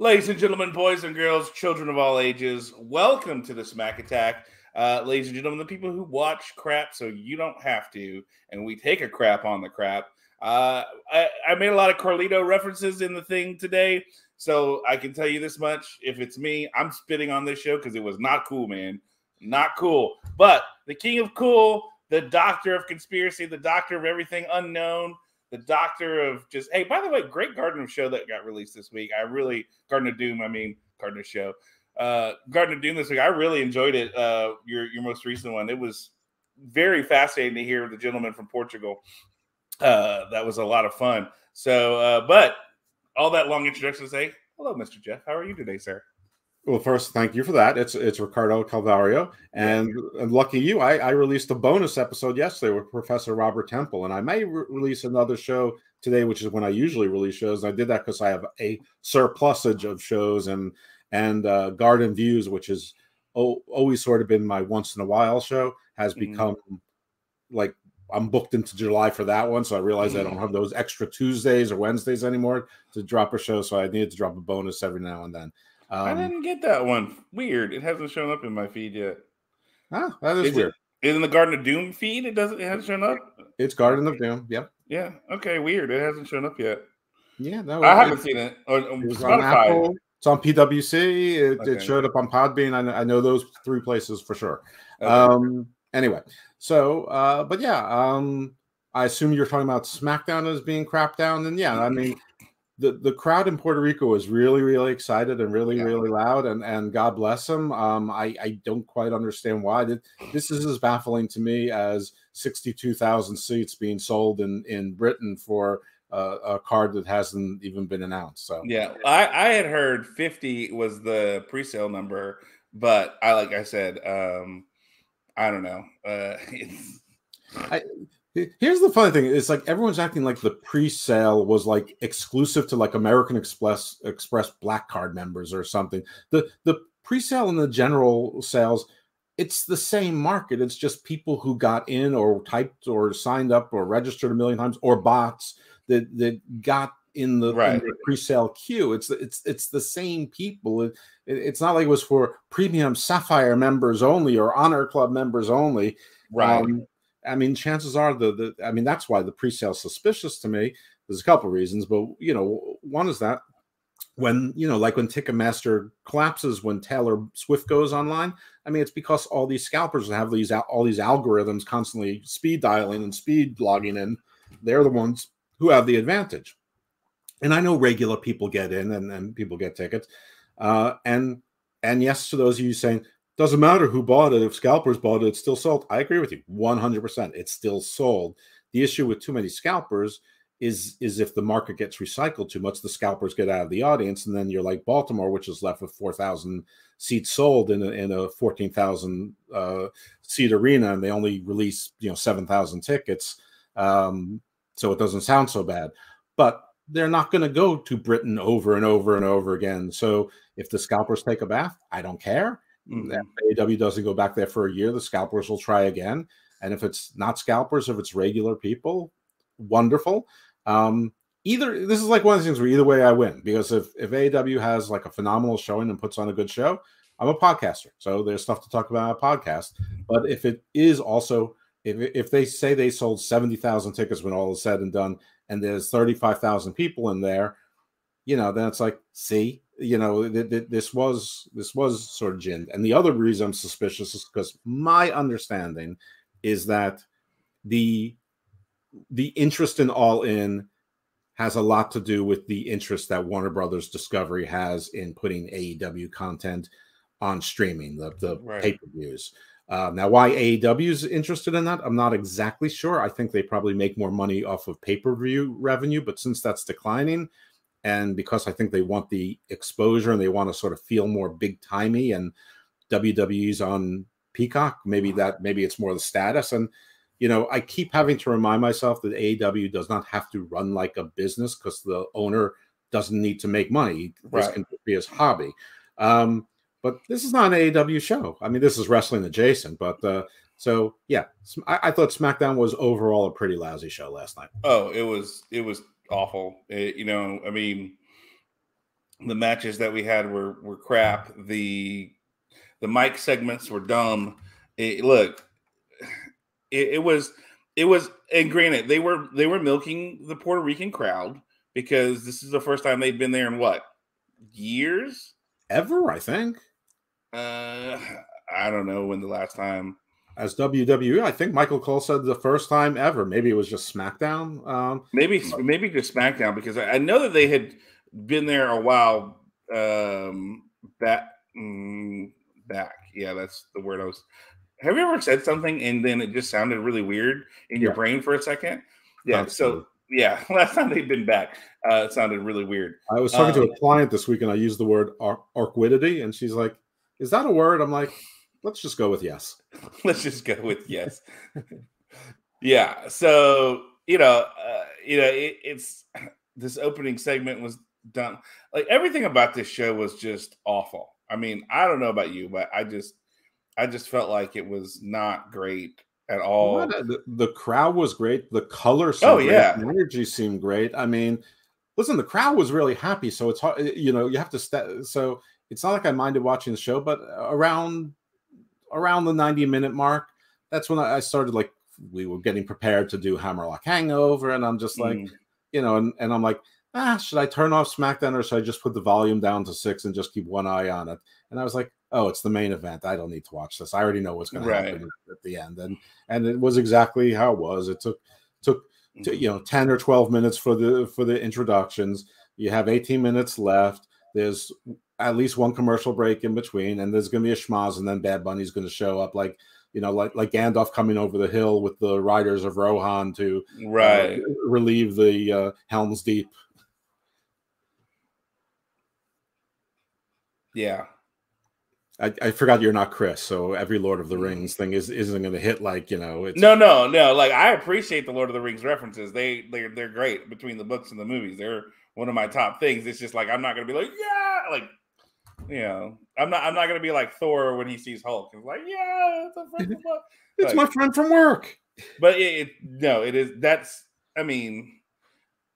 Ladies and gentlemen, boys and girls, children of all ages, welcome to the Smack Attack. Uh, ladies and gentlemen, the people who watch crap so you don't have to, and we take a crap on the crap. Uh, I, I made a lot of Carlito references in the thing today, so I can tell you this much: if it's me, I'm spitting on this show because it was not cool, man, not cool. But the king of cool, the doctor of conspiracy, the doctor of everything unknown, the doctor of just hey by the way great garden of show that got released this week. I really garden of doom i mean garden of show. Uh garden of doom this week i really enjoyed it uh your your most recent one. It was very fascinating to hear the gentleman from portugal. Uh that was a lot of fun. So uh but all that long introduction to say hello mr jeff. How are you today sir well, first, thank you for that. It's it's Ricardo Calvario, and, and lucky you, I, I released a bonus episode yesterday with Professor Robert Temple, and I may re- release another show today, which is when I usually release shows. And I did that because I have a surplusage of shows and and uh, Garden Views, which is o- always sort of been my once in a while show, has mm-hmm. become like I'm booked into July for that one, so I realized mm-hmm. I don't mm. have those extra Tuesdays or Wednesdays anymore to drop a show. So I needed to drop a bonus every now and then. Um, I didn't get that one. Weird. It hasn't shown up in my feed yet. Ah, that is, is weird. It, in the Garden of Doom feed, it doesn't. It hasn't shown up. It's Garden of Doom. Yep. Yeah. Okay. Weird. It hasn't shown up yet. Yeah. No, I haven't seen it. On, on it on Apple. It's on PWC. It, okay. it, showed up on Podbean. I know, I know those three places for sure. Okay. Um. Anyway, so uh, but yeah, um, I assume you're talking about SmackDown as being crap down, and yeah, I mean the, the crowd in Puerto Rico was really, really excited and really, yeah. really loud. And, and God bless them. Um, I, I don't quite understand why. This is as baffling to me as 62,000 seats being sold in, in Britain for uh, a card that hasn't even been announced. So, yeah, I, I had heard 50 was the pre sale number, but I, like I said, um, I don't know. Uh, I, Here's the funny thing: it's like everyone's acting like the pre-sale was like exclusive to like American Express Express Black Card members or something. The the pre-sale and the general sales, it's the same market. It's just people who got in or typed or signed up or registered a million times or bots that that got in the, right. in the pre-sale queue. It's it's it's the same people. It, it, it's not like it was for premium Sapphire members only or Honor Club members only. Right. Um, I mean, chances are the, the I mean, that's why the pre-sale suspicious to me. There's a couple of reasons, but you know, one is that when you know, like when Ticketmaster collapses when Taylor Swift goes online. I mean, it's because all these scalpers have these all these algorithms constantly speed dialing and speed logging in. They're the ones who have the advantage. And I know regular people get in and, and people get tickets. Uh, and and yes, to those of you saying, doesn't matter who bought it. If scalpers bought it, it's still sold. I agree with you 100%. It's still sold. The issue with too many scalpers is is if the market gets recycled too much, the scalpers get out of the audience, and then you're like Baltimore, which is left with 4,000 seats sold in a, in a 14,000 uh, seat arena, and they only release you know 7,000 tickets. Um, so it doesn't sound so bad, but they're not going to go to Britain over and over and over again. So if the scalpers take a bath, I don't care Mm-hmm. AEW doesn't go back there for a year, the scalpers will try again. And if it's not scalpers, if it's regular people, wonderful. Um, either this is like one of the things where either way I win because if if AEW has like a phenomenal showing and puts on a good show, I'm a podcaster, so there's stuff to talk about on a podcast. But if it is also if if they say they sold seventy thousand tickets when all is said and done, and there's thirty five thousand people in there, you know, then it's like, see, you know, th- th- this was this was sort of ginned. And the other reason I'm suspicious is because my understanding is that the the interest in All In has a lot to do with the interest that Warner Brothers Discovery has in putting AEW content on streaming, the the right. pay per views. Uh, now, why AEW is interested in that, I'm not exactly sure. I think they probably make more money off of pay per view revenue, but since that's declining, and because I think they want the exposure and they want to sort of feel more big timey and WWE's on Peacock, maybe that maybe it's more the status and you know I keep having to remind myself that AEW does not have to run like a business because the owner doesn't need to make money. Right. This can be his hobby. Um, but this is not an AEW show. I mean, this is wrestling adjacent, but uh, so yeah, I, I, thought SmackDown was overall a pretty lousy show last night. Oh, it was it was awful. It, you know, I mean, the matches that we had were were crap. The the mic segments were dumb. It, look, it, it was it was and granted they were they were milking the Puerto Rican crowd because this is the first time they'd been there in what years ever I think. Uh, I don't know when the last time as WWE. I think Michael Cole said the first time ever. Maybe it was just SmackDown. Um, maybe maybe just SmackDown because I, I know that they had been there a while um, back. Mm, back, yeah, that's the word I was. Have you ever said something and then it just sounded really weird in your yeah. brain for a second? Yeah. Absolutely. So yeah, last time they'd been back, uh, it sounded really weird. I was talking um, to a client this week and I used the word ar- arquidity, and she's like, "Is that a word?" I'm like, "Let's just go with yes." Let's just go with yes. yeah. So you know, uh, you know, it, it's this opening segment was done. Like everything about this show was just awful. I mean, I don't know about you, but I just, I just felt like it was not great at all. The, the crowd was great. The color, oh yeah, the energy seemed great. I mean, listen, the crowd was really happy. So it's hard, you know, you have to. St- so it's not like I minded watching the show, but around around the ninety minute mark, that's when I started like we were getting prepared to do Hammerlock Hangover, and I'm just like, mm. you know, and, and I'm like, ah, should I turn off SmackDown or should I just put the volume down to six and just keep one eye on it? And I was like, oh, it's the main event. I don't need to watch this. I already know what's going right. to happen at the end. And and it was exactly how it was. It took took to, you know 10 or 12 minutes for the for the introductions. You have 18 minutes left. There's at least one commercial break in between, and there's going to be a schmaz, and then Bad Bunny's going to show up like you know, like like Gandalf coming over the hill with the riders of Rohan to right uh, relieve the uh, Helm's Deep. Yeah, I, I, forgot you're not Chris, so every Lord of the mm. Rings thing is isn't going to hit like you know. no, no, no. Like I appreciate the Lord of the Rings references. They they're they're great between the books and the movies. They're one of my top things. It's just like I'm not going to be like yeah, like you know, I'm not I'm not to be like Thor when he sees Hulk. It's like yeah, it's a friend from It's my friend from work. But it, it no, it is. That's I mean,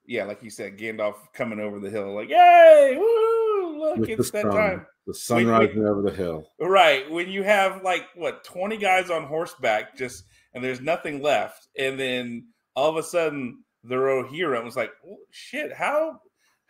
yeah, like you said, Gandalf coming over the hill, like yay, woo! Look, With it's that time the sun rising over the hill. Right. When you have like what 20 guys on horseback just and there's nothing left, and then all of a sudden the Rohirrim was like, oh, shit, how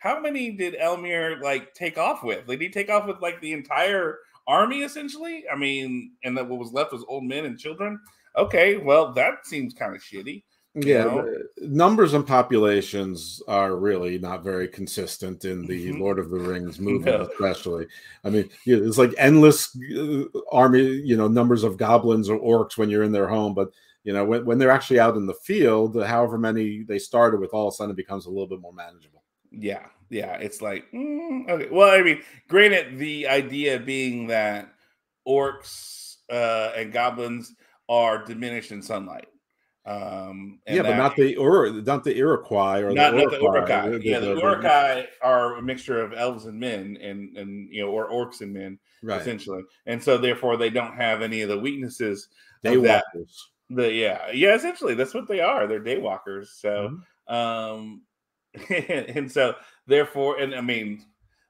how many did Eomer like take off with? Did he take off with like the entire army essentially? I mean, and that what was left was old men and children. Okay, well, that seems kind of shitty. Yeah, numbers and populations are really not very consistent in the mm-hmm. Lord of the Rings movie, no. especially. I mean, it's like endless uh, army, you know, numbers of goblins or orcs when you're in their home, but you know, when, when they're actually out in the field, however many they started with, all of a sudden it becomes a little bit more manageable. Yeah, yeah, it's like mm, okay. Well, I mean, granted, the idea being that orcs uh, and goblins are diminished in sunlight um, yeah, but not the or not the Iroquois or not, the not the yeah, the, the Uruk-hai are a mixture of elves and men, and and you know, or orcs and men, right. essentially. And so, therefore, they don't have any of the weaknesses. Daywalkers. The yeah, yeah, essentially, that's what they are. They're daywalkers. So, mm-hmm. um, and so therefore, and I mean,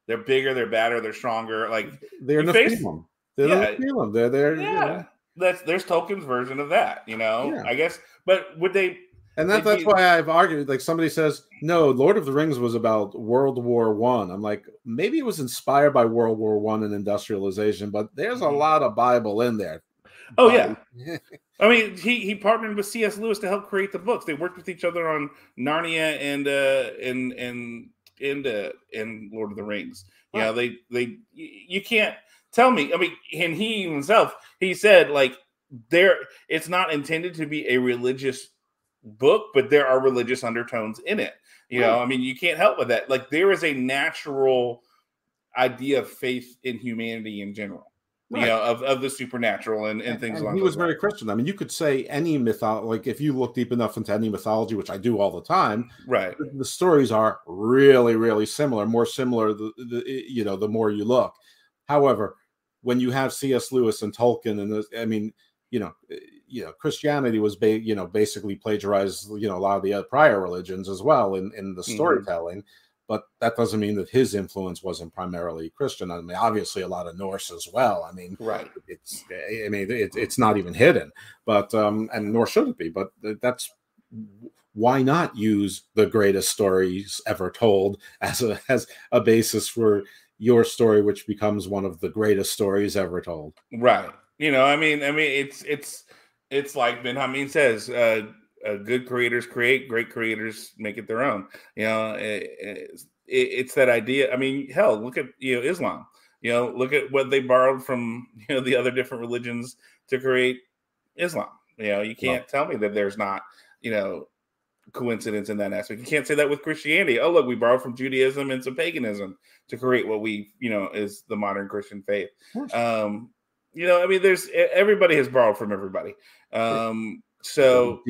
they're bigger, they're badder, they're stronger. Like they're in the face, film. They're yeah, the film. They're there. Yeah. Know. That's there's Tolkien's version of that. You know, yeah. I guess but would they? And that, that's why I've argued. Like somebody says, no, Lord of the Rings was about World War One. I'm like, maybe it was inspired by World War One and industrialization, but there's a mm-hmm. lot of Bible in there. Oh yeah. I mean, he he partnered with C.S. Lewis to help create the books. They worked with each other on Narnia and uh and and and uh and Lord of the Rings. Right. Yeah, they they you can't tell me. I mean, and he himself he said like there it's not intended to be a religious book but there are religious undertones in it you know i mean you can't help with that like there is a natural idea of faith in humanity in general right. you know of, of the supernatural and, and things and he was very christian i mean you could say any mythology like if you look deep enough into any mythology which i do all the time right the, the stories are really really similar more similar the, the you know the more you look however when you have cs lewis and tolkien and the, i mean you know, eh, you know, Christianity was, ba- you know, basically plagiarized, you know, a lot of the prior religions as well in in the mm-hmm. storytelling. Mm-hmm. But that doesn't mean that his influence wasn't primarily Christian. I mean, obviously, a lot of Norse as well. I mean, right? It's, I mean, it, it's not even hidden, but um, and nor should it be. But that's why not use the greatest stories ever told as a as a basis for your story, which becomes one of the greatest stories ever told. Right. You know, I mean, I mean, it's it's it's like Ben Hameen says, uh, uh, good creators create, great creators make it their own. You know, it, it, it's that idea. I mean, hell, look at you know Islam. You know, look at what they borrowed from you know the other different religions to create Islam. You know, you can't well, tell me that there's not you know coincidence in that aspect. You can't say that with Christianity. Oh, look, we borrowed from Judaism and some paganism to create what we, you know, is the modern Christian faith. Um, you know, I mean, there's everybody has borrowed from everybody. Um, so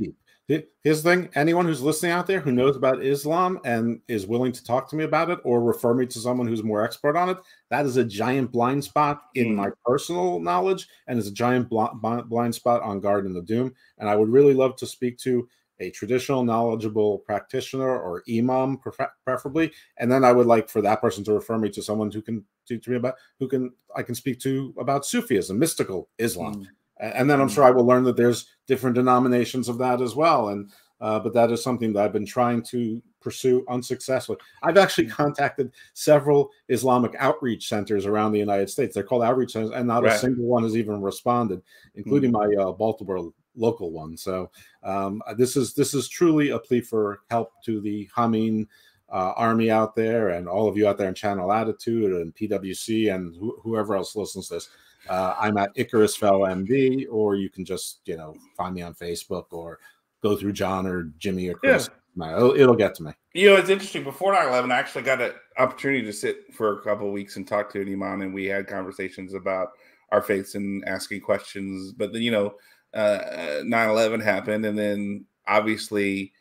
the thing anyone who's listening out there who knows about Islam and is willing to talk to me about it or refer me to someone who's more expert on it, that is a giant blind spot in mm. my personal knowledge and is a giant bl- blind spot on Garden of the Doom. And I would really love to speak to a traditional, knowledgeable practitioner or imam, preferably, and then I would like for that person to refer me to someone who can to, to me about who can I can speak to about Sufism, mystical Islam, mm. And then I'm mm. sure I will learn that there's different denominations of that as well, and uh, but that is something that I've been trying to pursue unsuccessfully. I've actually mm. contacted several Islamic outreach centers around the United States. They're called outreach centers, and not right. a single one has even responded, including mm. my uh, Baltimore local one. So um, this is this is truly a plea for help to the Hameen uh, army out there and all of you out there in Channel Attitude and PWC and wh- whoever else listens to this. Uh, I'm at Icarus Fell MD, or you can just you know find me on Facebook or go through John or Jimmy or Chris. Yeah. It'll, it'll, get to me. You know, it's interesting. Before 9 11, I actually got an opportunity to sit for a couple of weeks and talk to an imam, and we had conversations about our faiths and asking questions. But then, you know, uh, 9-11 happened and then obviously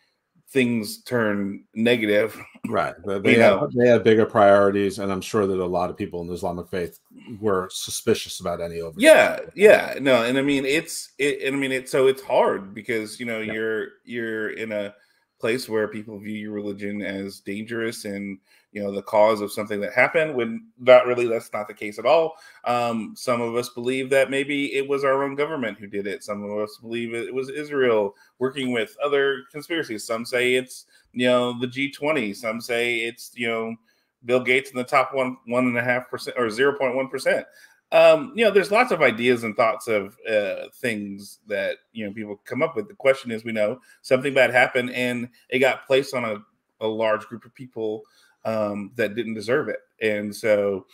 things turn negative. Right. They have, they have bigger priorities and i'm sure that a lot of people in the islamic faith were suspicious about any over yeah yeah no and i mean it's it, i mean it's so it's hard because you know yeah. you're you're in a place where people view your religion as dangerous and you know the cause of something that happened when not really that's not the case at all. Um, some of us believe that maybe it was our own government who did it. Some of us believe it was israel working with other conspiracies. Some say it's you know the g20 some say it's you know bill gates in the top one one and a half percent or 0.1 percent. Um, you know, there's lots of ideas and thoughts of uh, things that you know people come up with. The question is, we know something bad happened, and it got placed on a, a large group of people um, that didn't deserve it, and so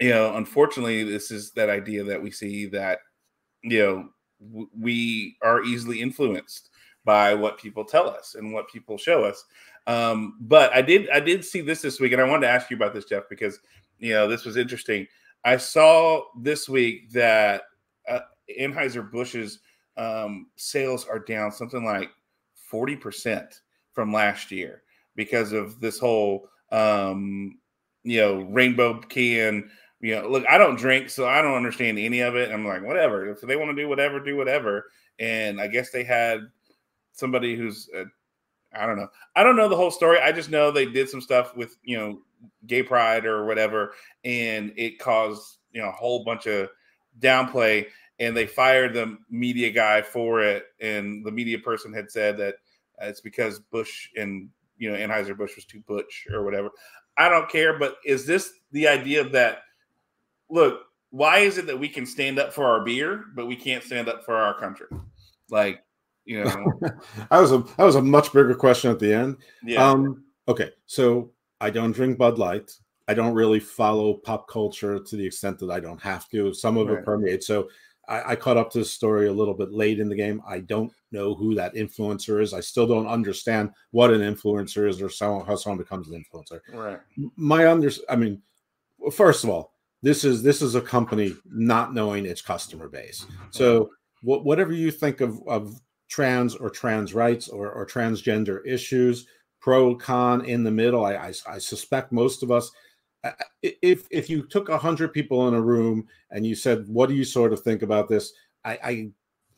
you know, unfortunately, this is that idea that we see that you know w- we are easily influenced by what people tell us and what people show us. Um, but I did I did see this this week, and I wanted to ask you about this, Jeff, because you know this was interesting. I saw this week that uh, Anheuser Busch's um, sales are down something like forty percent from last year because of this whole um, you know rainbow can. You know, look, I don't drink, so I don't understand any of it. I'm like, whatever. If they want to do whatever, do whatever. And I guess they had somebody who's uh, I don't know. I don't know the whole story. I just know they did some stuff with you know gay pride or whatever, and it caused you know a whole bunch of downplay. And they fired the media guy for it, and the media person had said that it's because Busch and you know Anheuser Busch was too butch or whatever. I don't care, but is this the idea that look? Why is it that we can stand up for our beer, but we can't stand up for our country? Like, you know, that was a that was a much bigger question at the end. Yeah. Um, okay, so I don't drink Bud Light. I don't really follow pop culture to the extent that I don't have to. Some of right. it permeates. So I, I, caught up to the story a little bit late in the game. I don't know who that influencer is. I still don't understand what an influencer is or someone, how someone becomes an influencer. Right. My under, I mean, first of all, this is this is a company not knowing its customer base. So whatever you think of of trans or trans rights or, or transgender issues, pro con in the middle. I, I, I suspect most of us, if if you took a hundred people in a room and you said, "What do you sort of think about this?" I, I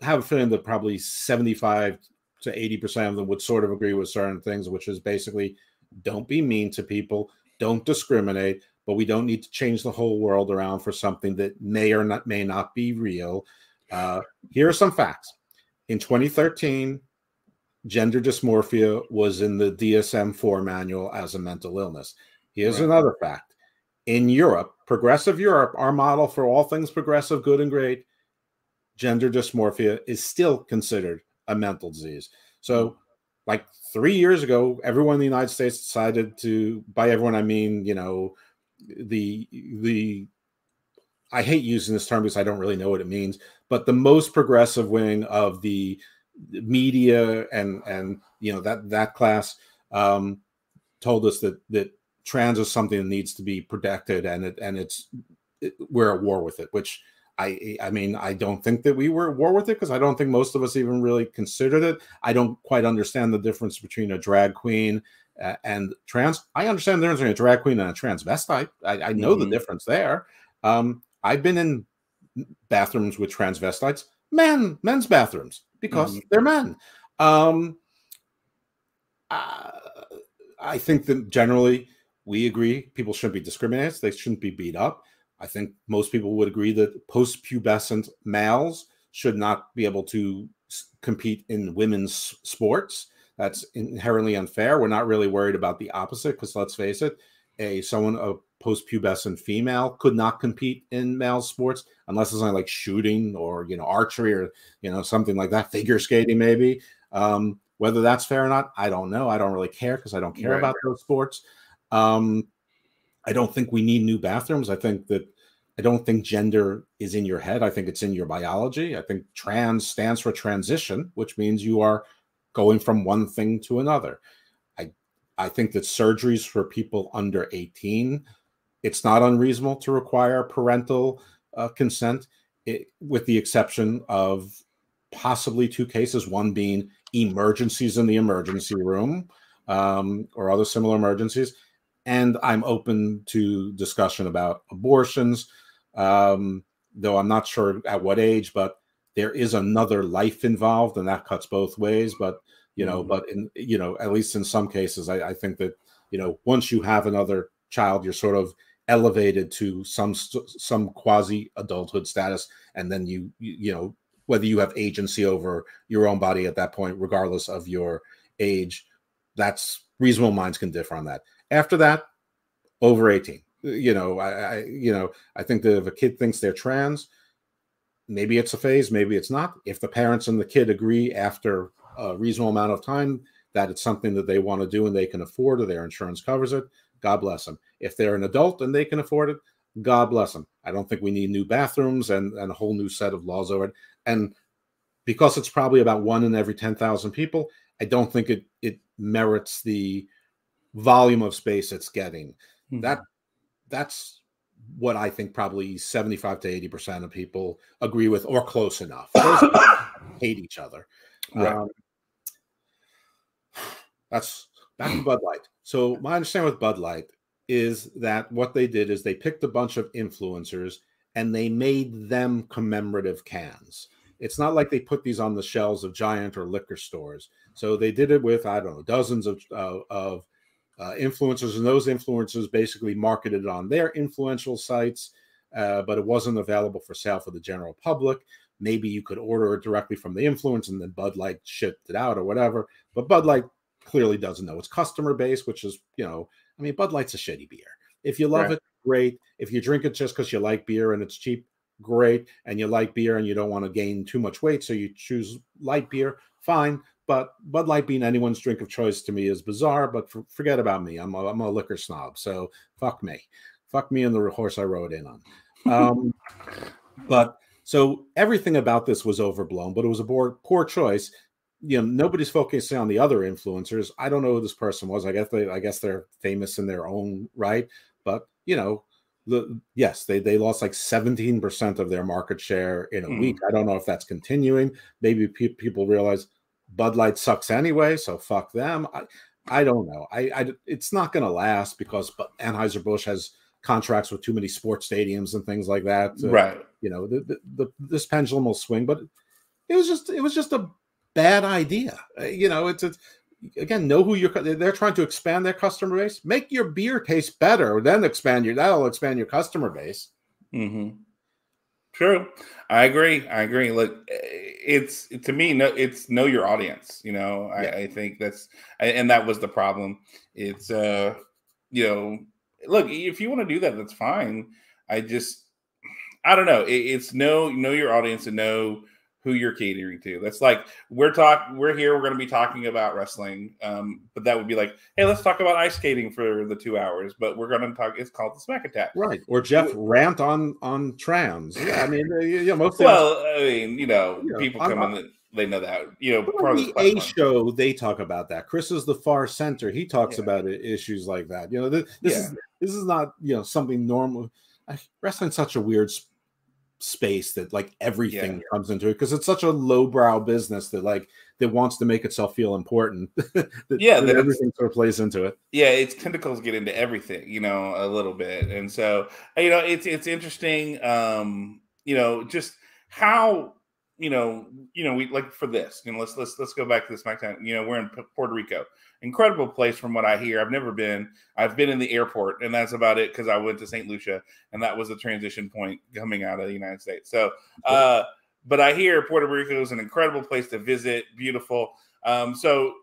have a feeling that probably seventy five to eighty percent of them would sort of agree with certain things, which is basically don't be mean to people, don't discriminate, but we don't need to change the whole world around for something that may or not may not be real. Uh, here are some facts. In 2013, gender dysmorphia was in the DSM 4 manual as a mental illness. Here's right. another fact. In Europe, progressive Europe, our model for all things progressive, good, and great, gender dysmorphia is still considered a mental disease. So, like three years ago, everyone in the United States decided to, by everyone, I mean, you know, the, the, I hate using this term because I don't really know what it means, but the most progressive wing of the media and and you know that that class um, told us that that trans is something that needs to be protected and it and it's it, we're at war with it which I I mean I don't think that we were at war with it because I don't think most of us even really considered it. I don't quite understand the difference between a drag queen uh, and trans. I understand the difference between a drag queen and a transvestite. I, I know mm-hmm. the difference there. Um, I've been in bathrooms with transvestites, men, men's bathrooms because mm-hmm. they're men. Um, uh, I think that generally we agree people shouldn't be discriminated. They shouldn't be beat up. I think most people would agree that post-pubescent males should not be able to compete in women's sports. That's inherently unfair. We're not really worried about the opposite because let's face it, a someone a post-pubescent female could not compete in male sports unless it's like shooting or you know archery or you know something like that, figure skating maybe. Um, whether that's fair or not, I don't know. I don't really care because I don't care right. about those sports. Um, I don't think we need new bathrooms. I think that I don't think gender is in your head. I think it's in your biology. I think trans stands for transition, which means you are going from one thing to another. I I think that surgeries for people under 18, it's not unreasonable to require parental uh, consent, it, with the exception of possibly two cases, one being emergencies in the emergency room um, or other similar emergencies. And I'm open to discussion about abortions, um, though I'm not sure at what age, but there is another life involved, and that cuts both ways. But you know, mm-hmm. but in you know, at least in some cases, I, I think that you know, once you have another child, you're sort of elevated to some some quasi adulthood status, and then you you know whether you have agency over your own body at that point, regardless of your age. That's reasonable minds can differ on that. After that, over 18. You know, I, I you know, I think that if a kid thinks they're trans, maybe it's a phase, maybe it's not. If the parents and the kid agree after a reasonable amount of time that it's something that they want to do and they can afford or their insurance covers it, God bless them. If they're an adult and they can afford it, God bless them. I don't think we need new bathrooms and, and a whole new set of laws over it. And because it's probably about one in every 10,000 people, I don't think it, it merits the volume of space it's getting. Mm-hmm. That that's what I think probably 75 to 80 percent of people agree with or close enough. hate each other. Right. Um, that's back to Bud Light. So my understanding with Bud Light is that what they did is they picked a bunch of influencers and they made them commemorative cans. It's not like they put these on the shelves of giant or liquor stores. So they did it with I don't know dozens of uh, of uh, influencers, and those influencers basically marketed it on their influential sites, uh, but it wasn't available for sale for the general public. Maybe you could order it directly from the influence, and then Bud Light shipped it out or whatever. But Bud Light clearly doesn't know its customer base, which is you know, I mean, Bud Light's a shitty beer. If you love right. it, great. If you drink it just because you like beer and it's cheap, great. And you like beer and you don't want to gain too much weight, so you choose light beer, fine. But Bud Light being anyone's drink of choice to me is bizarre. But for, forget about me. I'm a, I'm a liquor snob. So fuck me. Fuck me and the horse I rode in on. Um, but so everything about this was overblown, but it was a poor, poor choice. You know, nobody's focusing on the other influencers. I don't know who this person was. I guess they, I guess they're famous in their own right. But you know, the, yes, they they lost like 17% of their market share in a mm. week. I don't know if that's continuing. Maybe pe- people realize Bud Light sucks anyway, so fuck them. I, I don't know. I, I it's not going to last because Anheuser Busch has contracts with too many sports stadiums and things like that. Uh, right. You know, the, the, the, this pendulum will swing, but it was just it was just a bad idea. Uh, you know, it's, it's again know who you're they're trying to expand their customer base make your beer taste better then expand your that'll expand your customer base mm-hmm. True. I agree. I agree. Look it's to me no it's know your audience you know? Yeah. I, I, think that's and that was the problem. It's uh you know look if you want to do that that's fine. I just i don't know. It, it's know know your audience and know who you're catering to. That's like we're talk we're here, we're gonna be talking about wrestling. Um, but that would be like, hey, let's talk about ice skating for the two hours, but we're gonna talk it's called the smack attack. Right. Or Jeff rant on on trams. Yeah, I mean uh, yeah, most Well, I mean, you know, you know people come I'm, in they know that you know part the A show they talk about that. Chris is the far center. He talks yeah. about issues like that. You know, this, this yeah. is this is not you know something normal. Wrestling's such a weird space that like everything yeah. comes into it because it's such a lowbrow business that like that wants to make itself feel important. that, yeah, that everything sort of plays into it. Yeah, its tentacles get into everything, you know, a little bit, and so you know, it's it's interesting, um, you know, just how you know, you know, we like for this, you know, let's let's let's go back to this SmackDown. You know, we're in P- Puerto Rico, incredible place from what I hear. I've never been. I've been in the airport, and that's about it because I went to St. Lucia, and that was the transition point coming out of the United States. So, uh, but I hear Puerto Rico is an incredible place to visit, beautiful. Um, so,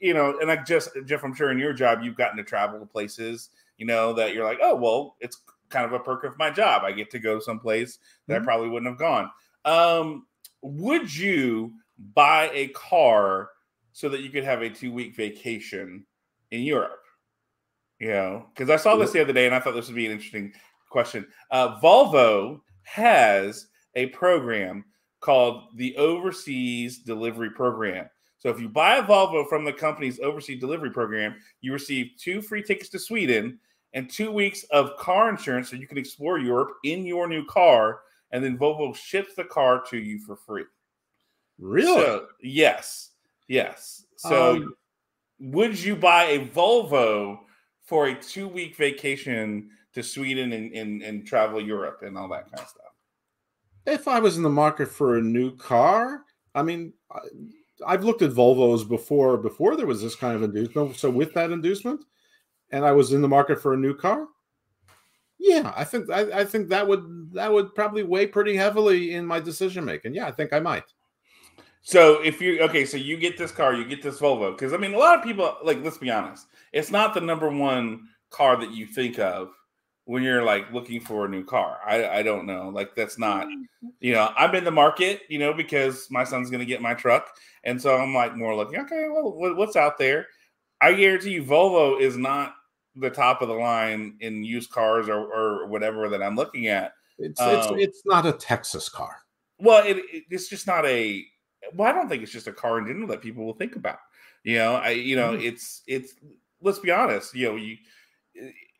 you know, and I just Jeff, I'm sure in your job you've gotten to travel to places, you know, that you're like, oh well, it's kind of a perk of my job. I get to go someplace that mm-hmm. I probably wouldn't have gone. Um, would you buy a car so that you could have a two week vacation in Europe? You know, because I saw this the other day and I thought this would be an interesting question. Uh, Volvo has a program called the Overseas Delivery Program. So if you buy a Volvo from the company's overseas delivery program, you receive two free tickets to Sweden and two weeks of car insurance so you can explore Europe in your new car and then Volvo ships the car to you for free. Really? So, yes. Yes. So um, would you buy a Volvo for a two week vacation to Sweden and, and, and travel Europe and all that kind of stuff? If I was in the market for a new car, I mean, I've looked at Volvos before before there was this kind of inducement. So with that inducement, and I was in the market for a new car, yeah, I think I, I, think that would that would probably weigh pretty heavily in my decision making. Yeah, I think I might. So if you okay, so you get this car, you get this Volvo, because I mean, a lot of people like. Let's be honest, it's not the number one car that you think of when you're like looking for a new car. I I don't know, like that's not. You know, I'm in the market, you know, because my son's to get my truck, and so I'm like more looking. Okay, well, what's out there? I guarantee you, Volvo is not the top of the line in used cars or, or whatever that I'm looking at. It's um, it's it's not a Texas car. Well, it, it, it's just not a. Well, I don't think it's just a car in general that people will think about. You know, I you know mm-hmm. it's it's. Let's be honest. You know, you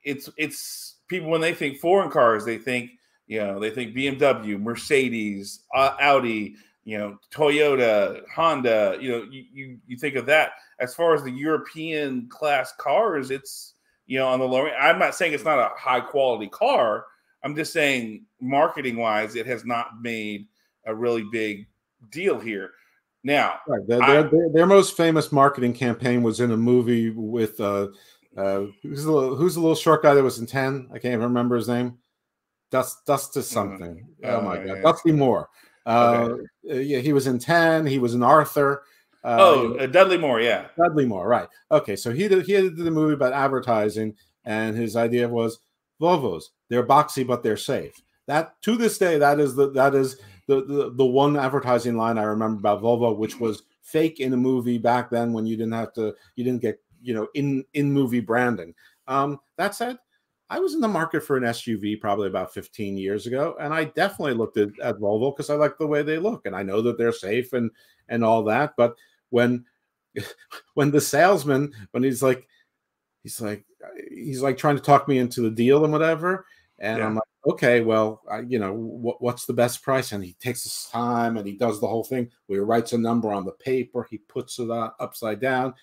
it's it's people when they think foreign cars, they think you know they think BMW, Mercedes, uh, Audi, you know, Toyota, Honda. You know, you, you you think of that. As far as the European class cars, it's you know, on the lower. I'm not saying it's not a high quality car. I'm just saying marketing wise, it has not made a really big deal here. Now, right. their, I, their, their, most famous marketing campaign was in a movie with uh, uh, who's the little, who's the little short guy that was in ten? I can't even remember his name. Dust Dust is mm-hmm. something. Oh, oh my god, yeah. Dusty Moore. Uh, okay. Uh, yeah, he was in ten. He was in Arthur. Uh, oh, uh, Dudley Moore, yeah. Dudley Moore, right. Okay, so he did, he did the movie about advertising, and his idea was Volvos. They're boxy, but they're safe. That to this day, that is the that is the, the the one advertising line I remember about Volvo, which was fake in a movie back then when you didn't have to, you didn't get you know in in movie branding. Um, that said, I was in the market for an SUV probably about 15 years ago, and I definitely looked at, at Volvo because I like the way they look, and I know that they're safe and and all that. But when when the salesman when he's like he's like he's like trying to talk me into the deal and whatever. And yeah. i'm like okay well I, you know what, what's the best price? And he takes his time and he does the whole thing. Where he writes a number on the paper. He puts it upside down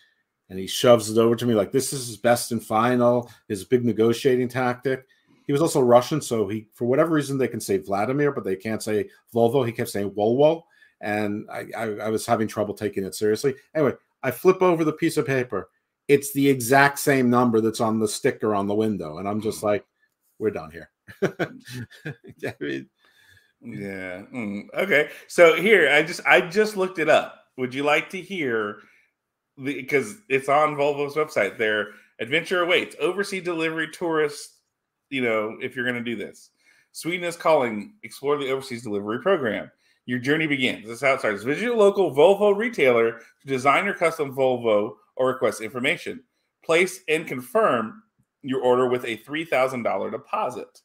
and he shoves it over to me like this is his best and final his big negotiating tactic. He was also russian so he for whatever reason they can say vladimir but they can't say volvo. He kept saying volvo and I, I, I, was having trouble taking it seriously. Anyway, I flip over the piece of paper. It's the exact same number that's on the sticker on the window, and I'm just like, we're done here. I mean, Yeah. Mm, okay. So here, I just I just looked it up. Would you like to hear the because it's on Volvo's website. Their adventure awaits. Overseas delivery tourists, you know, if you're gonna do this. Sweden is calling. Explore the overseas delivery program. Your journey begins. This is how it starts. Visit your local Volvo retailer to design your custom Volvo or request information. Place and confirm your order with a $3,000 deposit.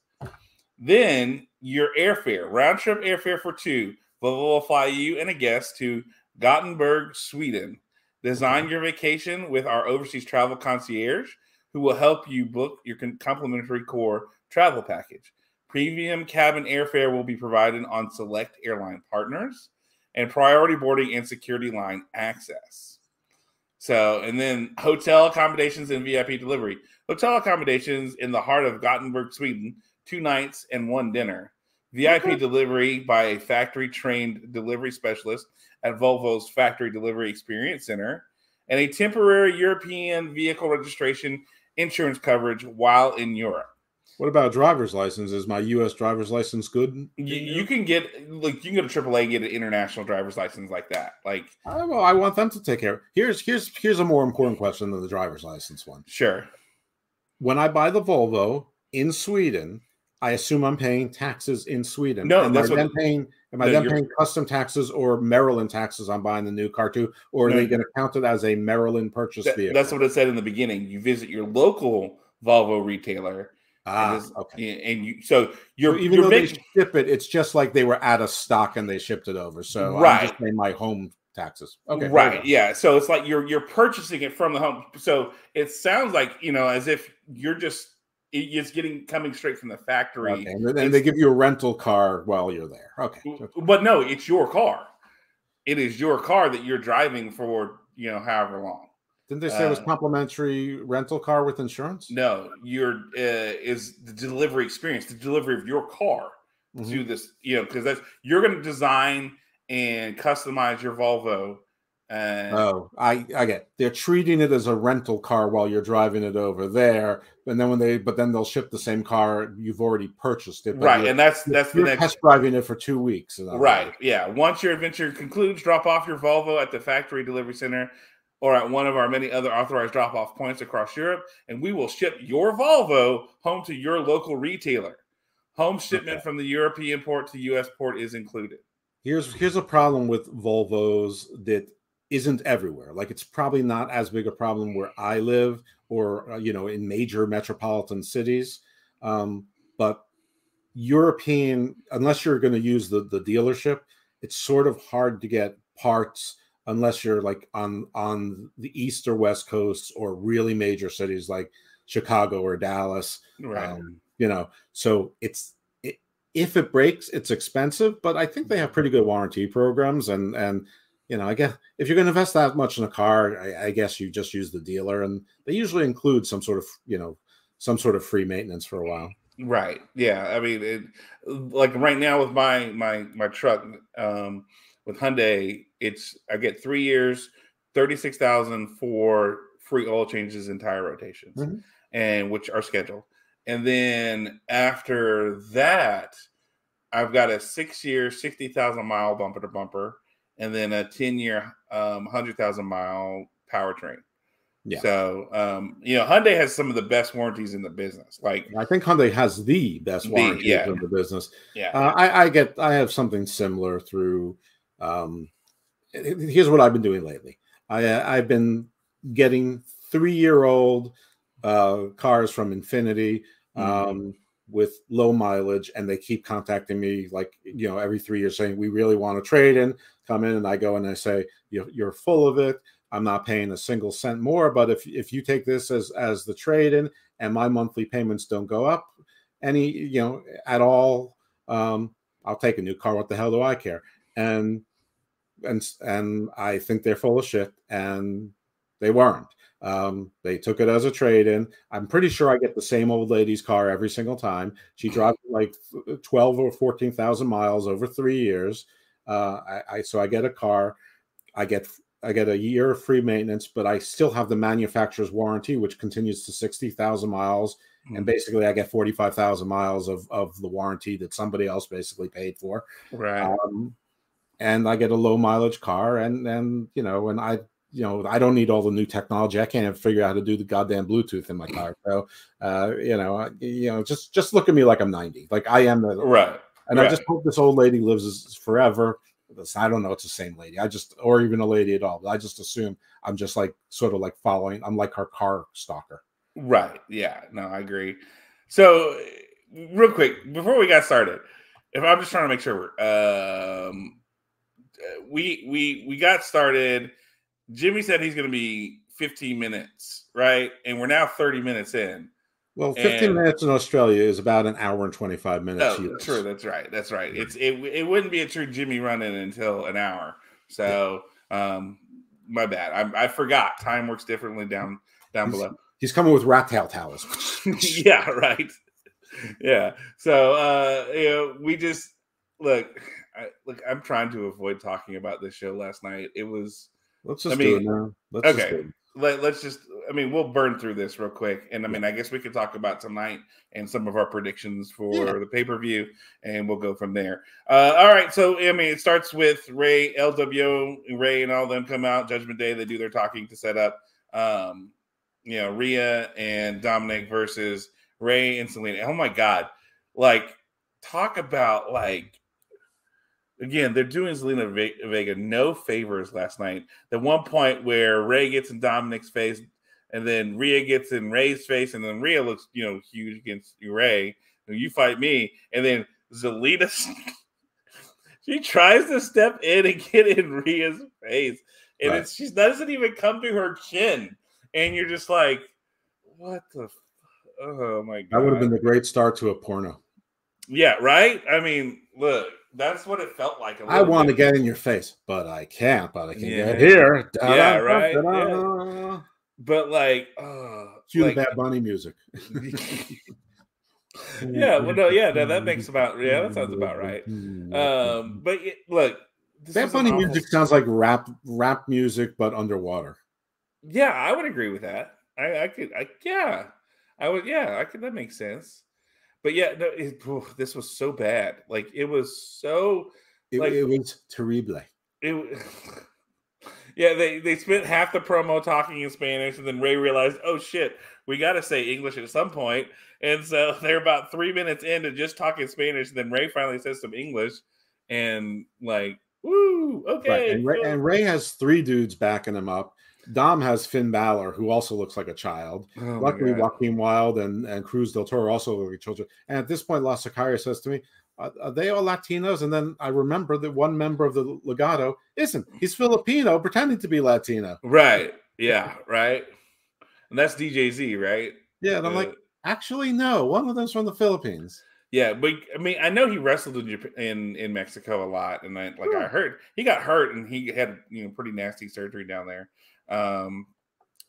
Then your airfare, round trip airfare for two. Volvo will fly you and a guest to Gothenburg, Sweden. Design your vacation with our overseas travel concierge, who will help you book your complimentary core travel package. Premium cabin airfare will be provided on select airline partners, and priority boarding and security line access. So, and then hotel accommodations and VIP delivery. Hotel accommodations in the heart of Gothenburg, Sweden, two nights and one dinner. VIP Okay. delivery by a factory trained delivery specialist at Volvo's Factory Delivery Experience Center, and a temporary European vehicle registration insurance coverage while in Europe. What about driver's license? Is my U.S. driver's license good? You, you can get like you can go to AAA and get an international driver's license like that. Like I, well, I want them to take care. Here's here's here's a more important question than the driver's license one. sure, When I buy the Volvo in Sweden, I assume I'm paying taxes in Sweden. No, am that's I what- then paying? Am I then paying custom taxes or Maryland taxes on buying the new car too, or are No. they going to count it as a Maryland purchase That- vehicle? that's what it said in the beginning. You visit your local Volvo retailer, ah, and, okay. and you so you're So even you're though making they ship it, it's just like they were out of stock and they shipped it over. So Right. I'm just paying my home taxes. Okay, right there we go. yeah so it's like you're you're purchasing it from the home so it sounds like you know as if you're just it's getting coming straight from the factory Okay, and then they give you a rental car while you're there. Okay, but no it's your car it is your car that you're driving for you know however long didn't they say it was Uh, complimentary rental car with insurance? no your uh, is the delivery experience the delivery of your car Mhm. to this you know because that's you're going to design and customize your volvo and Oh, I I get. They're treating it as a rental car while you're driving it over there, and then when they, but then they'll ship the same car you've already purchased it. right and that's that's the next test driving it for two weeks. Right. words. Yeah. Once your adventure concludes, drop off your Volvo at the factory delivery center or at one of our many other authorized drop off points across Europe, and we will ship your Volvo home to your local retailer. Home shipment Okay. from the European port to US port is included. Here's here's a problem with Volvos that isn't everywhere. Like it's probably not as big a problem where I live or uh, you know in major metropolitan cities, um, but European unless you're going to use the the dealership, it's sort of hard to get parts unless you're like on on the east or west coast or really major cities like Chicago or Dallas. Right. Um, you know, so it's it, if it breaks, it's expensive, but I think they have pretty good warranty programs. And and you know, I guess if you're going to invest that much in a car, I, I guess you just use the dealer, and they usually include some sort of you know some sort of free maintenance for a while. Right. Yeah. I mean, it, like right now with my my my truck um, with Hyundai, it's I get three years, thirty six thousand for free oil changes and tire rotations, Mhm. and which are scheduled. And then after that, I've got a six year, sixty thousand mile bumper to bumper, and then a ten year, um, hundred thousand mile powertrain. Yeah. So, um, you know, Hyundai has some of the best warranties in the business. Like, I think Hyundai has the best The- warranty yeah. in the business. yeah, Uh, I, I get I have something similar through. Um, here's what I've been doing lately. I uh, I've been getting three year old uh, cars from Infiniti um, with low mileage, and they keep contacting me like you know every three years saying we really want to trade in. Come in, and I go and I say you're, you're full of it. I'm not paying a single cent more, but if if you take this as as the trade in, and my monthly payments don't go up any you know at all um i'll take a new car what the hell do i care and and and i think they're full of shit and they weren't um they took it as a trade-in i'm pretty sure i get the same old lady's car every single time she drives like 12 or 14,000 miles over three years uh I, I so i get a car i get I get a year of free maintenance, but I still have the manufacturer's warranty, which continues to sixty thousand miles, Hmm. and basically I get forty five thousand miles of of the warranty that somebody else basically paid for. Right. Um, and I get a low mileage car, and and you know, and I you know I don't need all the new technology. I can't even figure out how to do the goddamn Bluetooth in my car. So uh, you know, you know, just just look at me like I'm ninety, like I am. The, right. and I just hope this old lady lives forever. I don't know. It's the same lady. I just, or even a lady at all. But I just assume I'm just like sort of like following. I'm like her car stalker. Right. Yeah. No, I agree. So, real quick before we got started, if I'm just trying to make sure, we're, um, we we we got started. Jimmy said he's going to be 15 minutes, right? And we're now 30 minutes in. Well, 15 And- minutes in Australia is about an hour and 25 minutes. Oh, US. true. That's right. That's right. It's it. It wouldn't be a true Jimmy running until an hour. So, um, my bad. I, I forgot. Time works differently down down He's- below. He's coming with rat tail towels. yeah, right. Yeah. So uh you know, we just look I, look, I'm trying to avoid talking about this show last night. It was Let's just I do it mean, now. Let's just okay. it. let, let's just I mean, we'll burn through this real quick. And I mean, I guess we could talk about tonight and some of our predictions for Yeah. the pay-per-view and we'll go from there. Uh all right, so I mean, it starts with Rey, LWO, Rey and all them come out Judgment Day, they do their talking to set up um you know, Rhea and Dominic versus Rey and Zelina. Oh my god. Like talk about like again, they're doing Zelina Ve- Vega no favors last night. The one point where Rey gets in Dominic's face and then Rhea gets in Rey's face and then Rhea looks, you know, huge against Rey. You fight me and then Zelina she tries to step in and get in Rhea's face and Right. it's she doesn't even come to her chin and you're just like what the f- oh my god That would have been the great start to a porno. yeah right i mean look that's what it felt like a I want to get in your face, but I can't. But I can Yeah. get here. Yeah, right, Da-da-da-da-da. but like uh Cue like, the Bad Bunny music. yeah well no yeah no, that makes about yeah that sounds about right um but it, look Bad Bunny awful- music sounds like rap rap music, but underwater. yeah i would agree with that i i could i yeah i would yeah i could that makes sense but yeah no it, this was so bad like it was so It, Like- it was terrible. it yeah they they spent half the promo talking in spanish and then rey realized oh shit we got to say english at some point. point and so they're about three minutes into just talking spanish and then rey finally says some english and like woo okay Right. And, Rey, and Rey has three dudes backing him up. Dom has Finn Balor, who also looks like a child. Oh Luckily, Joaquin Wilde and, and Cruz del Toro also look like children. And at this point, La Sicaria says to me, are, are they all Latinos? And then I remember that one member of the Legado isn't. He's Filipino, pretending to be Latino. right yeah right and that's djz right Yeah, and I'm Uh, like, actually, no. One of them's from the Philippines. Yeah, but I mean, I know he wrestled in Japan, in in Mexico a lot, and I like I heard he got hurt and he had you know pretty nasty surgery down there. Um,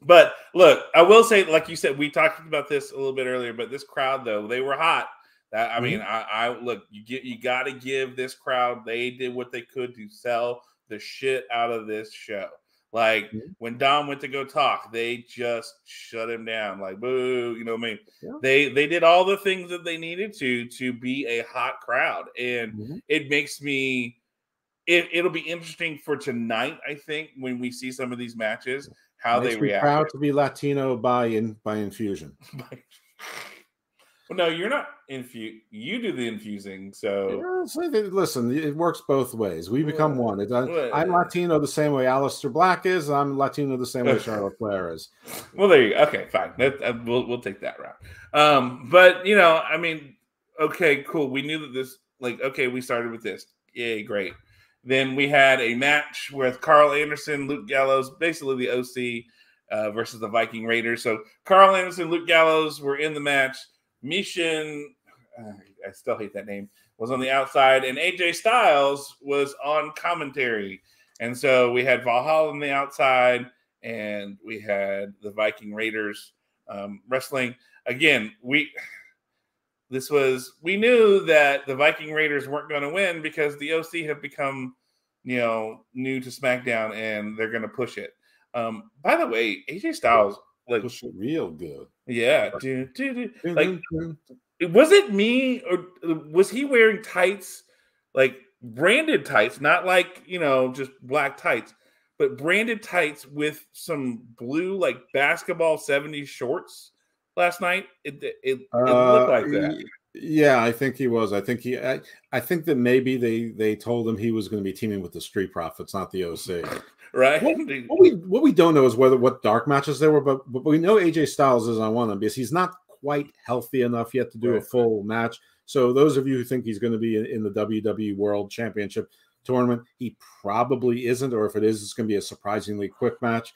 but look, I will say, like you said, we talked about this a little bit earlier, but this crowd though they were hot. That I mean, I, I look, you get you got to give this crowd. They did what they could to sell the shit out of this show. Like Mhm. when Don went to go talk, they just shut him down. Like boo, you know what I mean? Yeah. They they did all the things that they needed to to be a hot crowd, and Mhm. it makes me. It, it'll be interesting for tonight. I think when we see some of these matches, how Makes they react. proud to be Latino by in by infusion. well, no, you're not infu. You do the infusing, so listen, it works both ways. We become Well, one. It, I, I'm Latino the same way Aleister Black is. I'm Latino the same way Charlotte Flair is. Well, there you go. Okay, fine. That, uh, we'll we'll take that route. Um, but you know, I mean, okay, cool. We knew that this, like, okay, we started with this. Yay, great. Then we had a match with Karl Anderson, Luke Gallows, basically the OC uh, versus the Viking Raiders. So Karl Anderson, Luke Gallows were in the match. Michin, uh, I still hate that name, was on the outside, and AJ Styles was on commentary. And so we had Valhalla on the outside, and we had the Viking Raiders um, wrestling. Again, we this was we knew that the Viking Raiders weren't going to win because the OC have become you know, new to SmackDown, and they're gonna push it. Um, by the way, AJ Styles like Push it real good. yeah, dude, dude, dude, like was it me or was he wearing tights like branded tights, not like you know just black tights, but branded tights with some blue like basketball 70s shorts last night? It it, it looked like that. Uh, Yeah, I think he was. I think he. I, I think that maybe they they told him he was going to be teaming with the Street Profits, not the OC. Right? What, what we what we don't know is whether what dark matches there were, but but we know AJ Styles is on one of them because he's not quite healthy enough yet to do a full match. So those of you who think he's going to be in, in the WWE World Championship tournament, he probably isn't, or if it is, it's going to be a surprisingly quick match.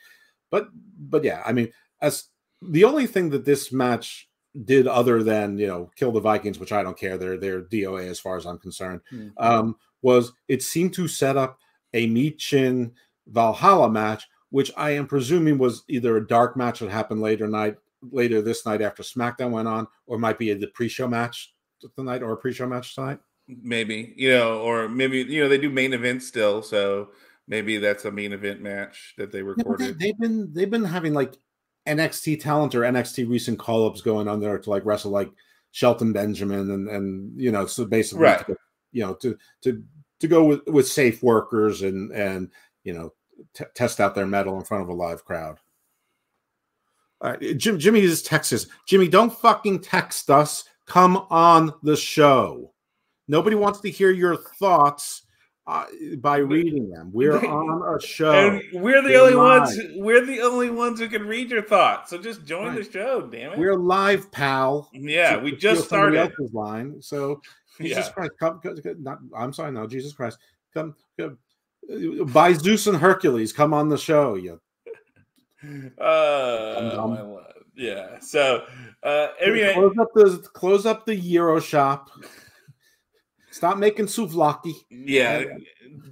But but yeah, I mean, as the only thing that this match did other than you know kill the Vikings, which I don't care, they're they're DOA as far as I'm concerned Mhm. um, was it seemed to set up a Michin Valhalla match, which I am presuming was either a dark match that happened later night, later this night after SmackDown went on, or might be a the pre-show match tonight or a pre-show match tonight. maybe you know, or maybe you know they do main events still, so maybe that's a main event match that they Yeah, they, recorded. they've been they've been having like NXT talent or NXT recent call-ups going on there to like wrestle like Shelton Benjamin and and you know so basically Right. to, you know to to to go with with safe workers and and you know t- test out their metal in front of a live crowd. All right, Jim, Jimmy is Texas. Jimmy, don't fucking text us. Come on the show. Nobody wants to hear your thoughts uh, by reading them. We're on a show. And we're the We're only ones. We're the only ones who can read your thoughts. So just join Right. the show, damn it. We're live, pal. yeah, to- we to just started. line. So Jesus Yeah. Christ, come, come, not, I'm sorry, no, Jesus Christ, come, come uh, by Zeus and Hercules, come on the show. You Uh, Dum-dum. my love. yeah. So, uh, mean, close up the close up the Euro shop. Stop making souvlaki. yeah.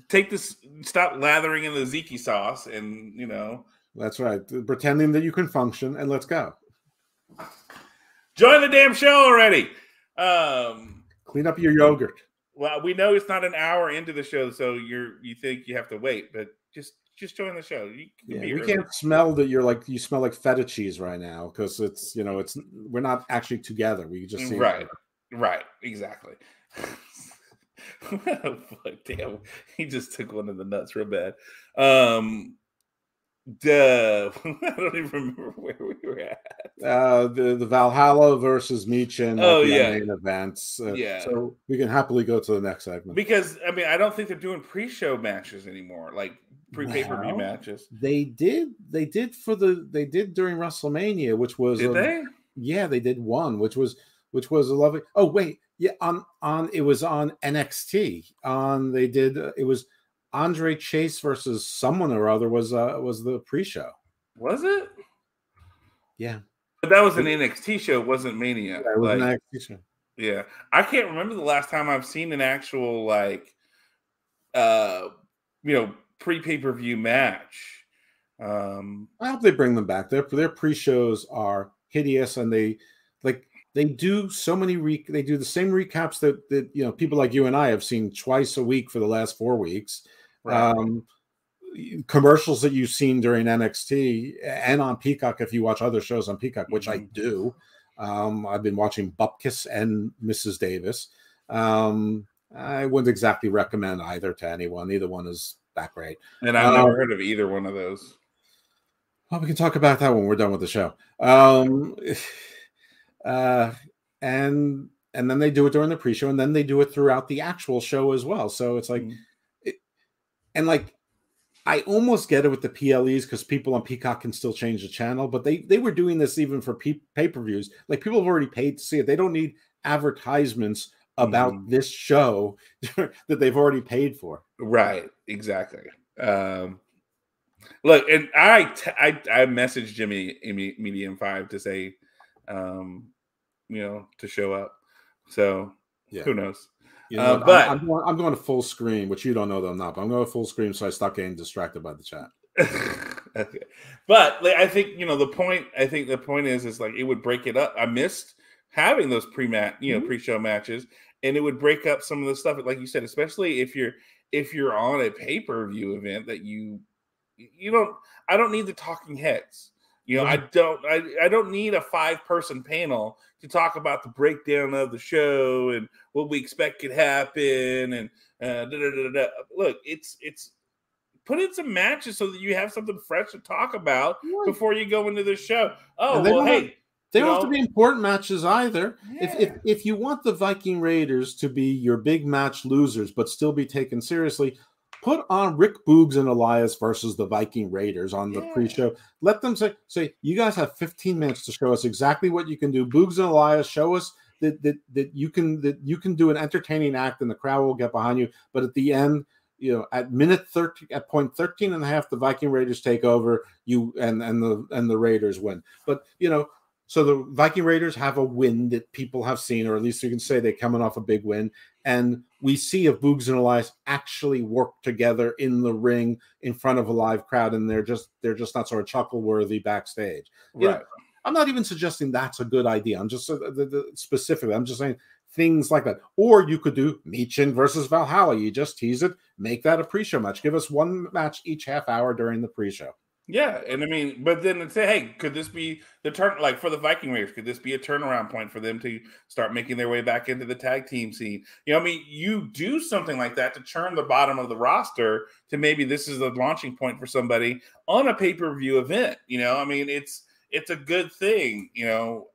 Take this. Stop lathering in the ziki sauce, and you know, That's right. Pretending that you can function, and let's go. join the damn show already. Um. Clean up your yogurt. Well, we know it's not an hour into the show, so you're you think you have to wait, but just just join the show. You can Yeah, we early. can't smell that you're like you smell like feta cheese right now because it's you know it's we're not actually together. We just see right, right, exactly. Fuck, damn, he just took one of the nuts real bad. Um, duh, I don't even remember where we were at. uh the the Valhalla versus Michin Oh, yeah. main events. Uh, Yeah. So we can happily go to the next segment. Because I mean, I don't think they're doing pre-show matches anymore, like pre-pay-per-view Well, matches. they did they did for the they did during WrestleMania, which was Did a- they? Yeah, they did one, which was which was a lovely. Oh wait, yeah, on on it was on NXT. On they did uh, it was Andre Chase versus someone or other was uh was the pre-show. Was it? Yeah, But that was an NXT show. It wasn't Mania. it was Like, NXT show. Yeah, I can't remember the last time I've seen an actual like, uh, you know, pre pay per view match. Um, I hope they bring them back. Their their pre-shows are hideous, and they like they do so many re they do the same recaps that that you know people like you and I have seen twice a week for the last four weeks. Um, commercials that you've seen during NXT and on Peacock if you watch other shows on Peacock, which I Mhm. do. Um, I've been watching Bupkis and Mrs. Davis. Um, I wouldn't exactly recommend either to anyone. Either one is that great. and I've Uh, never heard of either one of those. Well, we can talk about that when we're done with the show. Uh, and and then they do it during the pre-show, and then they do it throughout the actual show as well. So it's like, Mhm. it, and like, I almost get it with the PLEs because people on Peacock can still change the channel, but they they were doing this even for pay per views. Like people have already paid to see it; they don't need advertisements about Mhm. this show that they've already paid for. Right, exactly. Um, look, and I t- I I messaged Jimmy in Medium Five to say, um, you know, to show up. So Yeah. who knows? You Uh, know, I- but- I'm, going, I'm going to full screen, which you don't know that I'm not, but I'm going to full screen so I stop getting distracted by the chat. okay. But like, I think you know the point. I think the point is is like it would break it up. I missed having those pre mat, you know, Mhm. pre show matches, and it would break up some of the stuff. Like you said, especially if you're if you're on a pay per view event that you you don't. I don't need the talking heads. You know, I don't. I, I don't need a five person panel to talk about the breakdown of the show and what we expect could happen and uh, da, da, da, look. It's it's put in some matches so that you have something fresh to talk about before you go into the show. Oh well, hey. They don't know, have to be important matches either. Yeah. If, if if you want the Viking Raiders to be your big match losers but still be taken seriously, put on Rick Boogs and Elias versus the Viking Raiders on the yeah. pre-show. Let them say, say, you guys have 15 minutes to show us exactly what you can do. Boogs and Elias, show us that that that you can that you can do an entertaining act and the crowd will get behind you. But at the end, you know, at minute 13 at point 13 and a half, the Viking Raiders take over, you and and the and the Raiders win. But you know, so the Viking Raiders have a win that people have seen, or at least you can say they're coming off a big win. And we see if Boogs and Elias actually work together in the ring in front of a live crowd, and they're just they're just not sort of chuckle worthy backstage. You right. Know, I'm not even suggesting that's a good idea. I'm just uh, the, the, specifically. I'm just saying things like that. Or you could do Michin versus Valhalla. You just tease it, make that a pre-show match. Give us one match each half hour during the pre-show. Yeah, and I mean, but then say, hey, could this be the turn? Like for the Viking Raiders, could this be a turnaround point for them to start making their way back into the tag team scene? You know, I mean, you do something like that to turn the bottom of the roster to maybe this is the launching point for somebody on a pay per view event. You know, I mean, it's it's a good thing. You know,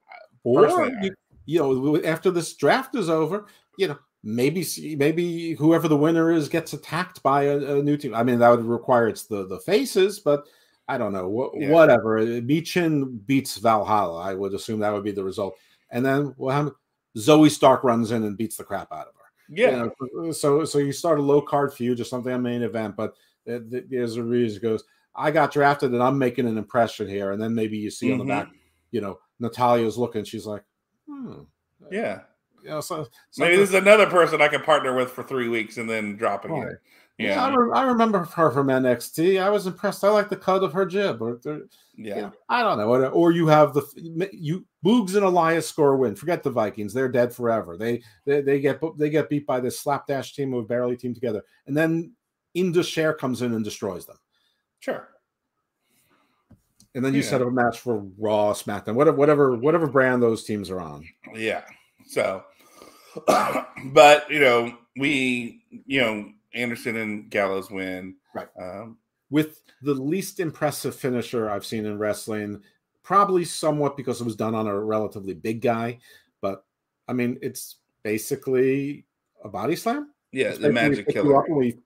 or you, you know, after this draft is over, you know, maybe maybe whoever the winner is gets attacked by a, a new team. I mean, that would require it's the the faces, but I don't know, wh- yeah. whatever. Michin beats Valhalla. I would assume that would be the result. And then well, Zoey Stark runs in and beats the crap out of her. Yeah. You know, so so you start a low card feud or something on main event, but there's a reason goes. I got drafted and I'm making an impression here, and then maybe you see mm-hmm. on the back, mm-hmm. you know, Natalya's looking. She's like, hmm. Yeah. You know, so, maybe this is another person I can partner with for three weeks and then drop again. Right. Yeah, I, re- I, remember her from NXT. I was impressed. I like the cut of her jib. Or, yeah, you know, I don't know. Or you have the you Boogs and Elias score win. Forget the Vikings; they're dead forever. They they, they get they get beat by this slapdash team who barely team together, and then Indus Sher comes in and destroys them. Sure. And then you yeah. set up a match for Raw, SmackDown, whatever, whatever, whatever brand those teams are on. Yeah. So, but you know, we, you know, Anderson and Gallows win. Right. Um, With the least impressive finisher I've seen in wrestling, probably somewhat because it was done on a relatively big guy, but I mean, it's basically a body slam. Yeah, it's the magic killer. we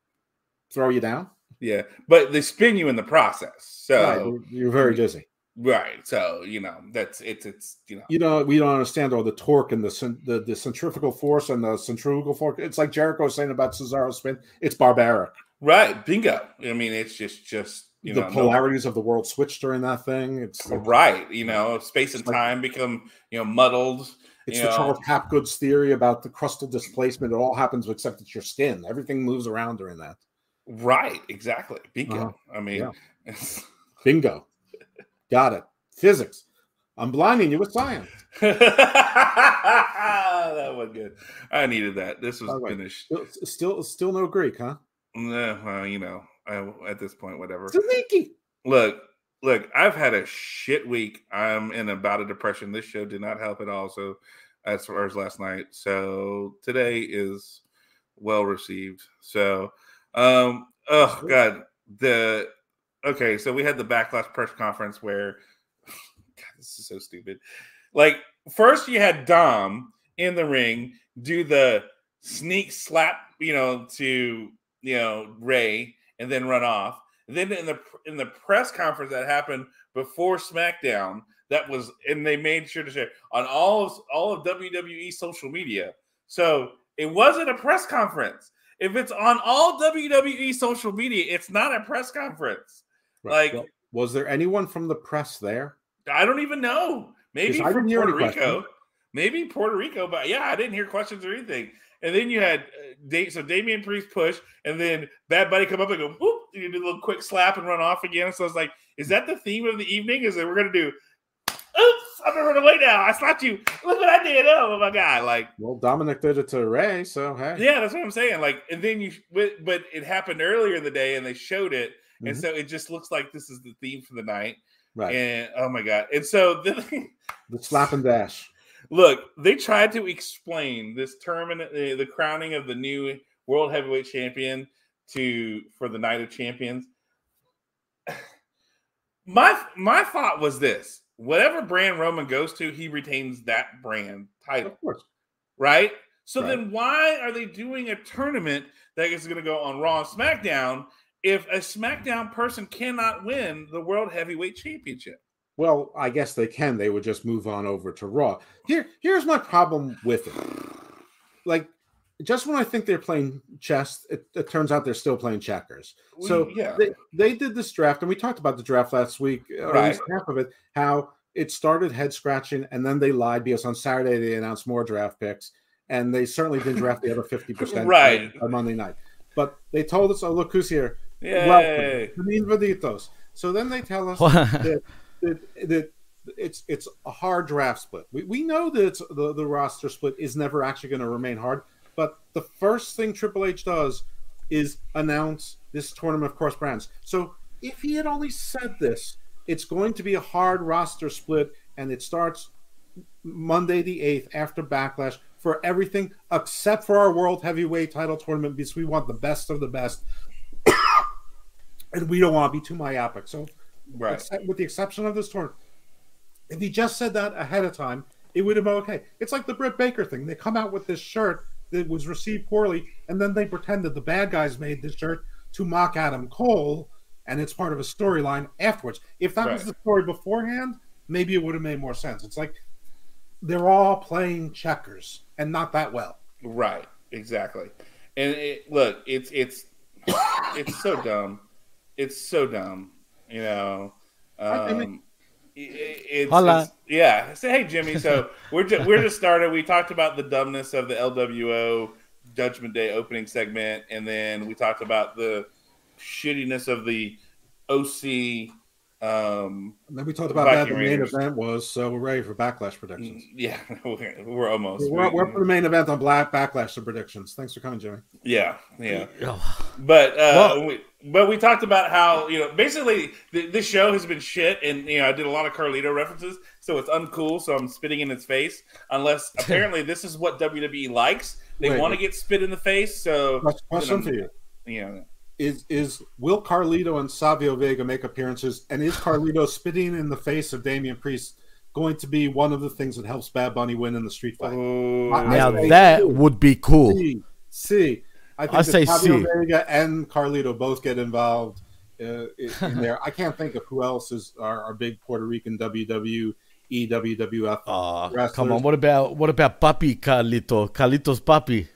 throw you down. Yeah, but they spin you in the process, so right. you're very dizzy. Right. So you know that's it's it's you know you know we don't understand all the torque and the the, the centrifugal force and the centrifugal force. It's like Jericho was saying about Cesaro spin. It's barbaric. Right. Bingo. I mean, it's just just the know, the polarities no, of the world switch during that thing. It's right. You know, space and time become you know muddled. It's the know. Charles Hapgood's theory about the crustal displacement. It all happens except it's your skin. Everything moves around during that. Right. Exactly. Bingo. Uh-huh. I mean, yeah. bingo. Got it. Physics. I'm blinding you with science. that was good. I needed that. This was right. finished. Still, still, still, no Greek, huh? Yeah, well, you know, I, at this point, whatever. Sneaky. Look, look. I've had a shit week. I'm in about a depression. This show did not help at all. So, as far as last night, so today is well received. So, um, oh god, the okay, so we had the backlash press conference where God, this is so stupid. Like first you had Dom in the ring do the sneak slap, you know, to you know Rey, and then run off. And then in the in the press conference that happened before SmackDown, that was and they made sure to share on all of all of WWE social media. So it wasn't a press conference. If it's on all WWE social media, it's not a press conference. Right. Like, well, was there anyone from the press there? I don't even know. Maybe from Puerto Rico. Questions. Maybe Puerto Rico, but yeah, I didn't hear questions or anything. And then you had uh, so Damian Priest push, and then Bad Bunny come up and go whoop, and you do a little quick slap and run off again. So I was like, is that the theme of the evening? Is that we're gonna do oops I'm gonna run away now. I slapped you. Look what I did. Oh my god! Like, well, Dominic did it to Rey, so hey. Yeah, that's what I'm saying. Like, and then you, but, but it happened earlier in the day, and they showed it, mm-hmm. and so it just looks like this is the theme for the night. Right. And oh my god! And so then the slap and dash. Look, they tried to explain this tournament, uh, the crowning of the new world heavyweight champion to for the night of champions. My my thought was this: whatever brand Roman goes to, he retains that brand title. Of course. Right? So right. then why are they doing a tournament that is going to go on Raw and SmackDown if a SmackDown person cannot win the World Heavyweight Championship? Well, I guess they can. They would just move on over to Raw. Here, here's my problem with it. Like, just when I think they're playing chess, it, it turns out they're still playing checkers. so yeah. they, they did this draft, and we talked about the draft last week, or right. at least half of it, how it started head scratching, and then they lied because on Saturday they announced more draft picks, and they certainly didn't draft the other 50% right. on Monday night. But they told us, oh, look who's here. Yay. Welcome. Vaditos. So then they tell us that, that, that it's it's a hard draft split. We, we know that the, the roster split is never actually going to remain hard, but the first thing Triple H does is announce this tournament of cross brands. So if he had only said this it's going to be a hard roster split, and it starts Monday the 8th after Backlash for everything except for our World Heavyweight title tournament because we want the best of the best. And we don't want to be too myopic. So, right. With the exception of this tournament, if he just said that ahead of time, it would have been okay. It's like the Britt Baker thing. They come out with this shirt that was received poorly, and then they pretended the bad guys made this shirt to mock Adam Cole and it's part of a storyline afterwards. If that right. was the story beforehand, maybe it would have made more sense. It's like they're all playing checkers and not that well. Right. Exactly. And it, look, it's it's it's so dumb. It's so dumb. You know. Um, I mean, it's, it's, yeah. Say hey Jimmy. So we're just we're just started. We talked about the dumbness of the LWO Judgment Day opening segment, and then we talked about the shittiness of the OC. Um, and then we talked about that. The main event was so we're ready for backlash predictions. Yeah, we're, almost. We're, we're, for the main event on Black Backlash and predictions. Thanks for coming, Jimmy. Yeah, yeah. But uh, well, we, but we talked about how you know basically the, this show has been shit, and you know I did a lot of Carlito references, so it's uncool. So I'm spitting in its face. Unless apparently this is what WWE likes. They want to get spit in the face. So question for you. You know is is will Carlito and Savio Vega make appearances? And is Carlito spitting in the face of Damian Priest going to be one of the things that helps Bad Bunny win in the street fight? Oh, now that would be cool. See, see. I think I say Savio see. Vega and Carlito both get involved uh, in there. I can't think of who else is our, our big Puerto Rican WWE. WWF. Uh, come on, what about what about Papi Carlito? Carlito's Papi.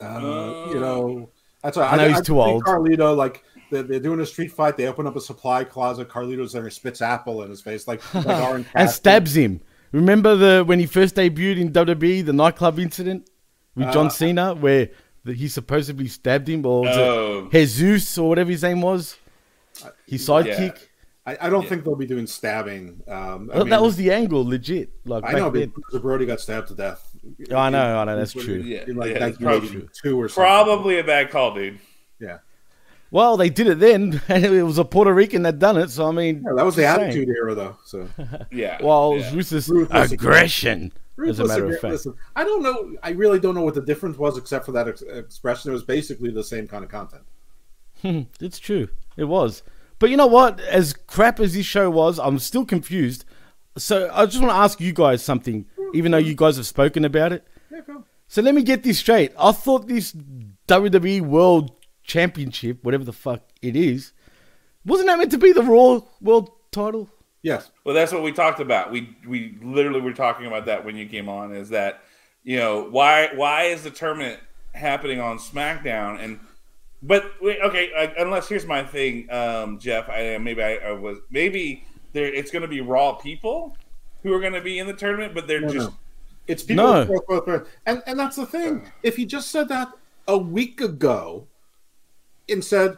Uh, you know, that's why I know I, he's I too old. Carlito, like they're, they're, doing a street fight. They open up a supply closet. Carlito's there, and spits apple in his face, like, like and stabs him. Remember the when he first debuted in WWE, the nightclub incident with uh, John Cena, where the, he supposedly stabbed him, or oh. Jesus or whatever his name was, his sidekick. Yeah. I, I, don't yeah. think they'll be doing stabbing. Um, well, mean, that was the angle, legit. Like I know, but Brody got stabbed to death. I know, I know, that's true. Yeah, like yeah, probably, two or something. Probably a bad call, dude. Yeah. Well, they did it then, and it was a Puerto Rican that done it. So I mean, yeah, that was the attitude era, though. So yeah. Well, it was ruthless, ruthless aggression. Ruthless as a matter of fact, Listen, I don't know. I really don't know what the difference was, except for that ex- expression. It was basically the same kind of content. Hmm, it's true. It was. But you know what? As crap as this show was, I'm still confused. So I just want to ask you guys something, even though you guys have spoken about it. Yeah, cool. So let me get this straight. I thought this WWE World Championship, whatever the fuck it is, wasn't that meant to be the Raw World title? Yes. Well, that's what we talked about. We we literally were talking about that when you came on. Is that you know why why is the tournament happening on SmackDown and but wait, okay, uh, unless here's my thing, um, Jeff. I maybe I, I was maybe there. It's going to be Raw people who are going to be in the tournament, but they're no, just no. it's people. No. and and that's the thing. If he just said that a week ago and said,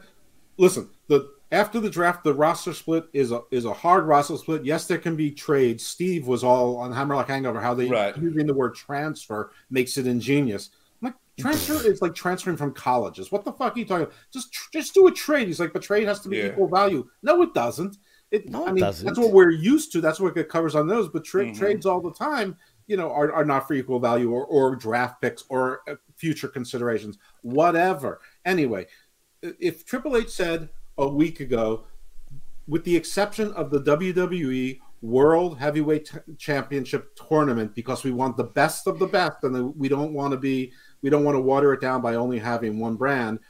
"Listen, the after the draft, the roster split is a is a hard roster split. Yes, there can be trades. Steve was all on Hammerlock Hangover how they Right. using the word transfer makes it ingenious. I'm like transfer is like transferring from colleges. What the fuck are you talking about? Just tr- just do a trade. He's like, but trade has to be Yeah. equal value. No, it doesn't. It, No, I mean, doesn't. that's what we're used to. That's what it covers on those. But tra- Mhm. trades all the time, you know, are, are not for equal value or, or draft picks or uh, future considerations, whatever. Anyway, if Triple H said a week ago, with the exception of the WWE World Heavyweight T- Championship tournament, because we want the best of the best, and then we don't want to be, we don't want to water it down by only having one brand.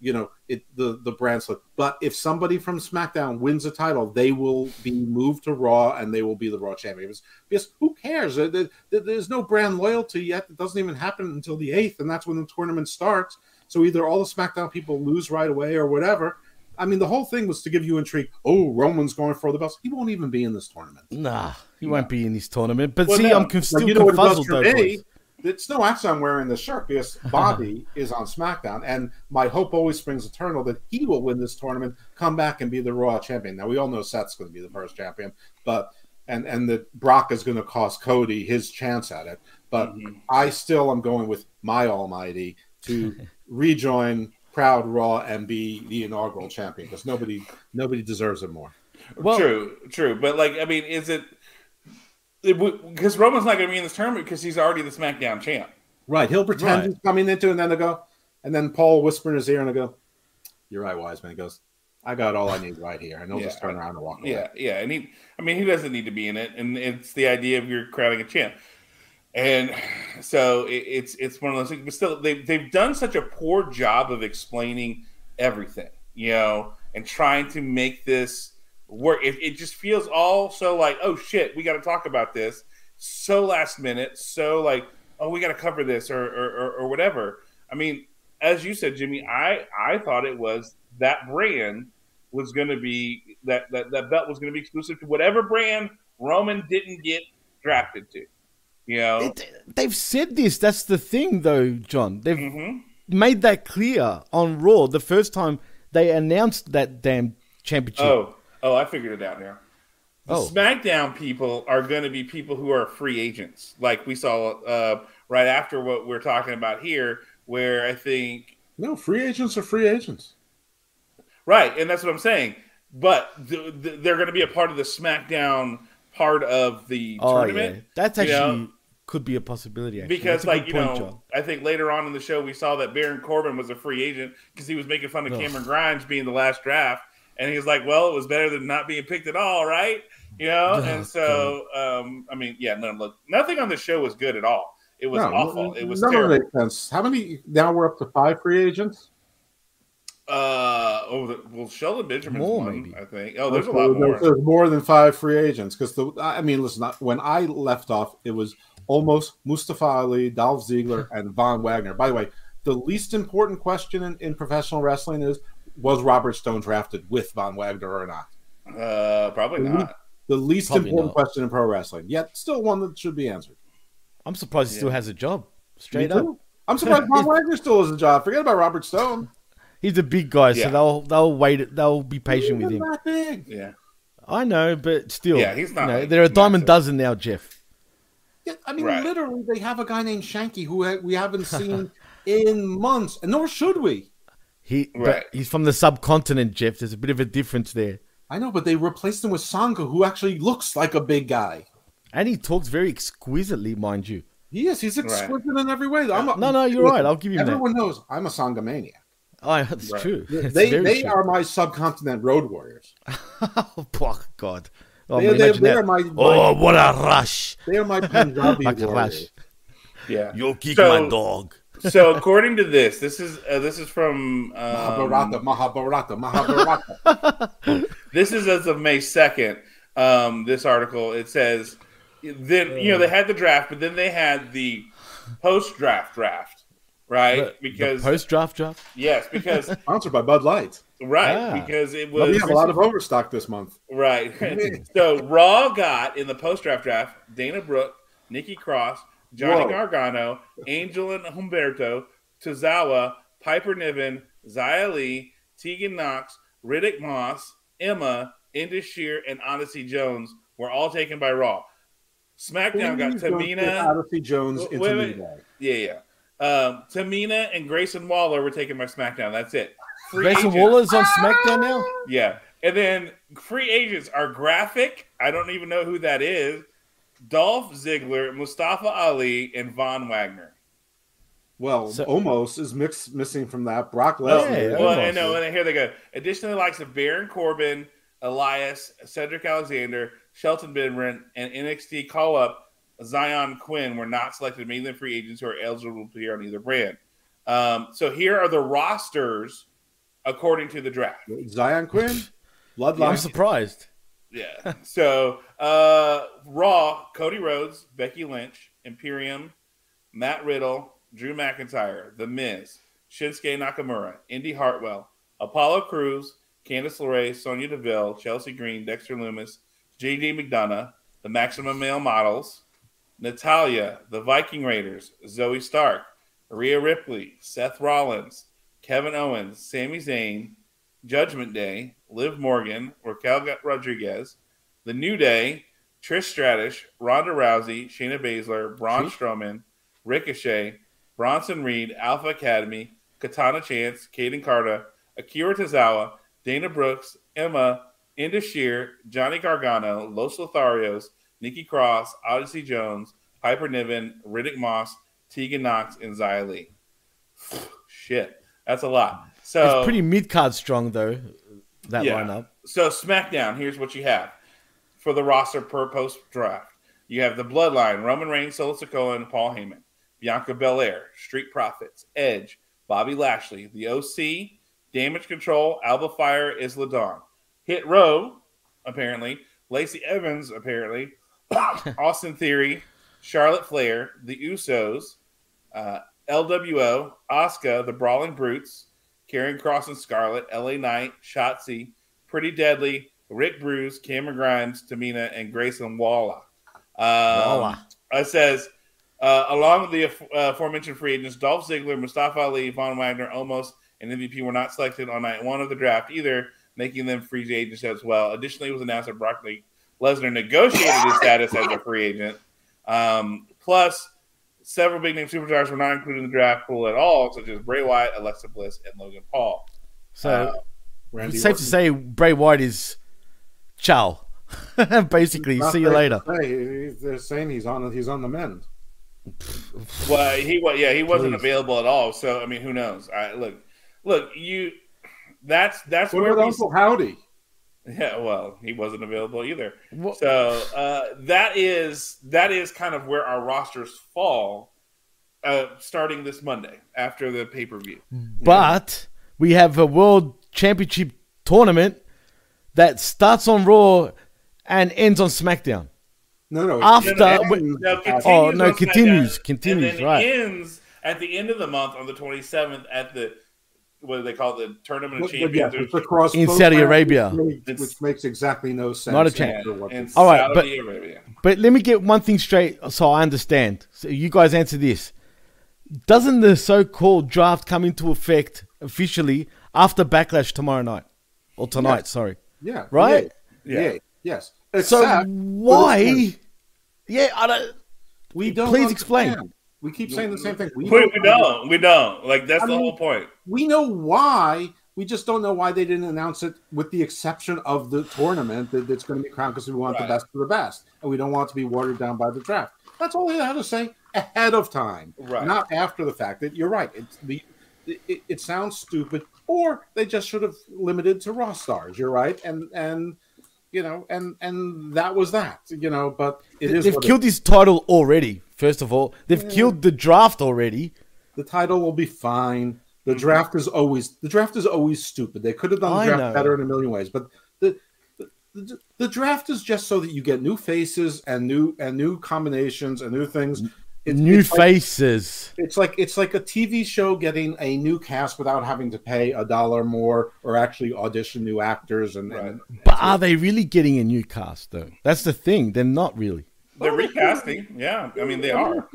You know, it the the brand split. But if somebody from SmackDown wins a title, they will be moved to Raw, and they will be the Raw champions. Because who cares? There- there- There's no brand loyalty yet. It doesn't even happen until the eighth, and that's when the tournament starts. So either all the SmackDown people lose right away, or whatever. I mean, the whole thing was to give you intrigue. Oh, Roman's going for the belts. He won't even be in this tournament. Nah, he won't be in this tournament. But Well, see, no. I'm con- Now, still you know what it does confuzzled though. Me? boys. It's no accident I'm wearing this shirt because Bobby is on SmackDown, and my hope always springs eternal that he will win this tournament, come back and be the Raw champion. Now we all know Seth's going to be the first champion, but and and that Brock is going to cost Cody his chance at it. But Mhm. I still am going with my Almighty to rejoin Proud Raw and be the inaugural champion because nobody nobody deserves it more. Well- true, true. But like, I mean, is it? Because Roman's not going to be in this tournament because he's already the SmackDown champ. Right. He'll pretend Right. he's coming into and then they'll go, and then Paul whisper in his ear and they'll go, You're right, Wiseman. He goes, I got all I need right here. And he'll just turn around and walk away. Yeah, yeah, and he, I mean, he doesn't need to be in it, and it's the idea of you're crowning a champ, and so it, it's it's one of those things. But still, they they've done such a poor job of explaining everything, you know, and trying to make this work. It, it just feels all so like, oh shit, we got to talk about this, so last minute, so like, oh, we got to cover this or, or or or whatever. I mean, as you said, Jimmy, I I thought it was that brand was going to be that, that that belt was going to be exclusive to whatever brand Roman didn't get drafted to. You know, It- they've said this. That's the thing, though, John. They've hmm made that clear on Raw the first time they announced that damn championship. oh oh, I figured it out now. The Oh. SmackDown people are going to be people who are free agents, like we saw uh, right after what we're talking about here, where I think No, free agents are free agents. Right, and that's what I'm saying. But th- th- they're going to be a part of the SmackDown part of the Oh, tournament. yeah. That's actually know? could be a possibility. Actually. Because, like you point, know, John. I think later on in the show we saw that Baron Corbin was a free agent because he was making fun of Ugh. Cameron Grimes being the last draft, and he was like, "Well, it was better than not being picked at all, right?" You know, Oh, and so um, I mean, yeah, no, look, nothing on the show was good at all. It was No, awful. It was none of terrible. it makes sense. How many? Now we're up to five free agents. Uh, oh, the, well, Shelton Benjamin's More, one, maybe. I think. Oh, there's a Okay, lot more. There's, there's more than five free agents because the. I mean, listen. When I left off, it was almost Mustafa Ali, Dolph Ziggler, and Von Wagner. By the way, the least important question in, in professional wrestling is: Was Robert Stone drafted with Von Wagner or not? Uh, probably The not. The least Probably important not. question in pro wrestling, yet still one that should be answered. I'm surprised he still has a job. Straight up. I'm surprised Von Wagner still has a job. Forget about Robert Stone. he's a big guy, Yeah. so they'll they'll wait. They'll be patient with him. not big. Yeah. I know, but still, Yeah, he's not, You know, like, they're a dime a massive. dozen now, Jeff. Yeah, I mean, Right. literally, they have a guy named Shanky who we haven't seen in months, and nor should we. He, Right. but he's from the subcontinent, Jeff. There's a bit of a difference there, I know, but they replaced him with Sanga, who actually looks like a big guy. and he talks very exquisitely, mind you. He is. He's exquisite in every way. I'm a, No, no, you're right. I'll give you that. Everyone knows I'm a Sanga maniac. Oh, that's Right. true. It's They they true. are my subcontinent road warriors. oh, God. Oh, They, they, they are my, my Oh, what a rush! they are my Punjabi Like warriors. rush. Yeah. You'll kick So- my dog. So according to this, this is uh, this is from Mahabharata, um, Mahabharata, Mahabharata. this is as of May second. Um, this article it says then you know they had the draft, but then they had the post draft draft, right? because post draft draft. yes, because Sponsored by Bud Light. right Ah. because it Well, was we have a lot of overstock this month. Right. so Raw got in the post draft draft Dana Brooke, Nikki Cross, Johnny Whoa. Gargano, Angel and Humberto, Tozawa, Piper Niven, Xia Li, Tegan Knox, Riddick Moss, Emma, Indus Sher, and Odyssey Jones were all taken by Raw. SmackDown got Please don't Tamina. Odyssey Jones Wait, into wait, New wait. Yeah, yeah. Um, Tamina and Grayson Waller were taken by SmackDown. That's it. Free Grayson agents- Waller's on SmackDown now. Yeah. And then free agents are graphic. I don't even know who that is. Dolph Ziggler, Mustafa Ali, and Von Wagner. Well, So- almost is mix, missing from that. Brock Lesnar. yeah. Well, I know, and here they go. Additionally, the likes of Baron Corbin, Elias, Cedric Alexander, Shelton Benjamin, and NXT call up Xyon Quinn were not selected mainly free agents who are eligible to appear on either brand. Um, so here are the rosters according to the draft. Xyon Quinn, Bloodline. I'm surprised. Yeah. so uh Raw, Cody Rhodes, Becky Lynch, Imperium, Matt Riddle, Drew McIntyre, The Miz, Shinsuke Nakamura, Indi Hartwell, Apollo Crews, Candice LeRae, Sonya Deville, Chelsea Green, Dexter Lumis, JD McDonagh, the Maximum Male Models, Natalya, the Viking Raiders, Zoey Stark, Rhea Ripley, Seth Rollins, Kevin Owens, Sami Zayn, Judgment Day, Liv Morgan, Raquel Rodriguez, The New Day, Trish Stratus, Ronda Rousey, Shayna Baszler, Braun Strowman, Ricochet, Bronson Reed, Alpha Academy, Katana Chance, Kayden Carter, Akira Tozawa, Dana Brooks, Emma, Indus Sher, Johnny Gargano, Los Lotharios, Nikki Cross, Odyssey Jones, Piper Niven, Riddick Moss, Tegan Knox, and Xia Li. Shit, that's a lot. So It's pretty mid card strong though. That Yeah. lineup. so SmackDown, here's what you have for the roster per post draft. You have the Bloodline, Roman Reigns, Solo Sikoa, and Paul Heyman, Bianca Belair, Street Profits, Edge, Bobby Lashley, the OC, Damage Control, Alba Fyre, Isla Dawn, Hit Row, apparently, Lacey Evans, apparently, Austin Theory, Charlotte Flair, the Usos, uh, LWO, Asuka, the Brawling Brutes, Karrion Kross and Scarlett, LA Knight, Shotzi, Pretty Deadly, Rick Bruce, Cameron Grimes, Tamina, and Grayson Waller. Um, Waller. It says, uh, along with the uh, aforementioned free agents, Dolph Ziggler, Mustafa Ali, Von Wagner, Almost, and MVP were not selected on night one of the draft either, making them free agents as well. Additionally, it was announced that Brock Lesnar negotiated his status as a free agent. Um, plus, several big name superstars were not included in the draft pool at all, such as Bray Wyatt, Alexa Bliss, and Logan Paul. So Uh, it's safe to say Bray Wyatt is ciao. Basically, Not see you later. say. They're saying he's on he's on the mend. Well, he was yeah, he wasn't Please. available at all. So I mean, who knows? I, look, look, you. That's that's What where about we. Uncle Howdy? Yeah, well, he wasn't available either. Wha- So uh, that is that is kind of where our rosters fall, uh, starting this Monday after the pay per view. But we have a world championship tournament that starts on Raw and ends on SmackDown. No, no. After- it ends wait- No, at- Oh, no, on continues, SmackDown, continues, and then right. Ends at the end of the month on the twenty seventh at the what do they call it, the tournament of But- but yeah, champions it's across In Saudi brands, Arabia. which, It's- which makes exactly no sense. Not a chance. after what in the- All right, but- Arabia. But let me get one thing straight so I understand. So you guys answer this. Doesn't the so called draft come into effect officially after Backlash tomorrow night? Or tonight, Yes. sorry. Yeah, Right? Yeah, Yeah. yeah, yes. So Except for this why? Yeah, I don't. We don't. Please explain. We keep saying the same thing. We, we don't. We don't. Like that's I the mean- whole point. We know why. We just don't know why they didn't announce it, with the exception of the tournament that it's going to be crowned because we want Right. the best for the best, and we don't want it to be watered down by the draft. That's all they had to say ahead of time, Right. not after the fact. That you're right. It's the it, it sounds stupid, or they just should have limited to raw stars. You're right, and and you know, and and that was that. You know, but it is They've killed his title already, first of all. They've killed the draft already. The title will be fine. The mm-hmm. draft is always the draft is always stupid. They could have done the draft know. better in a million ways, but the, the the the draft is just so that you get new faces and new and new combinations and new things. Mm-hmm. It's, New it's like, faces. it's like it's like a TV show getting a new cast without having to pay a dollar more or actually audition new actors and, and But are they really getting a new cast, though? That's the thing. They're not really. They're recasting. Yeah, I mean they are.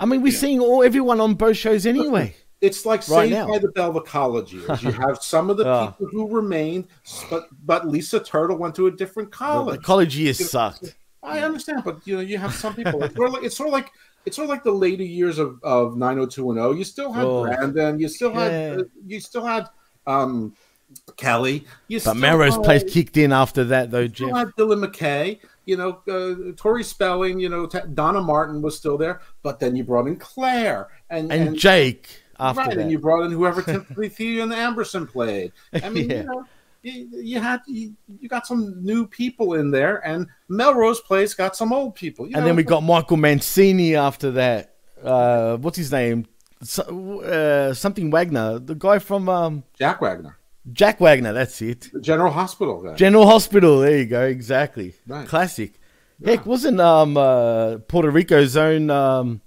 I mean, we're seeing all everyone on both shows anyway. It's like Right Saved now. by the Bell the college years. You have some of the Ah. people who remained, but but Lisa Turtle went to a different The, college. the college years You know, sucked. I understand, but you know, you have some people. It's sort of like it's sort of like, sort of like the later years of of nine hundred two and zero. You still had Oh. Brandon. You still had uh, you still had um Kelly. You But still had- Place kicked in after that, though, you still Jeff. had Dylan McKay. You know, uh, Tori Spelling. You know, T- Donna Martin was still there, but then you brought in Claire and And Jake after right, that. and you brought in whoever Timothy Theo and Amberson played. I mean, Yeah. you know, you, you had you, you got some new people in there, and Melrose Place got some old people. You and know, then we got Michael Mancini after that. Uh, what's his name? So, uh, something Wagner, the guy from um, Jack Wagner, Jack Wagner. That's it. the General Hospital guy. General Hospital. There you go. Exactly. Right. Classic. Heck, wasn't um uh, Puerto Rico's own um,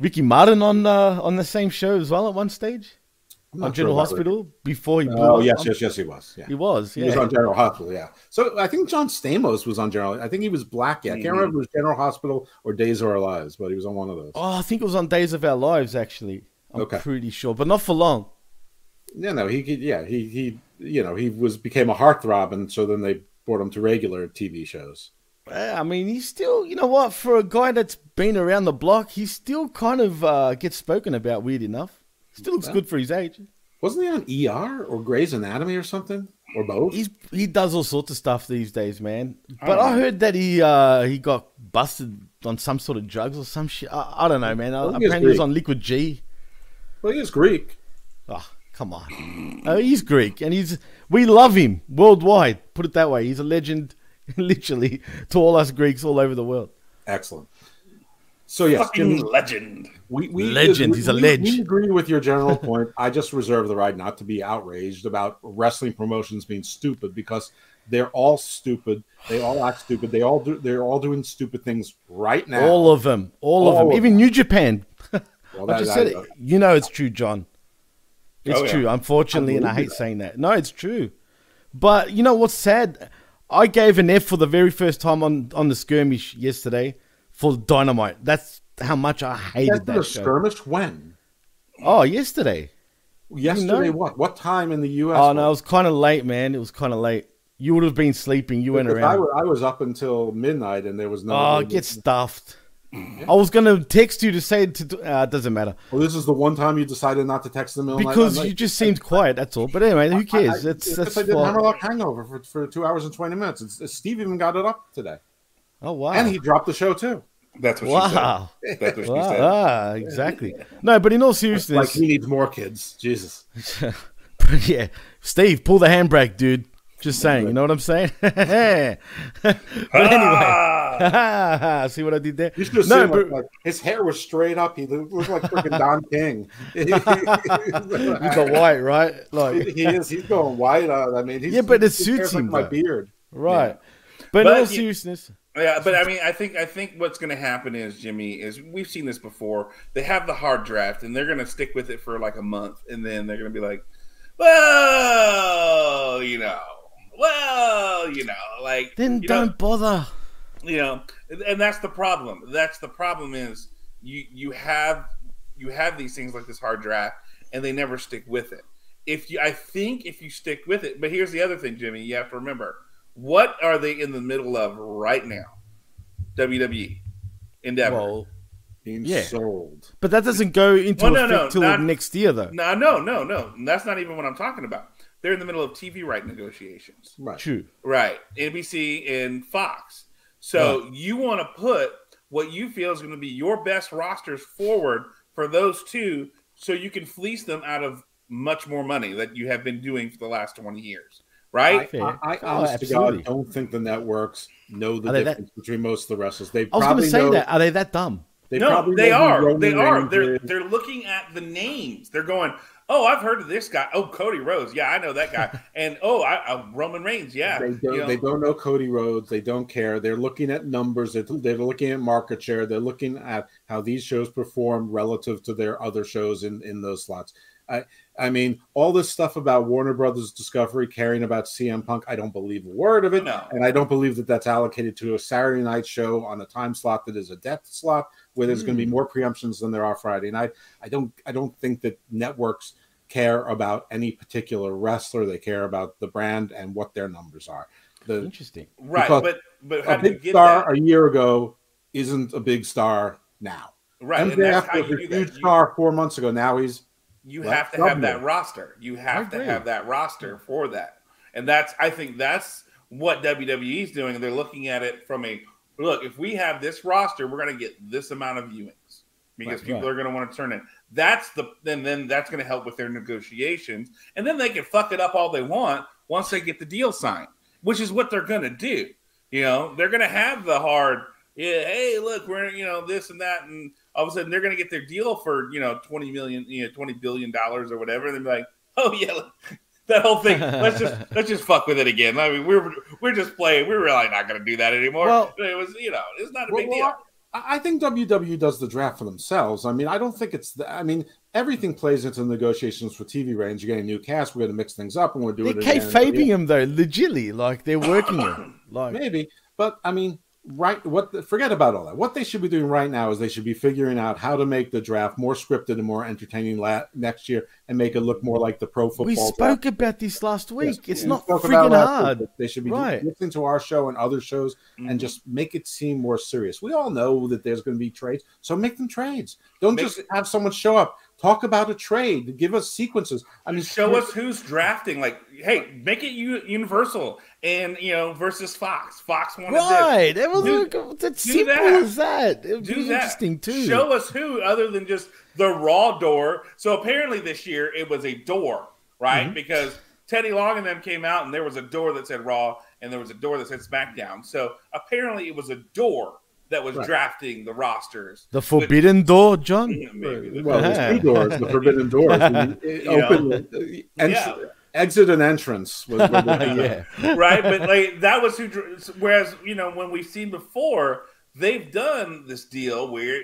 Ricky Martin on uh, on the same show as well at one stage on General about Hospital before he blew Oh up? yes, yes, yes, he was. Yeah. He was. He was on General Hospital, yeah. So I think John Stamos was on General. I think he was Black. Yeah, I can't remember if it was General Hospital or Days of Our Lives, but he was on one of those. Oh, I think it was on Days of Our Lives. Actually, I'm Okay. pretty sure, but not for long. Yeah, no, he, he, yeah, he, he, you know, he was became a heartthrob, and so then they brought him to regular TV shows. I mean, he's still, you know what, for a guy that's been around the block, he still kind of uh, gets spoken about, weird enough. Still looks Yeah. good for his age. Wasn't he on ER or Grey's Anatomy or something or both? He's He does all sorts of stuff these days, man. But don't I heard that he uh, he got busted on some sort of drugs or some shit. I, I don't know, man. Well, is Apparently he was on Liquid G. Well, he is Greek. Oh, come on. Uh, he's Greek, and he's we love him worldwide. Put it that way. He's a legend, literally, to all us Greeks all over the world. Excellent. So yes, Fucking Jimmy, legend. we, we Legend, we- he's a legend. ledge. We agree with your general point. I just reserve the right not to be outraged about wrestling promotions being stupid because they're all stupid. They all act stupid. They all do. They're all doing stupid things right now. All of them, all, of them, of even New Japan. Well, I just that- said it. You know it's true, John. It's Oh, yeah. true, unfortunately, I and I hate that. saying that. No, it's true. But you know what's sad? I gave an F for the very first time on on the skirmish yesterday for Dynamite. That's how much I hated that a show. skirmish when? Oh, yesterday. Yesterday, know? what? What time in the U.S.? Oh no, it was kind of late, man. It was kind of late. You would have been sleeping. You went Because I around. was, I was up until midnight, and there was no. Oh, get stuffed. I was gonna text you to say to. Uh, it doesn't matter Well, this is the one time you decided not to text the them because you just seemed quiet. That's all. But anyway, who cares? I, I, it's that's I did. Hammerlock Hangover for, for two hours and twenty minutes. It's, Steve even got it up today, Oh wow! and he dropped the show too. That's what wow! she said. That's what she Wow, said. ah, exactly. No, but in all seriousness, Like he needs more kids. Jesus. yeah, Steve, pull the handbrake, dude. Just saying, you know what I'm saying? but anyway, Ah! see what I did there? You No, but like, like, his hair was straight up. He looked, looked like freaking Don King. with the white, right? Like, he is. He's going white. Uh, I mean, he's, Yeah, but it suits hair's like him, My beard. right. But, in all you- seriousness, Yeah, but I mean, I think I think what's going to happen is Jimmy is we've seen this before. They have the hard draft, and they're going to stick with it for like a month, and then they're going to be like, "Well, you know, well, you know, like then don't know, bother. you know." And that's the problem. That's the problem is you you have you have these things like this hard draft, and they never stick with it. If you, I think if you stick with it, but here's the other thing, Jimmy, you have to remember what are they in the middle of right now? WWE Endeavor. Well, Being Yeah. sold. but that doesn't go into Well, no, effect no, not- next year, though. no, no, no, no. That's not even what I'm talking about. They're in the middle of TV right negotiations. Right. True. Right. NBC and Fox. So you want to put what you feel is going to be your best rosters forward for those two so you can fleece them out of much more money that you have been doing for the last 20 years. I, Right? Fair. I, I Oh, honest to. God don't think the networks know the Are they that- difference between most of the wrestlers. They I was going probably to say know, that. Are they that dumb? They no, probably they are. Roman They are. They're they're looking at the names. They're going, "Oh, I've heard of this guy. Oh, Cody Rhodes. Yeah, I know that guy." and oh, I, I Roman Reigns. Yeah, They don't, You know, they don't know Cody Rhodes. They don't care. They're looking at numbers. They're, they're looking at market share. They're looking at how these shows perform relative to their other shows in, in those slots. I I mean, all this stuff about Warner Brothers Discovery caring about CM Punk, I don't believe a word of it, No. and I don't believe that that's allocated to a Saturday night show on a time slot that is a depth slot where there's going to be hmm. more preemptions than there are Friday night. I don't I don't think that networks care about any particular wrestler; they care about the brand and what their numbers are. The Interesting. Right, but but how a do you big get star that? a year ago isn't a big star now. Right, and MJF was a huge You- star four months ago. Now he's you Let's have to have that roster. You have to have that roster for that. And that's I think that's what WWE is doing. They're looking at it from a look, if we have this roster, we're gonna get this amount of viewings because Right, people right. are gonna want to turn in. That's the then then that's gonna help with their negotiations. And then they can fuck it up all they want once they get the deal signed, which is what they're gonna do. You know, they're gonna have the hard, yeah, hey, look, we're you know, this and that, and all of a sudden they're going to get their deal for you know 20 million you know 20 billion dollars or whatever and they're like oh yeah look, that whole thing let's just let's just fuck with it again i mean we're we're just playing we're really not going to do that anymore Well- it was you know it's not a Well, big deal I I think WWE does the draft for themselves. I mean, I don't think it's. The, I mean, everything plays into negotiations for TV ratings. You're getting a new cast. We're going to mix things up, and we're doing They're it. again. kayfabing him though, legitly. Like they're working it. Like Maybe, but I mean, right? What? The, forget about all that. What they should be doing right now is they should be figuring out how to make the draft more scripted and more entertaining la- next year, and make it look more like the pro football. we draft. spoke about this last week. Yes, it's we not spoke about friggin' last hard. week They should be Right. listening to our show and other shows Mhm. and just make it seem more serious. We all know that there's going to be trades, so make them trades. Don't Make just have someone show up, talk about a trade, give us sequences. I mean, show us who's drafting like hey make it u- universal and you know versus fox fox wanted this Right. It was Do- like, that's do simple that. as that. It would do be that. interesting too. Show us who, other than just the raw door. So apparently this year it was a door, right? Mm-hmm. Because Teddy Long and them came out, and there was a door that said Raw, and there was a door that said SmackDown. So apparently it was a door that was Right. drafting the rosters. the forbidden door, John. Maybe. well, Yeah. there's two doors, the forbidden doors. and it You know. open, uh, Yeah. exit and entrance. Was, was the- yeah. right? But like that was who. Whereas you know when we've seen before, they've done this deal where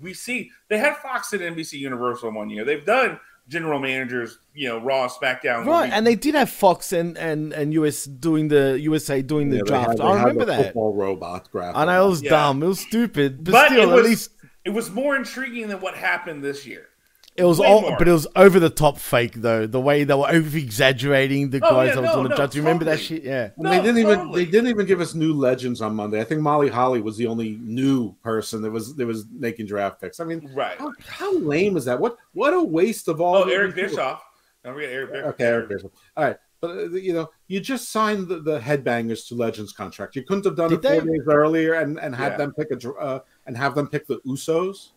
we see they had Fox and NBC Universal one year. They've done general managers, you know, Raw, SmackDown, Right, and they did have Fox and, and, and US doing the USA doing the Yeah, they draft. had- I remember that. Football robot graphic. I know it was Yeah. dumb. It was stupid, but, but still, it was at least it was more intriguing than what happened this year. It was way all. more. But it was over the top fake though. The way they were over exaggerating the Oh, guys yeah, that was no, doing the no, draft. Do you remember that shit? Yeah. And they didn't even they didn't even give us new legends on Monday. I think Molly Holly was the only new person that was that was making draft picks. I mean, Right. how, how lame is that? What what a waste of all. Oh, the- Eric Bischoff. Don't forget Eric Bischoff. Okay, Eric Bischoff. All right, but uh, you know, you just signed the, the headbangers to Legends contract. You couldn't have done Did it four they? days earlier and, and had Yeah. them pick a uh, and have them pick the Usos.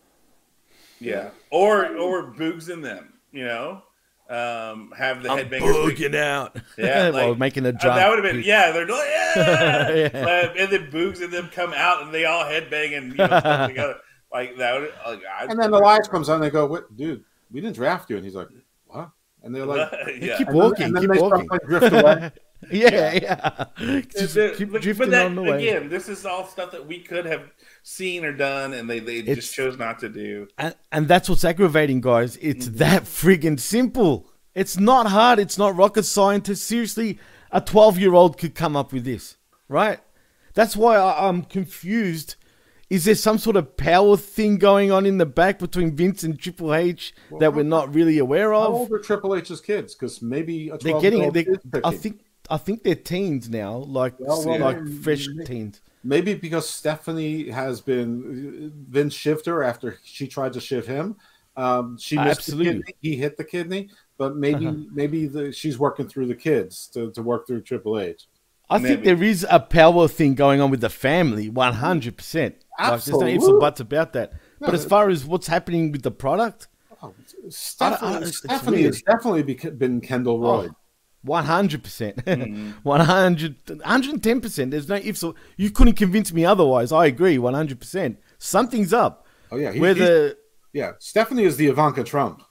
Yeah. Or or Boogs in them, you know? Um, have the headbangers. pick- out. Yeah, well, making a Uh, that would have been yeah. They're like yeah, Yeah. And then Boogs and them come out and they all headbang and you know, together like that. Would, like, I'd- And then Elias comes on and they go, "What, dude? We didn't draft you." And he's like, "What?" And they're like, yeah. Keep and then- walking. and then keep they start walking. drift away. yeah, yeah. Just The- keep but, drifting but that, on the way. again, this is all stuff that we could have seen or done, and they, they It's- just chose not to do. And, and that's what's aggravating, guys. It's mm-hmm. that friggin' simple. It's not hard. It's not rocket scientist. Seriously, a 12 year old could come up with this, right? That's why I, I'm confused. Is there some sort of power thing going on in the back between Vince and Triple H that we're not really aware How of? old are Triple H's kids? Because maybe a They're getting They, is I think. I think they're teens now, like well, well, like yeah. fresh teens. Maybe because Stephanie has been Vince shifter after she tried to shift him. Um, she uh, missed Absolutely. He hit the kidney, but maybe uh-huh. maybe the, she's working through the kids to, to work through Triple H. I maybe. think there is a power thing going on with the family, one hundred percent. Absolutely, like, there's no ifs or buts about that. No, but as far as what's happening with the product, oh, Stephanie, I, I, Stephanie has definitely been Kendall oh, Roy. Oh. 100%. 110%. Mm-hmm. There's no ifs you couldn't convince me otherwise. I agree 100%. Something's up. Oh yeah, he, the yeah, Stephanie is the Ivanka Trump.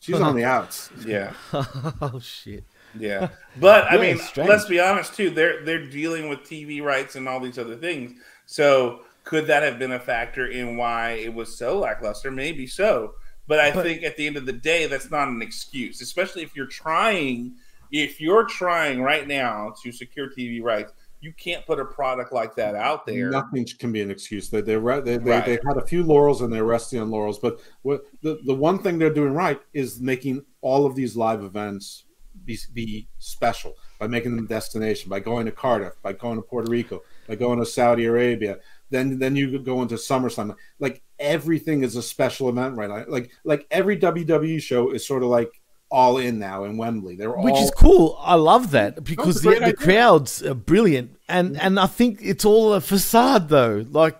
She's on the outs. Yeah. oh shit. Yeah. But I mean, strange. let's be honest too. They're they're dealing with TV rights and all these other things. So could that have been a factor in why it was so lackluster? Maybe so. But I but, think at the end of the day, that's not an excuse, especially if you're trying if you're trying right now to secure TV rights, you can't put a product like that out there. Nothing can be an excuse. They they they, they, Right. they had a few laurels and they're resting on laurels. But what the, the one thing they're doing right is making all of these live events be, be special by making them a destination, by going to Cardiff, by going to Puerto Rico, by going to Saudi Arabia. Then then you go into SummerSlam. Like everything is a special event right now. Like like every WWE show is sort of like all in now in Wembley. They're which all is cool. I love that because the, the crowds are brilliant, and and I think it's all a facade though. Like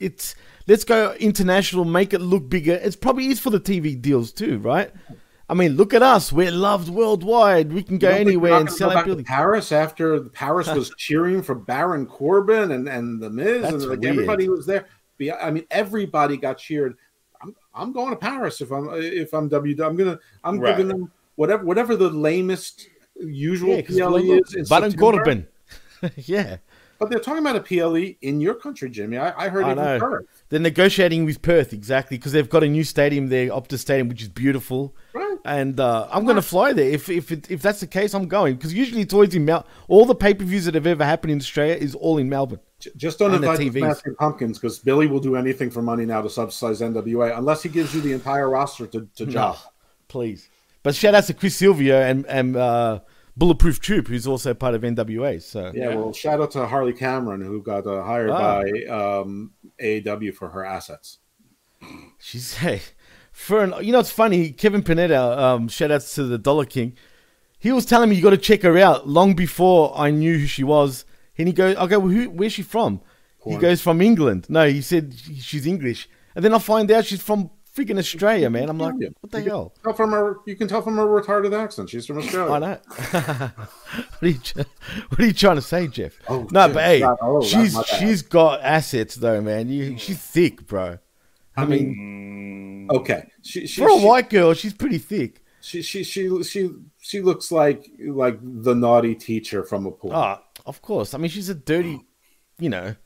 it's let's go international, make it look bigger. It's probably is for the TV deals too, right? I mean, look at us. We're loved worldwide. We can go You don't think anywhere and sell out back to buildings. Paris after Paris was cheering for Baron Corbin and, and the Miz That's and like weird. everybody was there. I mean, everybody got cheered. I'm, going to Paris if I'm if I'm W. I'm gonna I'm Right. giving them whatever whatever the lamest usual Yeah, PLE is. In. Corbin. yeah. But they're talking about a PLE in your country, Jimmy. I, I heard I it know. in Perth. They're negotiating with Perth exactly because they've got a new stadium there, Optus Stadium, which is beautiful. Right. And uh, I'm going to fly there if if it, if that's the case. I'm going because usually it's always in Mel. All the pay per views that have ever happened in Australia is all in Melbourne. Just don't the invite the TVs. Pumpkins because Billy will do anything for money now to subsidize NWA unless he gives you the entire roster to, to job. Please, but shout out to Chris Silvio and and uh, Bulletproof Troop, who's also part of NWA. So Yeah, well, shout out to Harley Cameron who got uh, hired Ah. by um, AEW for her assets. she's hey, for an, you know it's funny. Kevin Panetta, um, shout outs to the Dollar King. He was telling me you got to check her out long before I knew who she was. And he goes, I go, well, who, where's she from? He goes from England. No, he said she's English. And then I find out she's from freaking Australia, man. I'm like, what the You hell? Tell from her, you can tell from her retarded accent. She's from Australia. I know. what, are you, what are you trying to say, Jeff? Oh, no, but hey, oh, she's she's got assets though, man. You, she's thick, bro. I, I mean, Mm, Okay, she, she, for a she, white girl, she's pretty thick. she, she, she, she, she looks like like the naughty teacher from a pool. Oh, of course. I mean, she's a dirty, you know.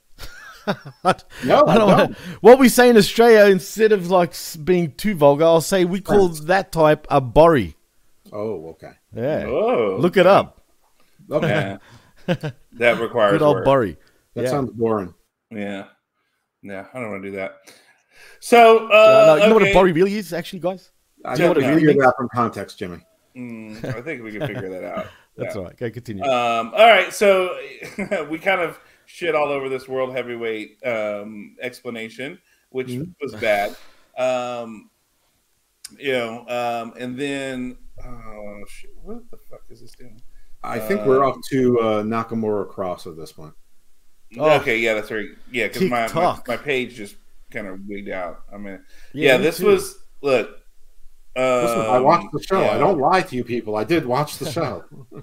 No, I I don't don't. wanna- what we say in Australia, instead of like being too vulgar, I'll say we call that type a borry. Oh, okay, Yeah. oh, Look it up. okay. That requires Good old work. borry. That Yeah. sounds boring. Yeah, yeah. I don't want to do that. So, uh, Uh, no, you know what a okay. really is, actually, guys? I know what to it really figure that from context, Jimmy. Mm, I think we can figure that out. That's Yeah. all right. Go continue. Um, all right, so we kind of shit all over this world heavyweight um, explanation, which Mhm. was bad. Um, you know, um, and then oh shit, what the fuck is this doing? I think we're off to uh, Nakamura Kross at this point. Oh. Okay, yeah, that's right. Yeah, because my, my my page just kind of wigged out. I mean, yeah, me this too. was look. Listen, I um, watched the show. yeah. I don't lie to you people. I did watch the show.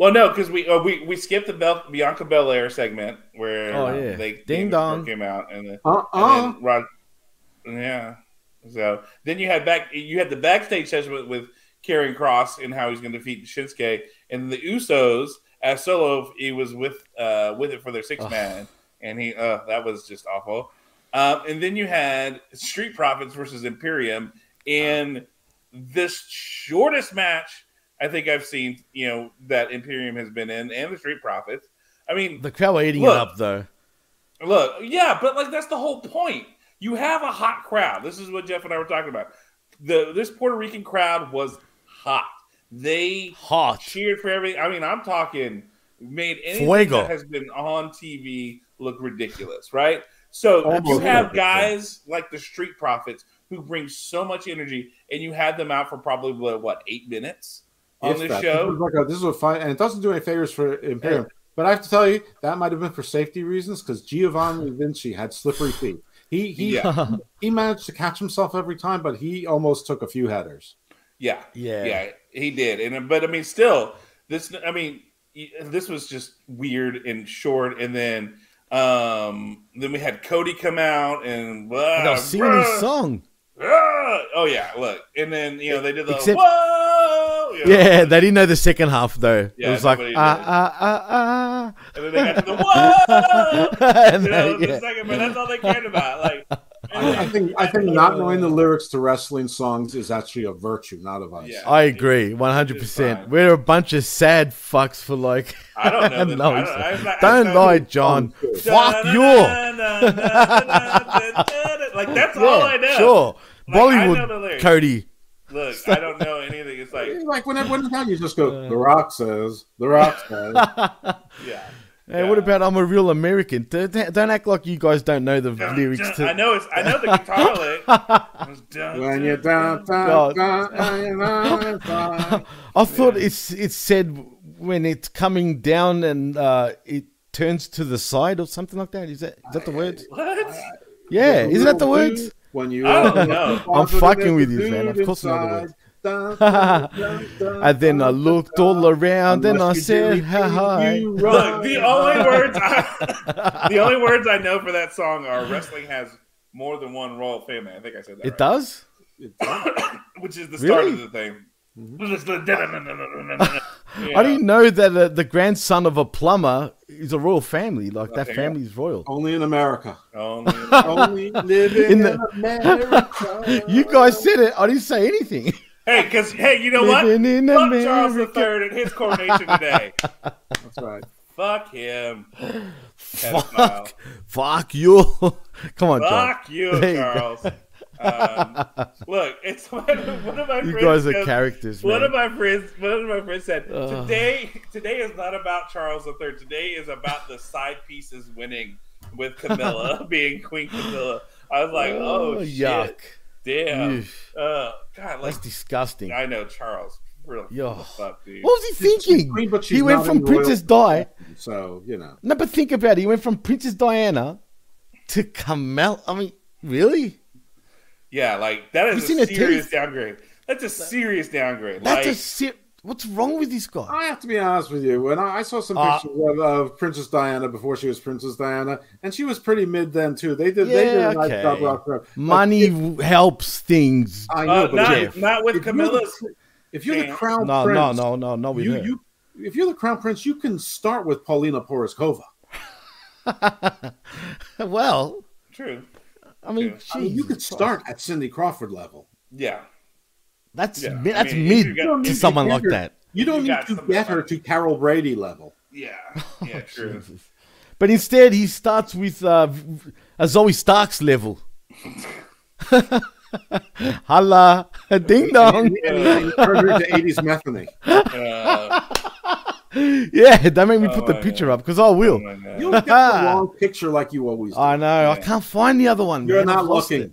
Well, no, because we uh, we we skipped the Bel- Bianca Belair segment where Oh, yeah. they Ding David dong. came out and then, uh and then Rod, yeah. So then you had back you had the backstage session with, with Karrion Kross and how he's going to defeat Shinsuke, and the Usos as solo he was with uh with it for their six man, and he uh that was just awful. Um, and then you had Street Profits versus Imperium in this shortest match I think I've seen, you know, that Imperium has been in, and the Street Profits. I mean, the crowd eating Look. it up, though. Look, yeah, but like that's the whole point. You have a hot crowd. This is what Jeff and I were talking about. The this Puerto Rican crowd was hot. They Hot. cheered for everything. I mean, I'm talking made anything Fuego. that has been on TV look ridiculous, right? So Almost you have perfect, guys like the Street Profits who bring so much energy, and you had them out for probably what, what eight minutes on If this that. show. This is, like a, this is a fine, and it doesn't do any favors for Imperium. But I have to tell you, that might have been for safety reasons because Giovanni Vinci had slippery feet. He he Yeah. he managed to catch himself every time, but he almost took a few headers. Yeah, Yeah. yeah, he did. And but I mean, still, this. I mean, this was just weird and short. And then, um, then we had Cody come out and blah, And I was singing blah, his song. ah. Oh yeah, look. And then you know they did the Except- whoa. you know, Yeah, they didn't know the second half, though. Yeah, it was like, nobody ah, ah, ah, And then they got to the whoa. ah. And You know, they- the yeah. second, but that's all they cared about. Like, I, I think I think not knowing the lyrics to wrestling songs is actually a virtue, not a vice. Yeah. I agree, one hundred percent. We're a bunch of sad fucks for like. I don't know. No, I don't, not. I'm Don't I'm lie, John. Sounds good. Fuck you. Like that's all I know. Sure, Like, I know Bollywood. Cody. Look, I don't know anything. It's like, Like whenever when you just go. The Rock says. The Rock says. yeah. Hey, what about I'm a real American? Don't, don't act like you guys don't know the Dun, lyrics dun. to. I know it's. I know the guitar lick. Dun, when you're down, down, down, down, down. I thought it's it's said when it's coming down and uh, it turns to the side or something like that. Is that is that the words? What? Yeah, isn't that the words? When you I don't know. I'm fucking with you, man. Of course I know the words. Words. And then I looked all around and I said, hi." Look, the only words I, the only words I know for that song are wrestling has more than one royal family. I think I said that. It right. does. which is the start Really? of the thing. Just I didn't know that uh, the grandson of a plumber is a royal family. Like that family is royal. Only in America. Only- Only living In in, the- America. You guys said it. I didn't say anything. Hey, because hey, you know what? Living in Fuck Charles America. III and his coronation today. That's right. Fuck him. Fuck, fuck you. Come on, John. Fuck you, There you Charles. Um, look, it's one of, one of my You friends. guys are goes- characters, One man. of my friends, one of my friends said, Ugh. "Today, today is not about Charles III. Today is about the side pieces winning with Camilla being Queen Camilla." I was like, "Oh, shit, yuck. Damn, uh, God, like That's disgusting. I know Charles, really, Yo. what fuck, dude." What was he thinking? queen, but He went from Princess Di. So, you know. No, but think about it. He went from Princess Diana to Camel. I mean, really? Yeah, like that You is seen a serious teeth? downgrade. That's a serious downgrade. That's like, a ser- What's wrong with this guy? I have to be honest with you. When I, I saw some Uh, pictures of, of Princess Diana before she was Princess Diana, and she was pretty mid then too. They did. they did Yeah, a nice okay. job of her. Money if- w helps things. I know, uh, but not, if, not with if you're Camilla's. the, if you're the crown No, prince, no, no, no, no, with you, you, if you're the crown prince, you can start with Paulina Porizkova. well, True. I mean, Yeah. I mean, you could start at Cindy Crawford level. Yeah. That's Yeah, mi- I that's mean, you mid got- to someone to like her- that. You don't You need to some get her to Carol Brady level. Yeah. Yeah. True. But instead, he starts with uh, v- a Zoey Starks level. Holla, ding dong. And, and you turn her into 80s Metheny. Uh, Yeah, that made me put Oh the my picture God. up because I will. Oh, You'll get the wrong picture like you always do. I know. I can't find the other one. You're man. Not lost looking.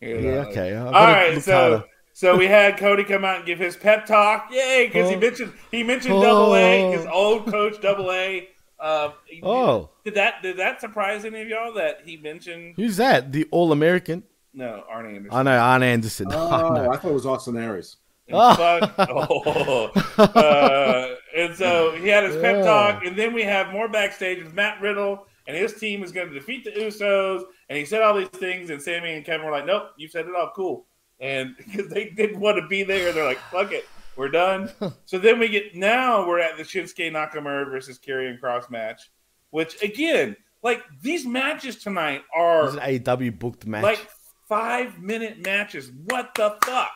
it. Yeah, okay. I've All gotta right, look so harder. So we had Cody come out and give his pep talk. Yay, because he Oh. mentioned he mentioned Double A, his Oh. old coach Double A. Uh, Oh, did that did that surprise any of y'all that he mentioned? who's that? The All American? No, Arnie Anderson. I know, Arn Anderson. I Oh, know. I thought it was Austin Aries. And, fuck- oh. Uh, and so he had his pep talk, and then we have more backstage with Matt Riddle, and his team is going to defeat the Usos. And he said all these things, and Sammy and Kevin were like, "Nope, you said it all, cool." And because they didn't want to be there, they're like, "Fuck it, we're done." so then we get now we're at the Shinsuke Nakamura versus Karrion Kross match, which again, like these matches tonight are This is an AW booked match. like five minute matches. What the fuck?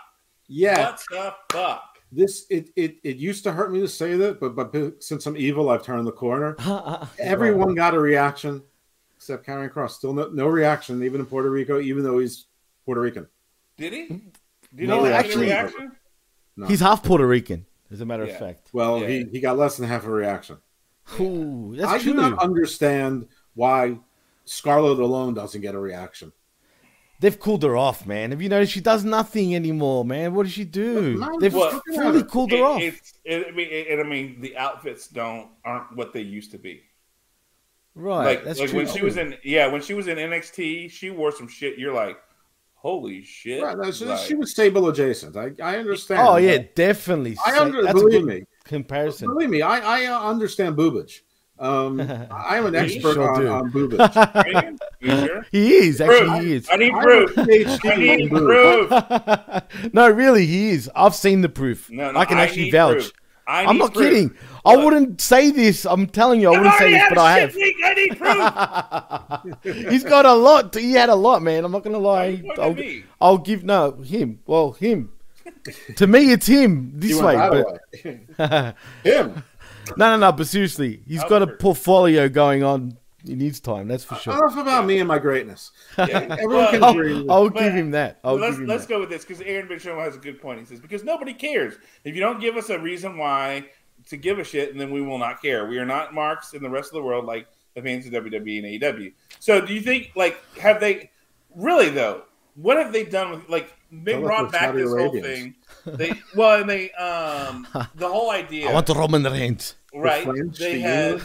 Yeah, What the fuck? this it, it it used to hurt me to say that, but but since I'm evil, I've turned the corner. Everyone got a reaction except Karrion Kross. Still no, no reaction, even in Puerto Rico, even though he's Puerto Rican. Did he? Hmm? Did No, he have actually- a reaction? No. He's half Puerto Rican, as a matter Yeah. of fact. Well, Yeah. he, he got less than half a reaction. Ooh, that's I true. do not understand why Scarlett alone doesn't get a reaction. They've cooled her off, man. Have you noticed she does nothing anymore, man? What does she do? Man, They've what? fully cooled her It- off. It's, it, I mean, it, I mean, the outfits don't aren't what they used to be. right. like, that's like true. when she was in, yeah, when she was in NXT, she wore some shit. You're like, holy shit! Right, no, she, Like, she was stable adjacent. I, I understand. Oh yeah, definitely. I under, that's a believe good me. comparison. Believe me, I, I uh, understand boobage. Um, I am an expert sure on, do. on boobage. sure? he is actually Proof. he is. I need proof. a PhD I need proof. no, really, he is. I've seen the proof. No, no, I can actually need vouch. proof. I I'm not proof. kidding. I wouldn't say this. I'm telling you, I wouldn't say this, but a I shit have. week. I I need proof. He's got a lot. He had a lot, man. I'm not gonna lie. you pointing I'll, me? I'll give no him. Well, him. to me, it's him this You way. But. Him. no, no, no. But seriously, he's got a portfolio going on in his time. That's for sure. Enough about me and my greatness. Yeah. Everyone can Well, agree. with- I'll give him that. I'll let's him let's that. go with this because Aaron Bischoff has a good point. He says because nobody cares if you don't give us a reason why to give a shit, and then we will not care. We are not marks in the rest of the world like the fans of WWE and AEW. So do you think like have they really though? What have they done with like they Tell brought back Saudi this whole thing? They well and they um the whole idea I want the Roman Reigns. right French, they the had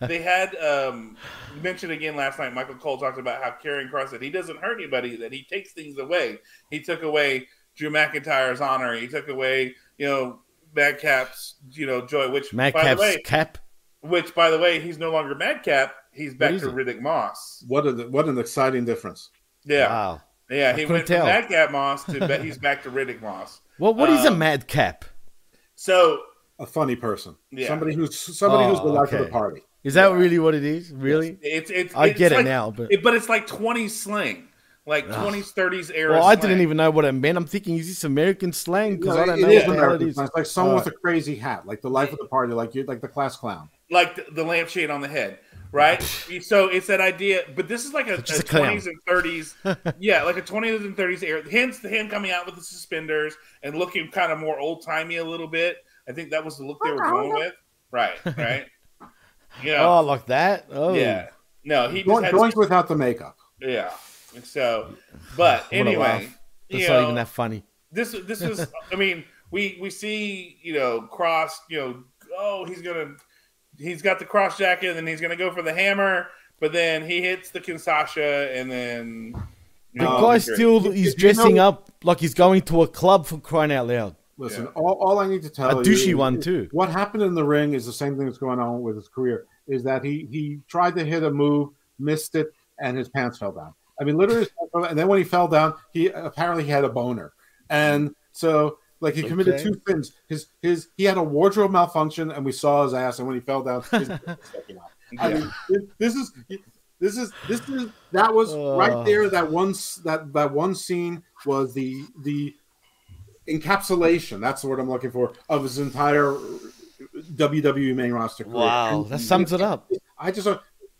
they had um mentioned again last night michael cole talked about how Karrion Kross said he doesn't hurt anybody that he takes things away he took away drew mcintyre's honor he took away you know madcap's you know joy which by the Madcap's way cap. which by the way he's no longer madcap he's back to he? riddick moss What a what an exciting difference. yeah Wow. yeah he couldn't went from tell. madcap moss to ba- he's back to riddick moss Well, what is a Um, madcap? so A funny person. Yeah. Somebody who's somebody who's the Oh, life of the party. Is that really what it is? Really? it's it's I it's get it like- now, but it- but it's like twenty slang like 20s 30s era well, I didn't even know what it meant. I'm thinking, is this American slang? Because No, I don't it know what the it American slang. It's like someone Uh, with a crazy hat, like the life of the party, like you, like the class clown. like the, the lampshade on the head, right? so it's that idea, but this is like a, a Just a clown. 20s and 30s, yeah, like a 20s and 30s era. Hence the him coming out with the suspenders and looking kind of more old timey a little bit. I think that was the look they were going with, right? Right? Yeah, Oh, like that? Oh, yeah. No, he just Going, going without the makeup. yeah. So, but anyway, laugh. you That's not know, even that funny. this this was I mean we we see you know Kross you know oh he's gonna he's got the cross jacket and then he's gonna go for the hammer but then he hits the Kinshasa and then you The know, guy still You- is you dressing know- up like he's going to a club for crying out loud. Listen, Yeah. all, all I need to tell A you, douchey is- one, too. What happened in the ring is the same thing that's going on with his career. Is that he he tried to hit a move, missed it, and his pants fell down. I mean, literally, his pants fell down, and then when he fell down, he apparently he had a boner, and so like he committed Okay. two sins. His his he had a wardrobe malfunction, and we saw his ass, and when he fell down, his. I mean, this is this is this is that was right Uh. there. That one that that one scene was the the encapsulation. That's the word I'm looking for of his entire WWE main roster. Career. Wow, And that sums it up. I just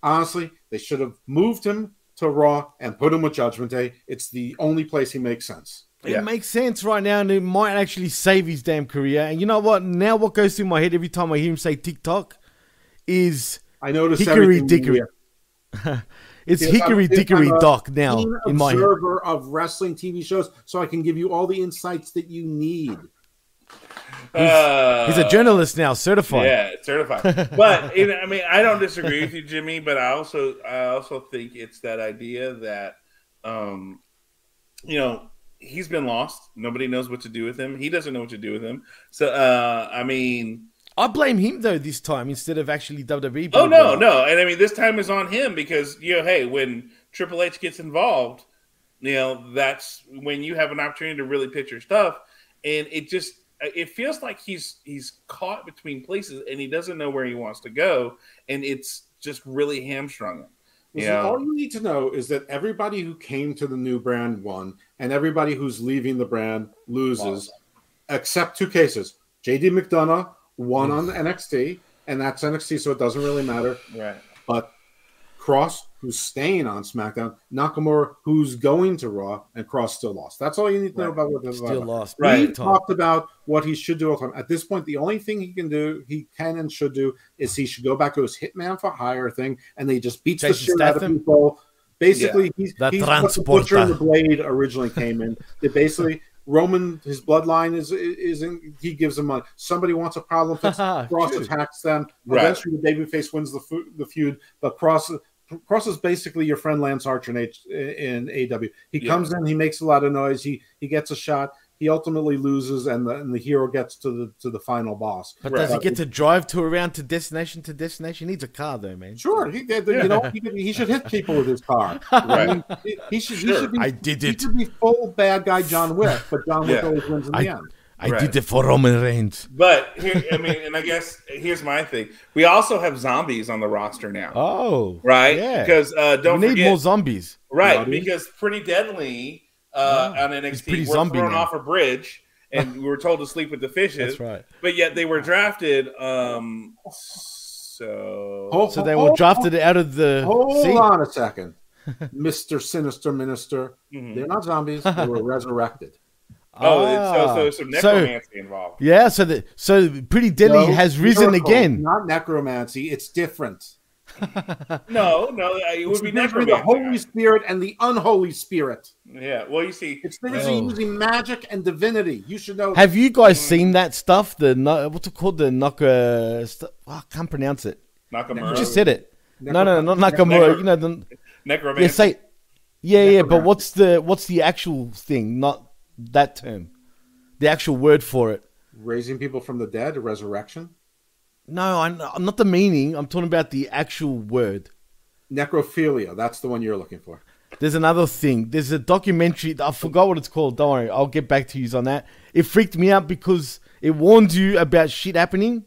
honestly, they should have moved him to Raw and put him with Judgment Day. It's the only place he makes sense. Yeah. It makes sense right now, and it might actually save his damn career. And you know what? Now, what goes through my head every time I hear him say TikTok is I noticed Hickory dickory. it's Yes, Hickory I'm- Dickory I'm a Doc now Keen in my observer of wrestling TV shows, so I can give you all the insights that you need. Uh, He's a journalist now, certified. yeah certified. But you know, I mean I don't disagree with you Jimmy but I also I also think it's that idea that um you know he's been lost. Nobody knows what to do with him. He doesn't know what to do with him. So uh I mean I blame him though this time instead of actually WWE. Oh no, no, and I mean this time is on him because you know, hey, when Triple H gets involved, you know that's when you have an opportunity to really pitch your stuff, and it just Uh, it feels like he's he's caught between places and he doesn't know where he wants to go, and it's just really hamstrung him. Listen, Yeah. All you need to know is that everybody who came to the new brand won, and everybody who's leaving the brand loses, except two cases. JD McDonagh won on NXT, and that's NXT, so it doesn't really matter. Right. But Kross, who's staying on SmackDown, Nakamura, who's going to Raw, and Kross still lost. That's all you need to know Right. about what this is Still about. lost. We Big time. talked about what he should do all the time. At this point, the only thing he can do, he can and should do, is he should go back to his Hitman for Hire thing, and they just beats the Jason shit out of people. Basically, he's, The he's what the Butcher and the. Blade originally came in. They basically Roman, his bloodline is is in. He gives them money. Somebody wants a problem fixed. Kross attacks them. Right. Eventually, the babyface wins the fu- the feud. But Kross Kross is basically your friend Lance Archer in, H, in AW. He Yeah. comes in, he makes a lot of noise. He he gets a shot. He ultimately loses, and the and the hero gets to the to the final boss. But Right. does he get to drive to around to destination to destination? He needs a car though, man. Sure, he did. You know, he, he should hit people with his car. Right. I mean, he, he should. He should be. I did He should be full bad guy John Wick, but John Wick Yeah. always wins in the end. I Right. did it for Roman Reigns. But here, I mean, and I guess here's my thing: we also have zombies on the roster now, Oh, right? Yeah, Because uh, don't we need forget, more zombies. right? Zombies? Because Pretty Deadly uh, on NXT pretty were zombie thrown now. off a bridge, and we were told to sleep with the fishes. That's right. But yet they were drafted. Um, so Oh, So they were drafted out of the Hold sea. on a second, Mister Sinister Minister. Mhm. They're not zombies. They were resurrected. Oh, it's, so so Ah. some necromancy involved. Yeah, so the so Pretty Deadly No, has risen miracle, again. Not necromancy. It's different. No, no, uh, it would It's be the necromancy. the Holy Spirit and the unholy spirit. Yeah. Well, you see, It's the Oh. using magic and divinity. You should know. Have you guys mm. seen that stuff? The what's it called? The Naka. St- oh, I can't pronounce it. Nakamura. You just said it. No, no, no, not Nakamura. Necro- You know the necromancy. yeah. Say yeah, yeah. But what's the what's the actual thing? Not that term. The actual word for it. raising people from the dead, resurrection, No, I'm I'm not the meaning. I'm talking about the actual word. necrophilia. That's the one you're looking for. There's another thing. There's a documentary. I forgot what it's called. Don't worry. I'll get back to you on that. It freaked me out because it warns you about shit happening,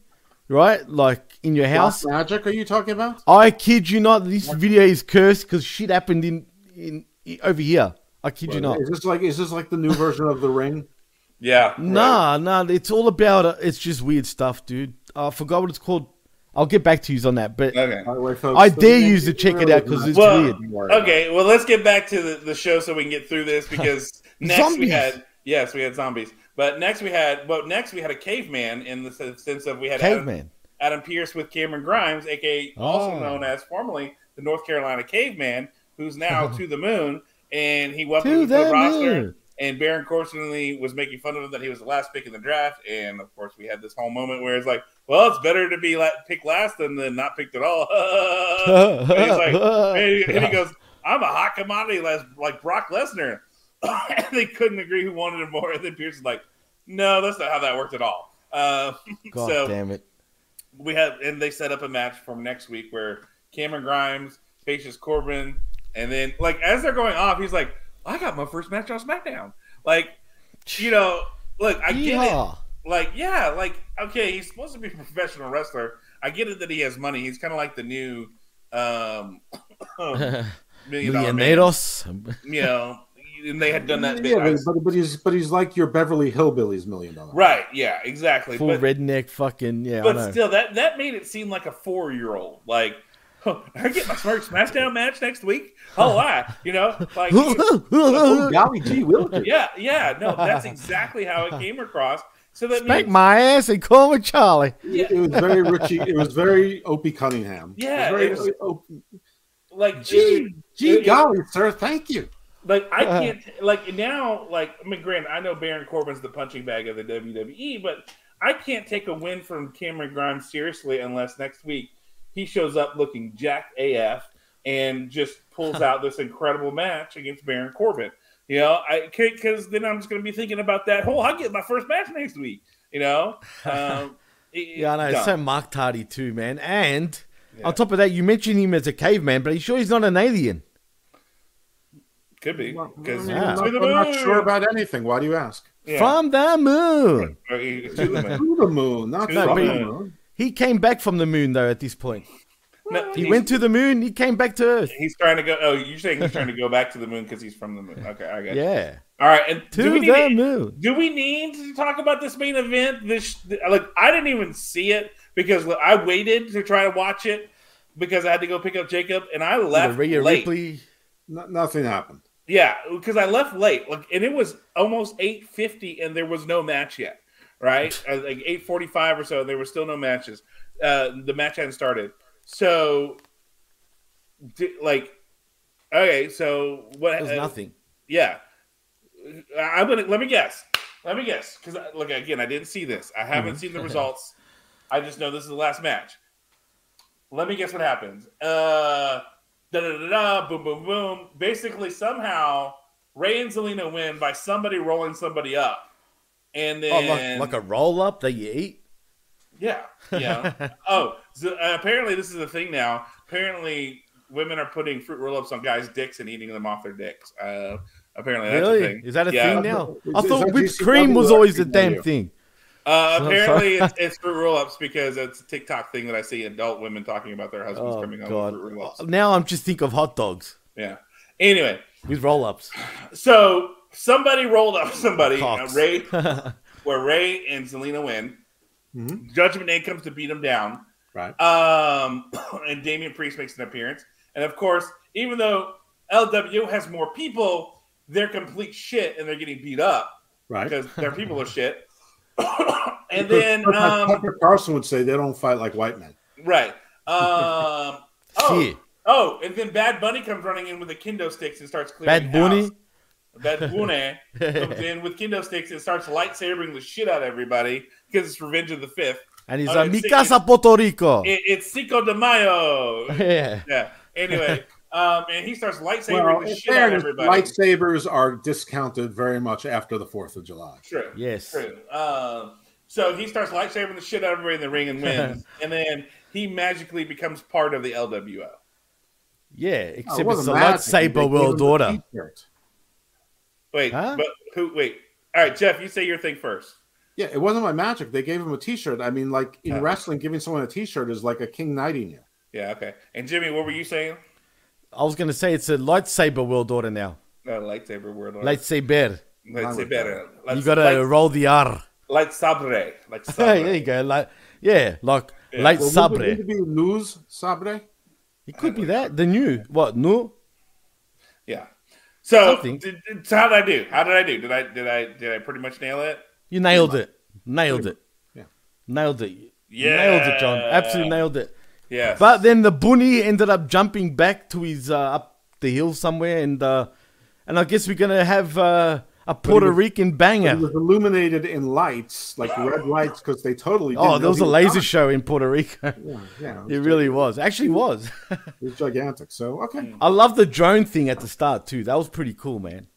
right? Like in your house. Black magic? Are you talking about? I kid you not. This video is cursed because shit happened in, in over here. I kid you not. Is this like is this like the new version of the ring? Yeah. right. Nah, nah. It's all about. Uh, it's just weird stuff, dude. I forgot what it's called. I'll get back to you on that. But Okay. By the way, folks, I the- dare you to check it out because it's Well, weird. Don't worry about it. Okay, well, let's get back to the, the show so we can get through this because next we had yes, we had zombies, but next we had well, next we had a caveman in the sense of we had Adam, Caveman. Adam Pearce with Cameron Grimes, aka also Oh. known as formerly the North Carolina Caveman, who's now to the moon, and he welcomed To to the roster. And Baron Corbin was making fun of him that he was the last pick in the draft, and of course we had this whole moment where it's like, well, it's better to be la- picked last than, than not picked at all. And he's like, and he, and he goes, I'm a hot commodity like, like Brock Lesnar. and they couldn't agree who wanted him more. And then Pearce is like, no, that's not how that worked at all. Uh, God so damn it. we have, and they set up a match for next week where Cameron Grimes faces Corbin. And then, like, as they're going off, he's like, I got my first match on SmackDown. Like, you know, look, I get it. Like yeah like okay he's supposed to be a professional wrestler. I get it that he has money. He's kind of like the new um million dollar man, you know and they had done that bit. Yeah, but, but he's but he's like your Beverly Hillbillies million dollar. right yeah exactly. Full but, redneck fucking yeah. But still that that made it seem like a four year old like huh, I get my first SmackDown match next week. Oh, why? You know, like, Oh, golly gee willikers. yeah, yeah. No, that's exactly how it came across. So that Spank means, my ass and call me Charlie. It, it was very Richie. It was very Opie Cunningham. Yeah, It was it very, was- Opie- like, gee, gee, it- golly, sir, thank you. Like I uh-huh. can't like now like I mean granted I know Baron Corbin's the punching bag of the WWE, but I can't take a win from Cameron Grimes seriously unless next week he shows up looking jacked AF and just pulls out this incredible match against Baron Corbin. You know, I can't because then I'm just going to be thinking about that whole I get my first match next week. You know, um, it- Yeah, I know. dumb. So Mark Tardy too, man. And Yeah. on top of that, you mentioned him as a caveman, but are you sure he's not an alien? could be because I mean, Yeah. I'm, not, sure about anything. Why do you ask? From the moon. to the moon. To the moon, not No, from the he- moon. He came back from the moon though. At this point, No, he went to the moon. He came back to Earth. He's trying to go. Oh, you're saying he's trying to go back to the moon because he's from the moon. Okay, I got you. Yeah, All right, and to do we, the need, moon. do we need to talk about this main event? This like I didn't even see it because look, I waited to try to watch it because I had to go pick up Jacob, and I left Rhea late. Ripley. No, nothing happened. Yeah, because I left late, like, and it was almost eight fifty, and there was no match yet. Right, Uh, like eight forty five or so, there were still no matches. Uh, the match hadn't started, so like, okay, so what? There's uh, nothing. Yeah, I'm gonna let me guess. Let me guess because look again, I didn't see this. I haven't seen the results. I just know this is the last match. Let me guess what happens. Uh, da da da da, boom boom boom. Basically, somehow Rey and Zelina win by somebody rolling somebody up, and Oh, then like, like a roll up that you eat. yeah, yeah. oh, so, uh, apparently this is a thing now. Apparently, women are putting fruit roll-ups on guys' dicks and eating them off their dicks. Uh, Apparently, that's a Really? thing. Is that a Yeah. thing now? I is thought that whipped cream was always a GCW? damn thing. Uh, apparently, it's, it's fruit roll-ups because it's a TikTok thing that I see adult women talking about their husbands Oh coming home god! with fruit roll-ups. Now I'm just think of hot dogs Yeah. Anyway, with roll-ups. so somebody rolled up somebody, uh, Rey, where Rey and Zelina win. Mhm. Judgment Day comes to beat them down. Right. Um, and Damian Priest makes an appearance. And of course, even though LWO has more people, they're complete shit and they're getting beat up Right. because their people are shit. and then, um, Tucker Carlson would say they don't fight like white men. right. Um, oh, oh, and then Bad Bunny comes running in with the kendo sticks and starts clearing. Bad Bunny? House. Bad Bunny comes in with kendo sticks and starts lightsabering the shit out of everybody because it's Revenge of the Fifth. And he's Oh, like, it's- Mi casa Puerto Rico. It, it's Cinco de Mayo. yeah. Yeah. Anyway, um, and he starts lightsabering Well, the in shit out of everybody. lightsabers are discounted very much after the Fourth of July. True. Yes. True. Um, so he starts lightsabering the shit out of everybody in the ring and wins, and then he magically becomes part of the LWO. Yeah, Oh, it except it's wasn't a magic. Lightsaber world order. t-shirt. Wait, Huh? but who? Wait. All right, Jeff, you say your thing first. Yeah, it wasn't my magic. They gave him a T-shirt. I mean, like in Yeah. wrestling, giving someone a T-shirt is like a king knighting you. Yeah. Okay. And Jimmy, what were you saying? I was gonna say it's a lightsaber world order now. No, lightsaber word. Lightsaber. Lightsaber. You gotta roll the R. light sabre. Like there you go. Like yeah, like Yeah. light Well, would it be lose sabre? It could be that the new what? No, Yeah. So, did, so how did I do? How did I do? Did I did I did I pretty much nail it? you nailed it. Nailed it. Yeah. Nailed it. Yeah. Nailed it, John. Absolutely nailed it. Yeah. But then the bunny ended up jumping back to his uh, up the hill somewhere, and uh, and I guess we're gonna have uh, a Puerto was- Rican banger. It was illuminated in lights, like red lights, because they totally. Oh, didn't there was a laser coming. show in Puerto Rico. Yeah, yeah, It really was. Actually, was. it was gigantic. So okay, I love the drone thing at the start too. That was pretty cool, man.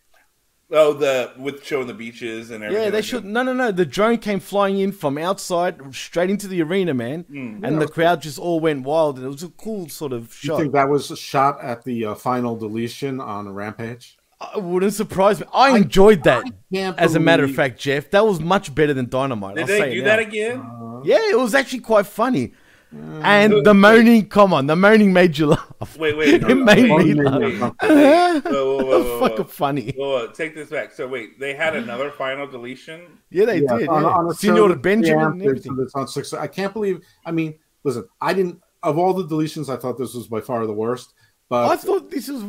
oh, the with showing the beaches and everything. Yeah, they like should. that. No, no, no. The drone came flying in from outside straight into the arena, man, Hmm. and the crowd just all went wild. And it was a cool sort of you think that was shot at the uh, final deletion on Rampage? Uh, it wouldn't surprise me. I enjoyed that. can't As a matter of fact, Jeff, that was much better than Dynamite. Did I'll they say do that now. again? Uh-huh. Yeah, it was actually quite funny. Uh-huh. And the moaning, come on, the moaning made you laugh. Wait, wait. It made One me made laugh. Whoa, whoa. Fucking funny. Whoa, whoa, take this back. So wait, they had another final deletion. Yeah, they Yeah, did. on, yeah. on a show Senor that's Benjamin and everything. so on six. I can't believe. I mean, listen, I didn't. Of all the deletions, I thought this was by far the worst. But I thought this was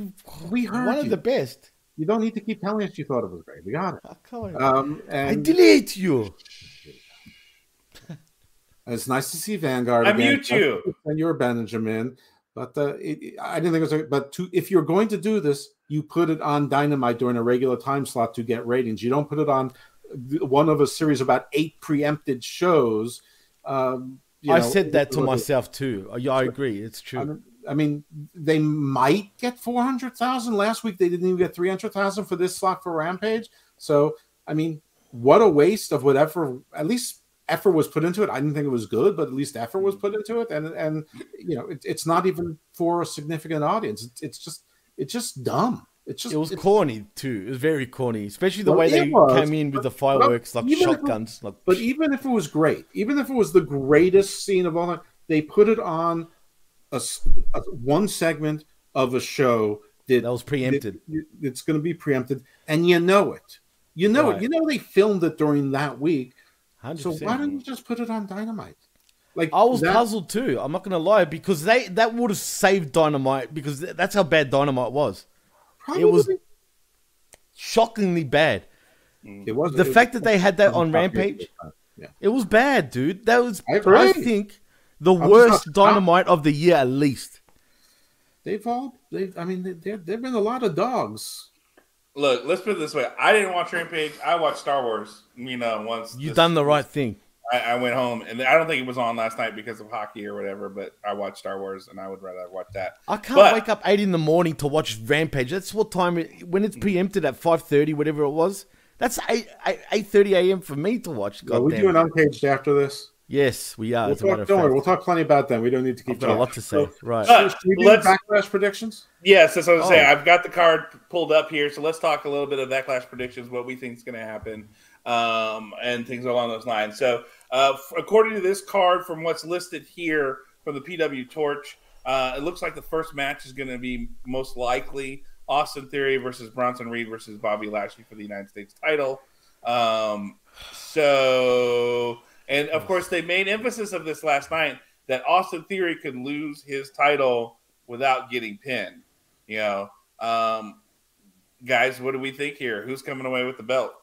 We heard one of the best. You don't need to keep telling us you thought it was great. We got it. I, can't- Um, I delete you. it's nice to see Vanguard. I again. mute you. And you're Benjamin. But uh, it, it- I didn't think it was. A, but to, if you're going to do this, you put it on Dynamite during a regular time slot to get ratings. You don't put it on one of a series of about eight preempted shows. Um, you I know, said that to myself too. Uh, Yeah, I agree. It's true. I mean, they might get four hundred thousand. Last week they didn't even get three hundred thousand for this slot for Rampage. So, I mean, what a waste of whatever. At least effort was put into it. I didn't think it was good, but at least effort was put into it. And and you know, it, it's not even for a significant audience. It's, it's just it's just dumb. It's just It was corny too. It was very corny, especially the Well, way they was, came in with the fireworks, like if it- shotguns. Like, But even if it was great, even if it was the greatest scene of all time, they put it on a, a- one segment of a show that, that was preempted. that- it's going to be preempted, and you know it. You know Right. it. You know they filmed it during that week. So 100%. why don't you just put it on Dynamite? Like I was that- puzzled too. I'm not gonna lie because they that would have saved Dynamite because th- that's how bad Dynamite was. Probably, It was shockingly bad. It was The it fact that they had that on Rampage. Yeah. it was bad, dude. That was I. I think the just worst not- Dynamite of the year at least. They've all. They. I mean, there there've been a lot of dogs. Look, let's put it this way. I didn't watch Rampage. I watched Star Wars. You know, once You this- done the right thing. I, I went home, and I don't think it was on last night because of hockey or whatever. But I watched Star Wars, and I would rather watch that. I can't But- wake up eight in the morning to watch Rampage. That's what time it, when it's preempted at five thirty, whatever it was. That's eight eight thirty a.m. for me to watch. Are God we damn doing it. uncaged after this? Yes, we are. We'll as a matter talk, don't worry, we'll talk plenty about them. We don't need to keep I've got a lot to say. right. Uh, Should we do let's- backlash predictions? Yes, that's what I was saying. Oh. I've got the card pulled up here, so let's talk a little bit of backlash predictions, what we think is going to happen, um, and things along those lines. So, uh, f- according to this card, from what's listed here from the PW Torch, uh, it looks like the first match is going to be most likely Austin Theory versus Bronson Reed versus Bobby Lashley for the United States title. Um, so, and of course, they made emphasis of this last night that Austin Theory could lose his title without getting pinned. You know, um, guys, what do we think here? Who's coming away with the belt?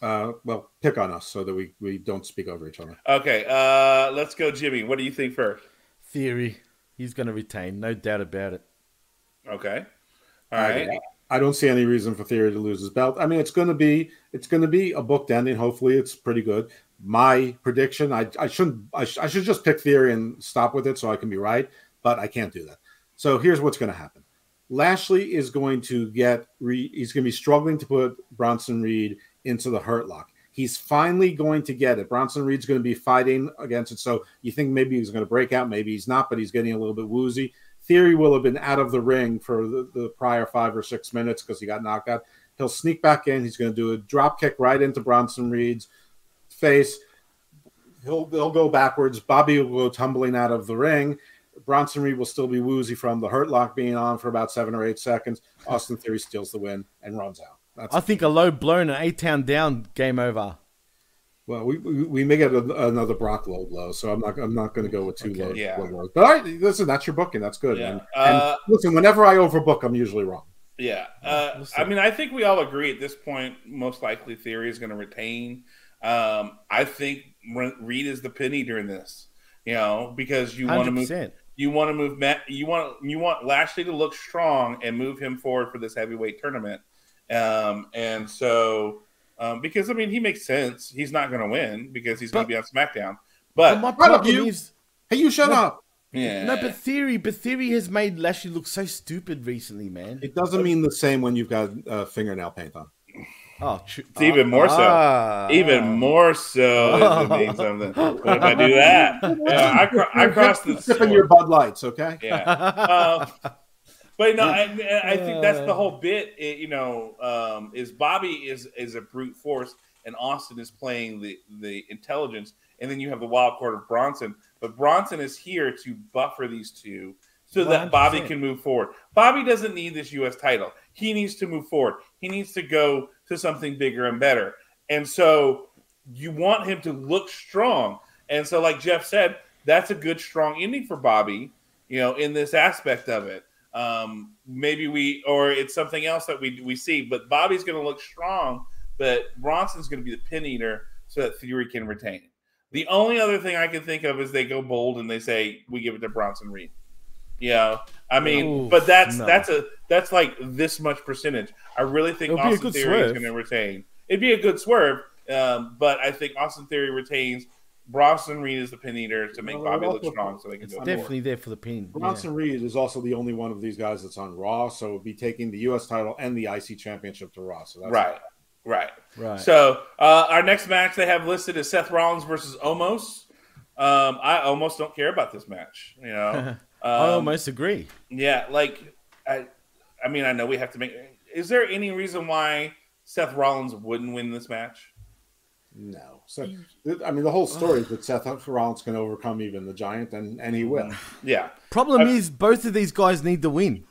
Uh, well, pick on us so that we, we don't speak over each other. Okay, uh, let's go, Jimmy. What do you think first? Theory. He's going to retain, no doubt about it. Okay, all right. I- right. I don't see any reason for Theory to lose his belt. I mean, it's going to be it's going to be a booked ending. Hopefully, it's pretty good. My prediction: I, I shouldn't I, sh- I should just pick Theory and stop with it so I can be right, but I can't do that. So here's what's going to happen: Lashley is going to get re, he's going to be struggling to put Bronson Reed into the Hurt Lock. He's finally going to get it. Bronson Reed's going to be fighting against it. So you think maybe he's going to break out, maybe he's not, but he's getting a little bit woozy. Theory will have been out of the ring for the, the prior five or six minutes because he got knocked out. He'll sneak back in. He's going to do a drop kick right into Bronson Reed's face. He'll he'll go backwards. Bobby will go tumbling out of the ring. Bronson Reed will still be woozy from the hurt lock being on for about seven or eight seconds. Austin Theory steals the win and runs out. That's I think a low blown and eight town down, game over. Well, we, we, we may get a, another Brock low blow, so I'm not I'm not going to go with two Okay. low, Yeah. low blows. But all right, listen, that's your booking. That's good. Yeah. And, Uh, and listen, whenever I overbook, I'm usually wrong. Yeah, uh, We'll. I mean, I think we all agree at this point. Most likely, Theory is going to retain. Um, I think Reed is the penny during this. You know, because you want to move, percent. you want to move Matt, you want you want Lashley to look strong and move him forward for this heavyweight tournament. Um, and so, um, because I mean, he makes sense. He's not going to win because he's going to be on SmackDown. But But my problem you. is Hey, you shut No. up. yeah, no, but theory, but theory has made Lashley look so stupid recently, man. It doesn't mean the same when you've got uh, fingernail paint on. Oh, tr- It's even more so. Ah. even more so. It means something. What if I do that? Yeah, I, cro- I crossed the Sipping sword. your Bud Lights, okay? Yeah. Uh, but no, I, I think that's the whole bit. It, you know, um, is Bobby is is a brute force, and Austin is playing the the intelligence, and then you have the wild card of Bronson. But Bronson is here to buffer these two so that Bobby can move forward. Bobby doesn't need this U.S. title. He needs to move forward. He needs to go to something bigger and better. And so you want him to look strong. And so, like Jeff said, that's a good, strong ending for Bobby, you know, in this aspect of it. Um, maybe we, or it's something else that we we see, but Bobby's going to look strong, but Bronson's going to be the pin eater so that Theory can retain it. The only other thing I can think of is they go bold and they say we give it to Bronson Reed. Yeah, I mean, but that's no. that's a that's like this much percentage. I really think It'll Austin Theory is going to retain. It'd be a good swerve, um, but I think Austin Theory retains. Bronson Reed is the pin eater to make Well, Bobby look strong, so they can It's do it. definitely there for the pin. yeah. Reed is also the only one of these guys that's on Raw, so it'll be taking the U.S. title and the IC championship to Raw. So that's Right, right. Right. So uh, our next match they have listed is Seth Rollins versus Omos. Um, I almost don't care about this match. You know, I Um, almost agree. Yeah, like I, I mean, I know we have to make. Is there any reason why Seth Rollins wouldn't win this match? No. So, I mean, the whole story is that Seth Rollins can overcome even the Giant, and, and he will. Yeah, Problem Uh, is, both of these guys need to win.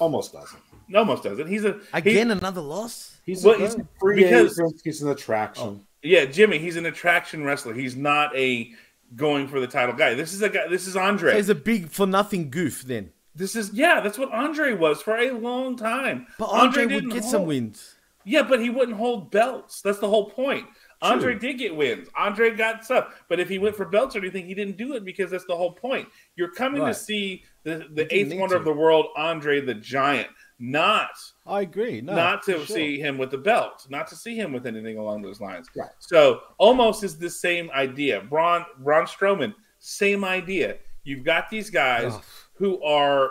Omos doesn't. Omos doesn't. He's a he- Again, another loss. He's, Well, a, he's he's- free because- agent. He's an attraction. yeah, Jimmy. He's an attraction wrestler. He's not a going for the title guy. This is a guy. This is So Andre. he's a big for nothing goof then. This is yeah. That's what Andre was for a long time. But Andre, would didn't get hold- some wins. Yeah, but he wouldn't hold belts. That's the whole point. Andre did get wins. Andre got stuff. But if he went for belts or anything, he didn't do it because that's the whole point. You're coming Right. to see the, the eighth wonder to. of the world, Andre the Giant, not I agree. No, not to sure. see him with the belt, not to see him with anything along those lines. Right. So Omos is the same idea. Braun Braun Strowman, same idea. You've got these guys who are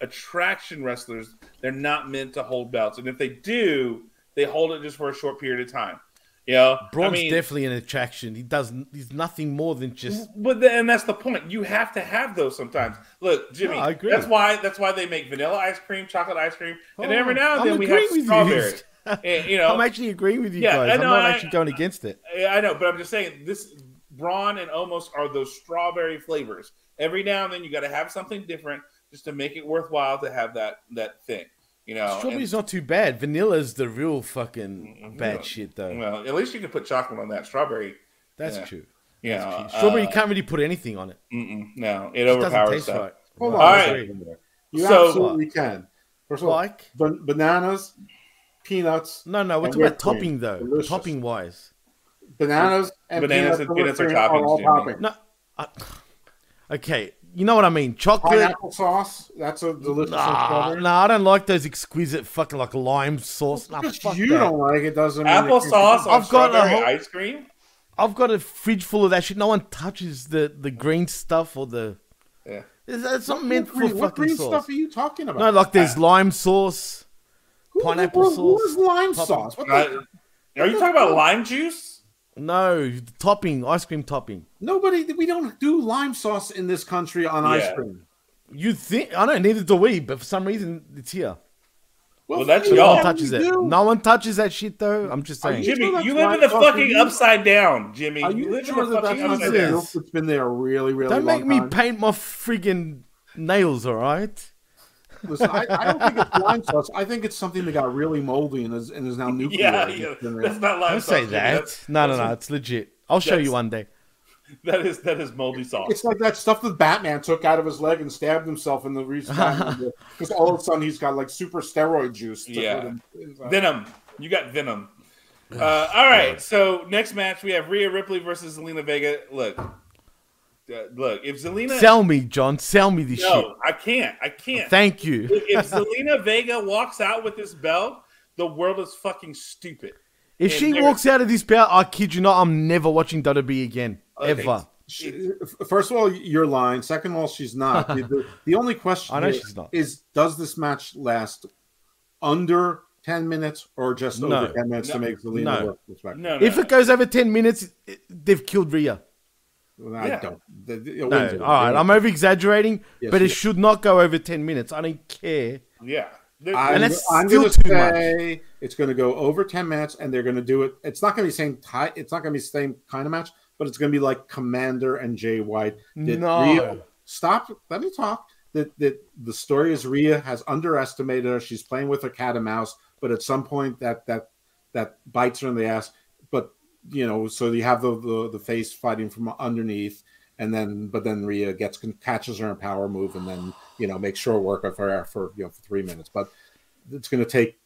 attraction wrestlers. They're not meant to hold belts, and if they do, they hold it just for a short period of time. You know, Braun's I mean, definitely an attraction. He does. He's nothing more than just. But then, and that's the point. You have to have those sometimes. Look, Jimmy. No, I agree. That's why. That's why they make vanilla ice cream, chocolate ice cream, and Oh, every now and I'm then we have with you. strawberry. and, you know, I'm actually agreeing with you Yeah, guys. I I'm not I- actually going against it. I know, but I'm just saying this Braun and Omos are those strawberry flavors. Every now and then you got to have something different just to make it worthwhile to have that that thing. You know, Strawberry's not too bad. Vanilla's the real fucking bad Yeah. shit, though. well, at least you can put chocolate on that strawberry. That's yeah. true. You know, Strawberry, uh, you can't really put anything on it. mm-mm, no, it It doesn't overpowers taste stuff. right. Hold Right, on. All right. You So- absolutely can. First of all, Like ban- bananas, peanuts, no, no. We're talking about cream. topping though. Delicious. Topping wise. bananas, and Bananas peanuts, and peanuts are whipped cream toppings, all toppings. No. I, okay, you know what I mean. Chocolate. Pineapple sauce. That's a delicious. Nah, strawberry. nah, I don't like those exquisite fucking like lime sauce. Nah, Because fuck you that. don't like it doesn't mean it can't be- on I've got a whole- ice cream. I've got a fridge full of that shit. No one touches the the green stuff or the. Yeah. It's, it's not What meant for green- what green sauce. stuff are you talking about? No, like there's lime sauce. Who- pineapple who- who sauce, is lime topping. sauce? What the- are you talking about lime juice? No, the topping, ice cream topping. Nobody. We don't do lime sauce in this country on ice cream. You think I don't neither do we, but for some reason it's here. Well, that's you No y'all. one touches it. do. No one touches that shit though. I'm just saying. you- Jimmy, sure you live in the fucking upside down, Jimmy. Are you you live sure in that the that's fucking not upside the down. milk that's been there a really, really Don't long make me paint my friggin' nails, all right? Listen, I, I don't think it's lime sauce. I think it's something that got really moldy and is, and is now nuclear. Yeah, yeah, that's not lime Don't sauce. say Jimmy. that. That's- No, no, no. It's legit. I'll show that's- you one day. That is that is moldy sauce. It's like that stuff that Batman took out of his leg and stabbed himself in the recent because all of a sudden he's got like super steroid juice. to Yeah. put in- Venom. You got Venom. Uh, all right. So next match we have Rhea Ripley versus Zelina Vega. Look, uh, look. If Zelina, Sell me, John. Sell me this shit. no, I can't. I can't. Thank you. if Zelina Vega walks out with this belt, the world is fucking stupid. If and she there- walks out of this bout, I kid you not, I'm never watching WWE again. Okay. Ever. She- First of all, you're lying. Second of all, she's not. the, the, the only question I know here she's not. is does this match last under 10 minutes or just No. over 10 minutes to make Zelina No. look respectable? No, no. If it goes over 10 minutes, it- they've killed Rhea. I Yeah. don't. The- the- No, all right. I'm over exaggerating, Yes, but it yes. should not go over 10 minutes. I don't care. yeah. I'm, And that's I'm still too much. it's going to go over 10 minutes and they're going to do it. It's not going to be same type. It's not going to be the same kind of match, but it's going to be like Commander and Jay White. That No. Rhea, stop. Let me talk. That, that the story is Rhea has underestimated her. She's playing with a cat and mouse, but at some point that that that bites her in the ass. But you know, so you have the the, the face fighting from underneath, and then but then Rhea gets catches her in a power move, and then you know makes short work of her for you know for three minutes. But it's going to take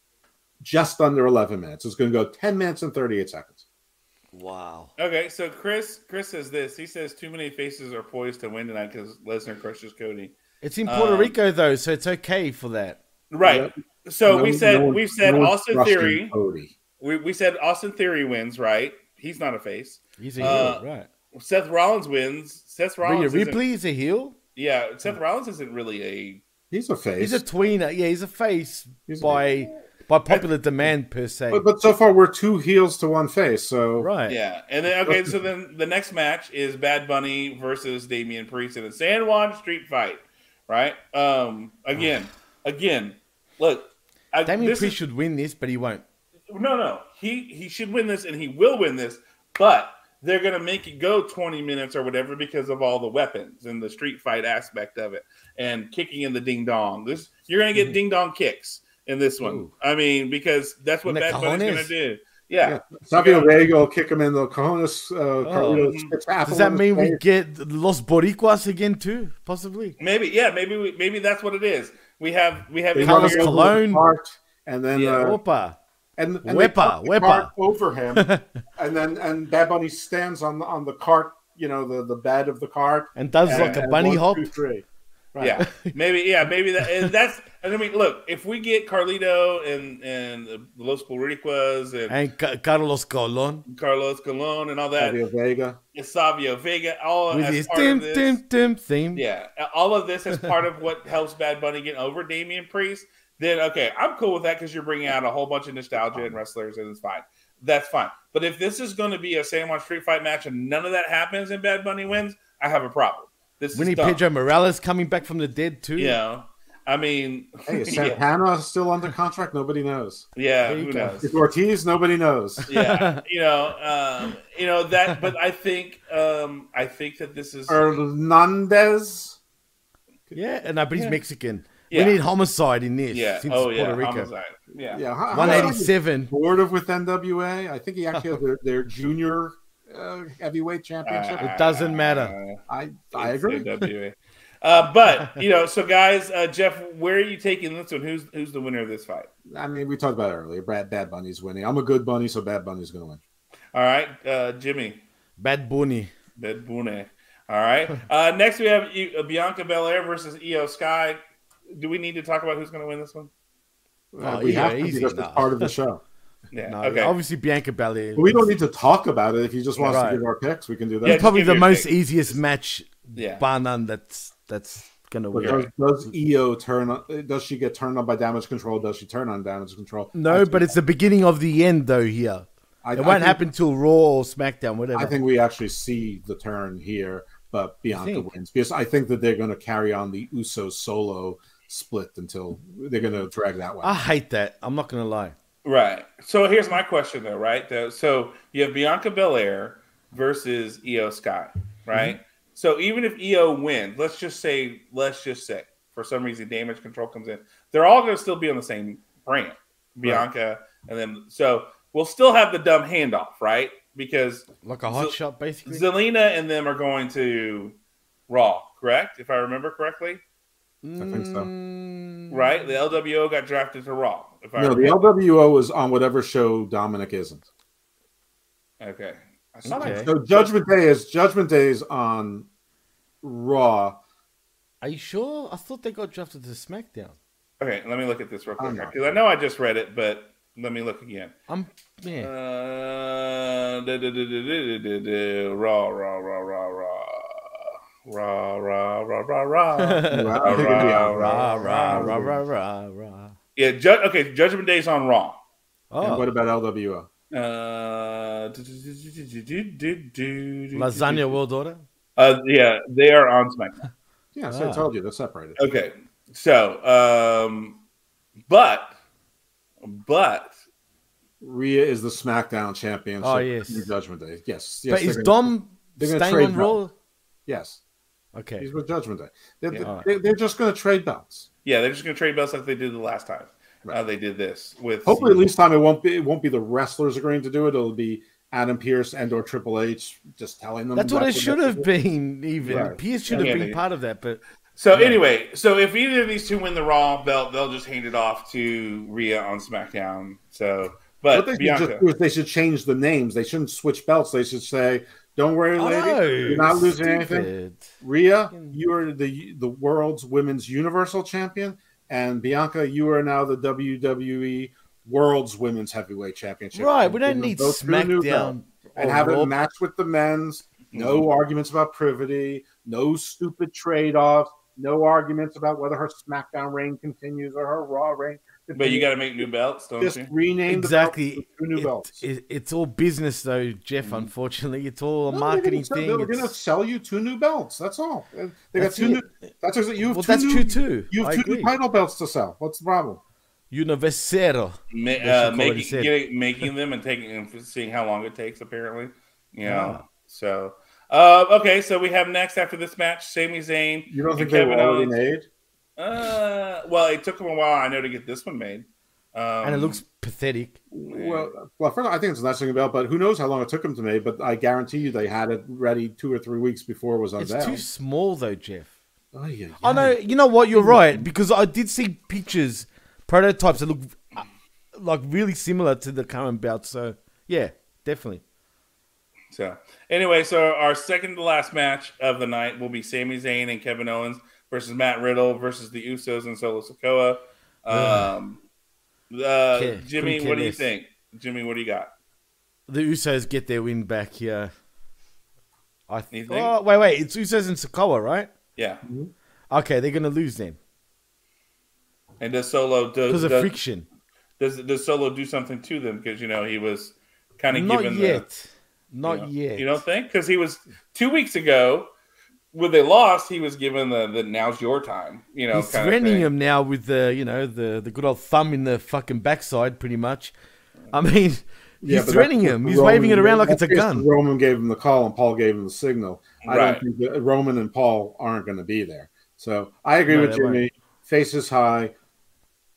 just under 11 minutes. It's going to go 10 minutes and 38 seconds. Wow. Okay, so Chris Chris says this. He says too many faces are poised to win tonight because Lesnar crushes Cody. It's in Puerto Um, Rico, though, so it's okay for that. Right. So No- we said no we've said no Austin Theory. Cody. We, we said Austin Theory wins, right? He's not a face. He's a Uh, heel, right? Seth Rollins wins. Seth Rollins. isn't- Ripley is a heel? Yeah, Seth Rollins isn't really a. He's a face. He's a tweener. Yeah, he's a face He's a- by by popular demand, per se. but, but so far, we're two heels to one face. So right. Yeah, and then okay, so then the next match is Bad Bunny versus Damian Priest in a San Juan Street fight, right? Um, again, again, look, I, Damien this Priest is- should win this, but he won't. No, no, he he should win this and he will win this, but they're gonna make it go twenty minutes or whatever because of all the weapons and the street fight aspect of it and kicking in the ding dong. This you're gonna get ding dong kicks in this one. Ooh. I mean, because that's what In Bad Bunny's gonna do. Yeah. Savio Yeah. Vega will kick him in the cojones. Uh, Carlito spits apple Oh. Does that mean we get Los Boricuas again too? Possibly. Maybe, yeah, maybe we, maybe that's what it is. We have we have Carlos run over the Colon. cart, and then Yeah. uh, Opa. And, and Wepa, they the wepa. cart over him, and then and Bad Bunny stands on the on the cart, you know, the the bed of the cart, And does and- like a bunny one, hop. two, three. Right. Yeah, maybe. Yeah, maybe that. And that's. And I mean, look, if we get Carlito and and Los Boricuas and And Ca- Carlos Colon Carlos Colon and all that, Savio Vega. and Savio Vega, all with as his part dim of this. dim dim theme. Yeah, all of this is part of what helps Bad Bunny get over Damian Priest. Then okay, I'm cool with that because you're bringing out a whole bunch of nostalgia and wrestlers, and it's fine. that's fine. But if this is going to be a San Juan Street Fight match and none of that happens and Bad Bunny wins, I have a problem. This We is need. Pedro Morales coming back from the dead too. Yeah, I mean, Hey, is yeah, Santana still under contract? Nobody knows. yeah, There who go. knows? Is Ortiz? Nobody knows. yeah, you know, um, you know that. But I think, um, I think that this is Hernandez. yeah, and I but he's Yeah. Mexican. Yeah. We need homicide in this. yeah. Since Oh it's yeah, Puerto Rico. homicide. Yeah, Yeah, how- how One much eighty are you seven. Board of with NWA. I think he actually has their, their junior uh, heavyweight championship. It doesn't matter. I I agree. NWA. Uh, but you know, so guys, uh, Jeff, where are you taking this one? Who's who's the winner of this fight? I mean, we talked about it earlier. Bad Bad Bunny's winning. I'm a good bunny, so Bad Bunny's going to win. All right, uh, Jimmy, Bad Bunny. Bad Bunny. All right. Uh, next, we have uh, Bianca Belair versus Iyo Sky. Do we need to talk about who's going to win this one? Uh, Oh, we yeah, have to easy because it's part of the show. Yeah. No, okay. obviously Bianca Belair. But we don't need to talk about it. If you just want us Right. to give our picks, we can do that. Yeah, probably the most pick. easiest match, Yeah. bar none. That's that's gonna win. does, does Iyo turn on? Does she get turned on by damage control? Does she turn on damage control? No, I but it's the beginning of the end though. Here, I, it I won't think- happen till Raw or SmackDown, whatever. I think we actually see the turn here, but Bianca wins because I think that they're going to carry on the Uso solo split until they're going to drag that one. I hate that. I'm not gonna lie. Right. So here's my question, though. Right. So you have Bianca Belair versus Iyo Sky. Right. Mm-hmm. So even if Iyo wins, let's just say, let's just say, for some reason, damage control comes in, they're all going to still be on the same brand, Bianca, and then so we'll still have the dumb handoff, right? Because Like a hot So- shot, basically. Zelina and them are going to Raw, correct? If I remember correctly, I think so. Mm, right? The LWO got drafted to Raw. If I no, the. LWO is on whatever show Dominic isn't. okay. I. Okay. So Judgment Day is Judgment Day is on Raw. Are you sure? I thought they got drafted to SmackDown. Okay, let me look at this real quick I'm because I know I just read it, but let me look again. I'm yeah. Uh, Raw, raw, raw, raw, raw, I think it'd be on rah Raw. rah rah rah rah rah. Yeah, ju- okay. Judgment Day's on Raw. And Oh, what about LWO? Uh, Lasagna World Order. Uh, yeah, they are on SmackDown. Yeah, so I Ah. told you they're separated. Okay, so um, but but Rhea is the SmackDown champion. Oh, yes. Judgment Day. Yes, yes. but is gonna- Dom gonna staying trade on Raw? Yes, Okay. he's with Judgment Day. They're, Yeah. they're, they're just going to trade belts. yeah, they're just gonna trade belts like they did the last time. Uh, they did this with Hopefully, at least time it won't be it won't be the wrestlers agreeing to do it. It'll be Adam Pearce and or Triple H just telling them. That's what it should have been. Even Right. Pearce should have Yeah, been part of that. But So Yeah. anyway, so if either of these two win the Raw belt, they'll just hand it off to Rhea on SmackDown. So, What but they should just do is they should change the names. They shouldn't switch belts. They should say, "Don't worry, oh, lady, no, you're not losing anything." stupid. Rhea, you are the the world's women's universal champion, and Bianca, you are now the WWE World's Women's Heavyweight Championship. Right, we don't need both two new belts. SmackDown and have Raw. it match with the men's. No Mm-hmm. arguments about privity. No stupid trade offs. No arguments about whether her SmackDown reign continues or her Raw reign. But you got to make new belts, don't just you? rename Exactly. the two new It- belts. it- it's all business, though, Jeff. Unfortunately, it's all a No, marketing they're gonna thing. They're going to sell you two new belts. That's all. They got That's two it. new. That's just, you have Well, two that's new, true too. You have I two new title belts to sell. What's the problem? Universero. Ma- should uh, a making getting, making them and taking and seeing how long it takes. Apparently, you know. Ah. So, uh, okay, so we have next after this match, Sami Zayn. You don't and think they were Kevin already made? Uh, well, it took them a while. I know to get this one made. Um, and it looks pathetic. Well, well, first, I think it's a nice thing about, but who knows how long it took them to make? But I guarantee you, they had it ready two or three weeks before it was It's unveiled. too small, though, Jeff. Oh, yeah, I know. You know what? You're right because I did see pictures, prototypes that look uh, like really similar to the current belt. So yeah, definitely. So anyway, so our second to last match of the night will be Sami Zayn and Kevin Owens versus Matt Riddle versus the Usos and Solo Sikoa. Um, uh, Care- Jimmy, what do you think? Jimmy, what do you got? The Usos get their win back here. I th- think? oh, wait, wait. It's Usos and Sikoa, right? Yeah, Okay, they're gonna lose then and does Solo does because of does, friction. does does Solo do something to them because you know he was kind of Not given yet. the. Not you know, yet. You don't think? Because he was two weeks ago when they lost, he was given the, the now's your time. You know, He's kind of threatening him now with the, you know, the, the good old thumb in the fucking backside, pretty much. I mean, he's Yeah, threatening him. He's Roman waving it around like it's a gun. Roman gave him the call and Paul gave him the signal. I don't think that Roman and Paul aren't going to be there. So I agree No, with Jimmy. Faces high.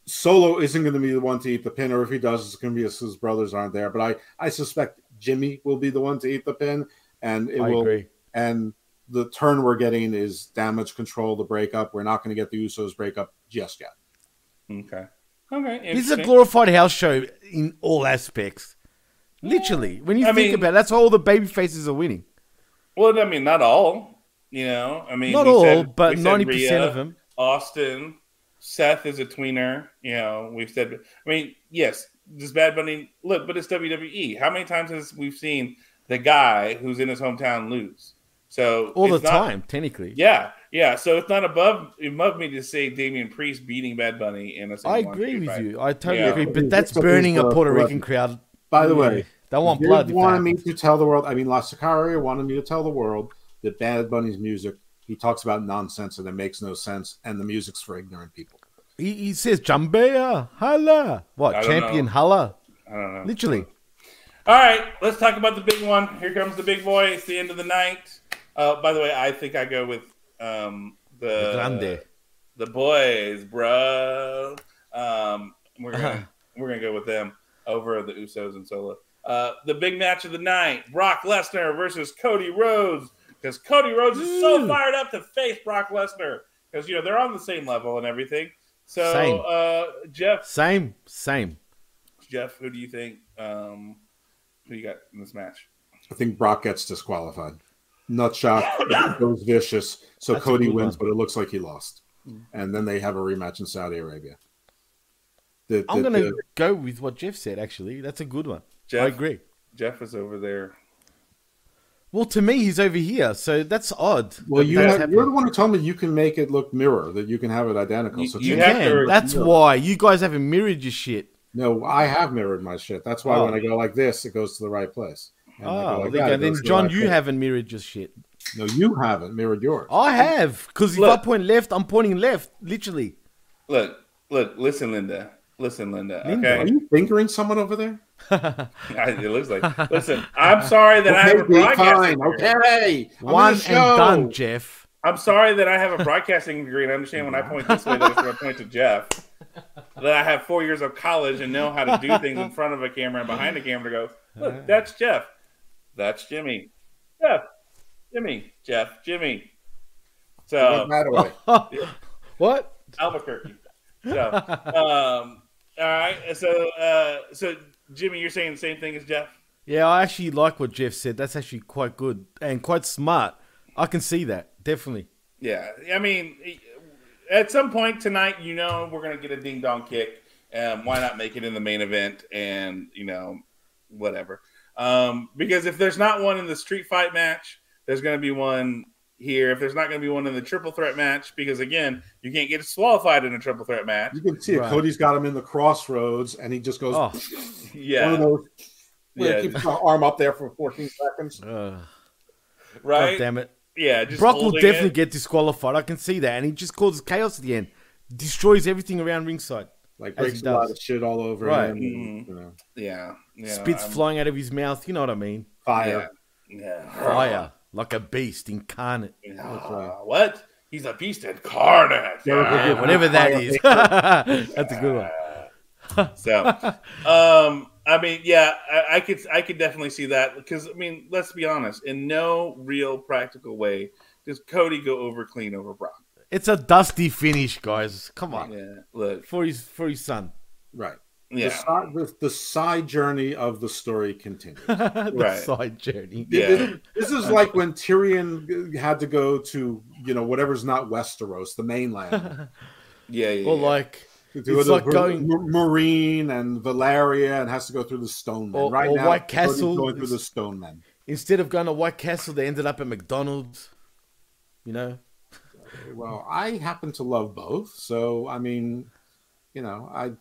Solo isn't going to be the one to eat the pin, or if he does, it's going to be as his brothers aren't there. But I, I suspect Jimmy will be the one to eat the pin, and it I will. agree. And the turn we're getting is damage control, the breakup. We're not going to get the Usos breakup just yet. Okay. Okay. This is a glorified house show in all aspects. Literally, when you I think mean- about it, that's all the baby faces are winning. Well, I mean, not all. You know, I mean, Not all, said- but 90% of them. Austin, Seth is a tweener. You know, we've said. I mean, yes, this Bad Bunny look? But it's WWE. How many times has we've seen the guy who's in his hometown lose? So All the not- time, technically. Yeah, yeah. So it's not above above me to say Damian Priest beating Bad Bunny in a. I single-on agree with fight. you. I totally Yeah. agree. But that's burning a Puerto blood. Rican crowd. By the way, they want you blood. if that wanted me to tell the world. I mean, La Sicaria wanted me to tell the world that Bad Bunny's music. He talks about nonsense and it makes no sense, and the music's for ignorant people. He, he says Jambea, Hala. What, champion know. Hala? I don't know. Literally. All right, let's talk about the big one. Here comes the big boy. It's the end of the night. Uh, by the way, I think I go with um, the Grande. the boys, bro. Um, we're gonna we're gonna go with them over the Usos and Solo. Uh, the big match of the night: Brock Lesnar versus Cody Rhodes. Because Cody Rhodes is so fired up to face Brock Lesnar. Because you know they're on the same level and everything. So, Same. uh, Jeff, Same, same. Jeff, who do you think? Um, who you got in this match? I think Brock gets disqualified. Nutshot goes vicious, so That's Cody wins, one. but it looks like he lost, hmm. and then they have a rematch in Saudi Arabia. The- I'm going to go with what Jeff said, actually. That's a good one. Jeff, I agree. Jeff is over there. Well, to me, he's over here, so that's odd. well, that you have, you're the one who told me you can make it look mirror, that you can have it identical. You- so you You have can. That's mirror. why you guys haven't mirrored your shit. No, I have mirrored my shit. That's why Oh. when I go like this, it goes to the right place. And I go Oh, like there you go. then goes to the John, you place. haven't mirrored your shit. No, you haven't mirrored yours. I have, because if Look. I point left, I'm pointing left, literally. Look, look, listen, Linda. Listen, Linda. Linda, Are you fingering someone over there? it looks like. Listen, I'm sorry that I have a broadcasting. fine. degree. Okay. I'm One the and done, Jeff. I'm sorry that I have a broadcasting degree and I understand when I point this way that it's when I point to Jeff. That I have four years of college and know how to do things in front of a camera and behind a camera to go, look, that's Jeff. That's Jimmy. Jeff. Jimmy. Jeff. Jimmy. So Right away. What? Albuquerque. So um all right. So uh so Jimmy, you're saying the same thing as Jeff? Yeah, I actually like what Jeff said. That's actually quite good and quite smart. I can see that definitely. Yeah, I mean, at some point tonight, you know, we're gonna get a ding dong kick. Um, why not make it in the main event? And you know, whatever. Um, because if there's not one in the street fight match, there's gonna be one here. If there's not gonna be one in the triple threat match, because again, you can't get disqualified in a triple threat match. You can see it. Right. Cody's got him in the crossroads, and he just goes Oh, one of Yeah, those. Yeah. keeps his arm up there for 14 seconds. uh, right. God damn it. Yeah, just Brock will definitely it. get disqualified. I can see that. And he just causes chaos at the end. Destroys everything around ringside. Like breaks a lot of shit all over Right. him. Mhm. You know, Yeah, yeah. Spits I'm- flying out of his mouth. You know what I mean? fire. Yeah. yeah. Fire. Like a beast incarnate. Ah, what? He's a beast incarnate. Yeah. Yeah, whatever that is. That's a good one. So, um, I mean, yeah, I, I could, I could definitely see that because I mean, let's be honest, in no real practical way does Cody go over clean over Brock. It's a dusty finish, guys. Come on. Yeah, look, For his for his son. Right. yeah, The, side, the, the side journey of the story continues. the Right. side journey. Yeah. This, this is like when Tyrion had to go to, you know, whatever's not Westeros, the mainland. yeah, yeah. Or yeah. like to do It's the like going- Marine and Valyria and has to go through the Stone Men. Or- right or now, White Castle going through the Stone Men. instead of going to White Castle, they ended up at McDonald's. You know? Well, I happen to love both, so I mean, you know, I'd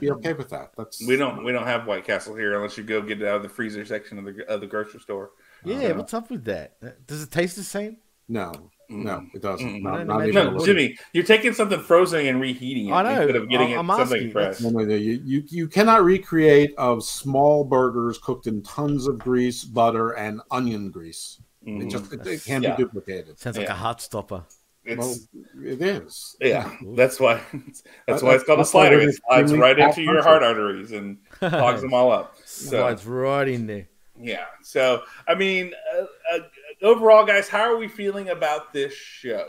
be okay with that. That's We don't we don't have White Castle here unless you go get it out of the freezer section of the of the grocery store. Yeah, Uh, what's up with that? Does it taste the same? No, no, it doesn't. Mm. Not, I not don't even No. Jimmy, you're taking something frozen and reheating it I know. instead of getting I'm it something fresh. No, no, no. You, you you cannot recreate of small burgers cooked in tons of grease, butter, and onion grease. It Mhm. just it, it can't Yeah. be duplicated. Sounds like Yeah. a heart stopper. It's Well, it is. yeah, that's why that's That- why it's called a that's slider. it It is slides right into your heart arteries and clogs them all up. So Slides right in there. yeah, so I mean, uh, uh, overall, guys, how are we feeling about this show?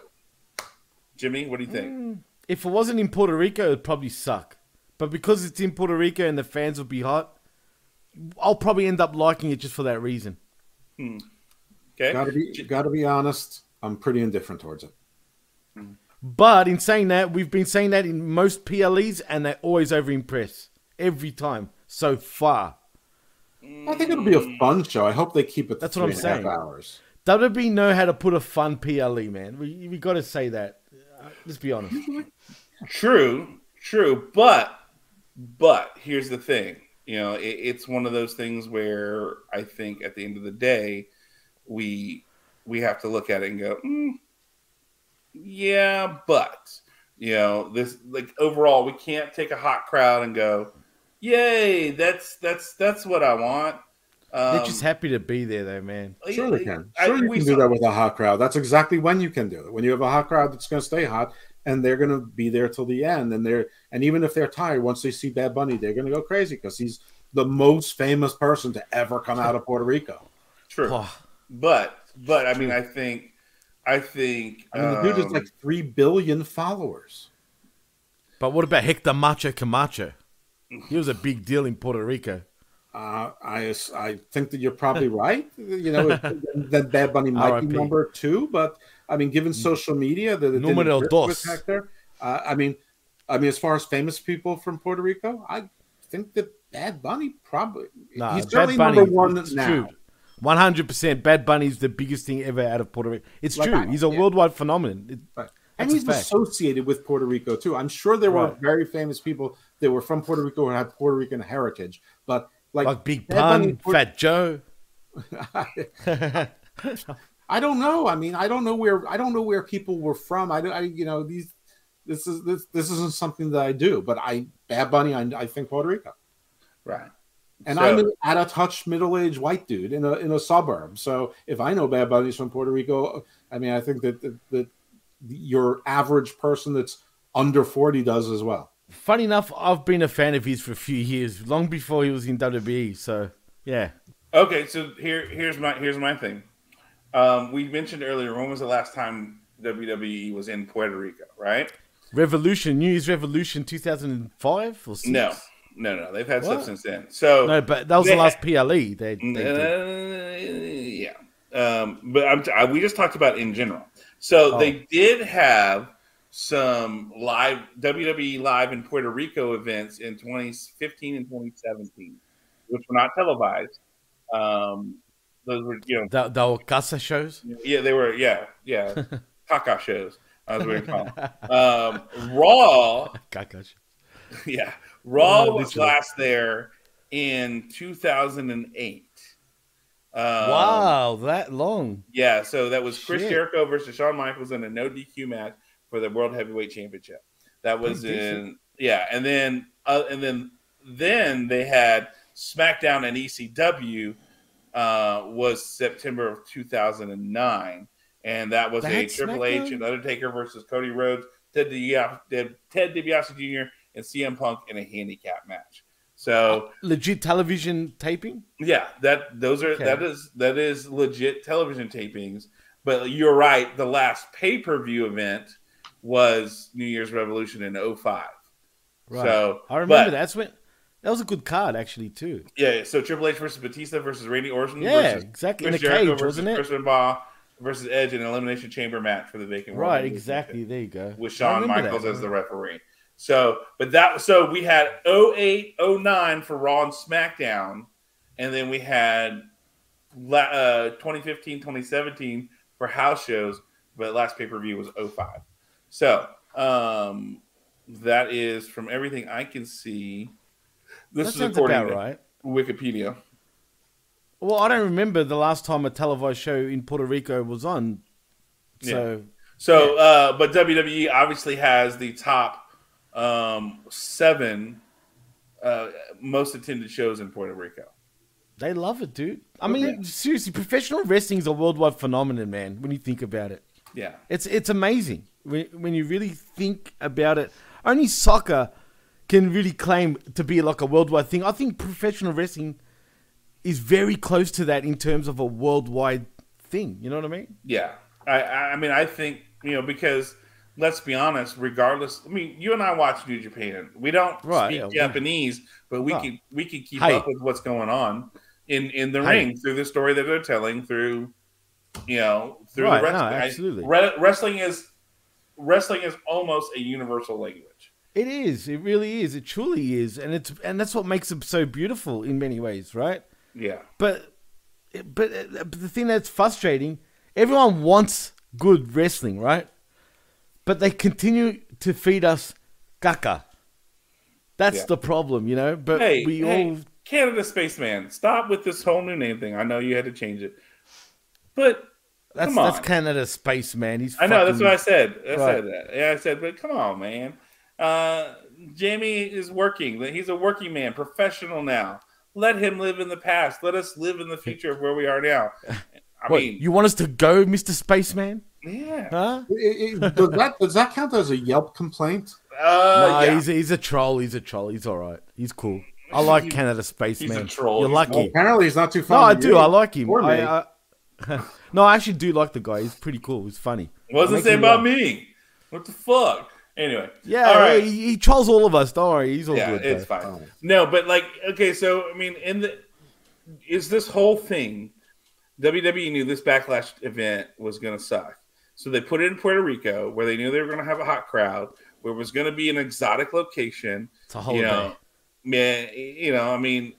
Jimmy, what do you think? Mm, If it wasn't in Puerto Rico, it'd probably suck. But because it's in Puerto Rico and the fans will be hot, I'll probably end up liking it just for that reason. Okay, Got to be got to be honest. I'm pretty indifferent towards it. But in saying that, we've been saying that in most PLEs, and they always over impress every time so far. I think it'll be a fun show. I hope they keep it. To That's what I'm three and a half saying. Hours. WWE know how to put a fun PLE, man. We we got to say that. Uh, Let's be honest. True, true, but but here's the thing. You know, it, it's one of those things where I think at the end of the day, we we have to look at it and go, mm, yeah, but you know, this like overall, we can't take a hot crowd and go, yay, that's that's that's what I want. Um, They're just happy to be there, though, man. Sure, they can. I- Sure, you we can do saw- that with a hot crowd. That's exactly when you can do it. When you have a hot crowd that's going to stay hot, and they're going to be there till the end. And they're and even if they're tired, once they see Bad Bunny, they're going to go crazy because he's the most famous person to ever come out of Puerto Rico. True, Oh, but but I mean, I think I think I mean, the dude has um, like three billion followers. but what about Hector Macho Camacho? He was a big deal in Puerto Rico. Uh, I I think that you're probably right. You know that Bad Bunny might be RIP. number two, but I mean, given social media, that it didn't Numero dos. with Hector. Uh, I mean, I mean, as far as famous people from Puerto Rico, I think that Bad Bunny probably Nah, he's Bad certainly Bunny, number one it's now. true. One hundred percent. Bad Bunny is the biggest thing ever out of Puerto Rico. It's Like, true. He's a yeah. worldwide phenomenon. It- Right. And he's associated with Puerto Rico too. I'm sure there were very famous people that were from Puerto Rico and had Puerto Rican heritage, but like, like Big Bad Pun, in Puerto- Fat Joe. I don't know. I mean, I don't know where I don't know where people were from. I, don't- I you know, these this is this this isn't something that I do. But I Bad Bunny, I, I think Puerto Rico, right. And So- I'm an out of touch middle aged white dude in a in a suburb. So if I know Bad Bunny's from Puerto Rico, I mean, I think that that, that your average person that's under forty does as well. Funny enough, I've been a fan of his for a few years, long before he was in WWE. So yeah, Okay, so here here's my here's my thing. Um, we mentioned earlier when was the last time WWE was in Puerto Rico, right? Revolution, New Year's Revolution, two thousand and five or six? No, no, no. They've had stuff since then. So no, but that was the last PLE. They, they Uh, yeah. Um, but I'm I, we just talked about in general. So Oh. they did have some live WWE live in Puerto Rico events in 2015 and 2017, which were not televised. Um, those were, you know, The, the Ocasa shows. yeah, they were, yeah, yeah, caca shows. I was going to call them. Um, Raw Kakash. yeah, Raw Oh, was last there in 2008. Um, wow, that long. Yeah, so that was Chris Shit. Jericho versus Shawn Michaels in a no DQ match for the World Heavyweight Championship. That was Pretty decent. in yeah, and then uh, and then then they had SmackDown and ECW uh, was September of 2009, and that was a Triple H and Undertaker versus Cody Rhodes, Ted, DiBiase, Ted DiBiase Jr. and CM Punk in a handicap match. So uh, Legit television taping. yeah, that those are Okay. that is that is legit television tapings. But you're right. The last pay per view event was New Year's Revolution in 05. Right. So I remember but- that's when that was a good card actually too. Yeah, so Triple H versus Batista versus Randy Orton Yeah, versus exactly. In Chris a Jericho cage, versus wasn't it? Chris Benoit versus Edge in an elimination chamber match for the vacant World Right, exactly. There you go. With Shawn Michaels that. as the referee. So, but that so we had 08, 09 for Raw and SmackDown, and then we had uh, 2015, 2017 for house shows, but last pay per view was 05. So, um, that is from everything I can see. This That is according about to right. Wikipedia. Well, I don't remember the last time a televised show in Puerto Rico was on. So So, uh, but WWE obviously has the top um, seven uh, most attended shows in Puerto Rico. they love it, dude. I mean, seriously, professional wrestling is a worldwide phenomenon, man. When you think about it, Yeah, it's it's amazing when when you really think about it. Only soccer can really claim to be like a worldwide thing. I think professional wrestling is very close to that in terms of a worldwide thing. You know what I mean? yeah. I, I I mean, I think you know because let's be honest. Regardless, I mean, you and I watch New Japan. We don't Right, speak yeah, we- Japanese, but we No. can we can keep Hey. up with what's going on in in the Hey. ring through the story that they're telling through you know through Right, the no, wrestling. I- absolutely. re- wrestling is wrestling is almost a universal language. It is. It really is. It truly is, and it's and that's what makes it so beautiful in many ways, right? Yeah. But but, but the thing that's frustrating, everyone wants good wrestling, right? But they continue to feed us caca. That's Yeah. the problem, you know. But Hey, we hey, all Canada Spaceman, stop with this whole new name thing. I know you had to change it, but that's that's Canada space man. He's I know that's what I said. I Right. said that. Yeah, I said, but come on, man. Uh, Jamie is working. He's a working man, professional now. Let him live in the past. Let us live in the future of where we are now. I What, mean, you want us to go, Mister Spaceman? Yeah. Huh? It- it- does that does that count as a Yelp complaint? Uh, no, yeah. he's a, he's a troll. He's a troll. He's all right. He's cool. I like Canada Spaceman. he's a troll. You're He's- lucky. Well, apparently, he's not too funny. No. I do. you I like him. or me. I, I, no, I actually do like the guy. He's pretty cool. He's funny. What does it Makes say me about laugh. me? What the fuck? Anyway. Yeah, All right. he, he trolls all of us. Don't worry. He's all yeah, good. it's bro. fine. Oh. No, but like, okay, so I mean, in the is this whole thing? WWE knew this backlash event was going to suck, so they put it in Puerto Rico, where they knew they were going to have a hot crowd, where it was going to be an exotic location. It's a You holiday. know, man, you know, I mean,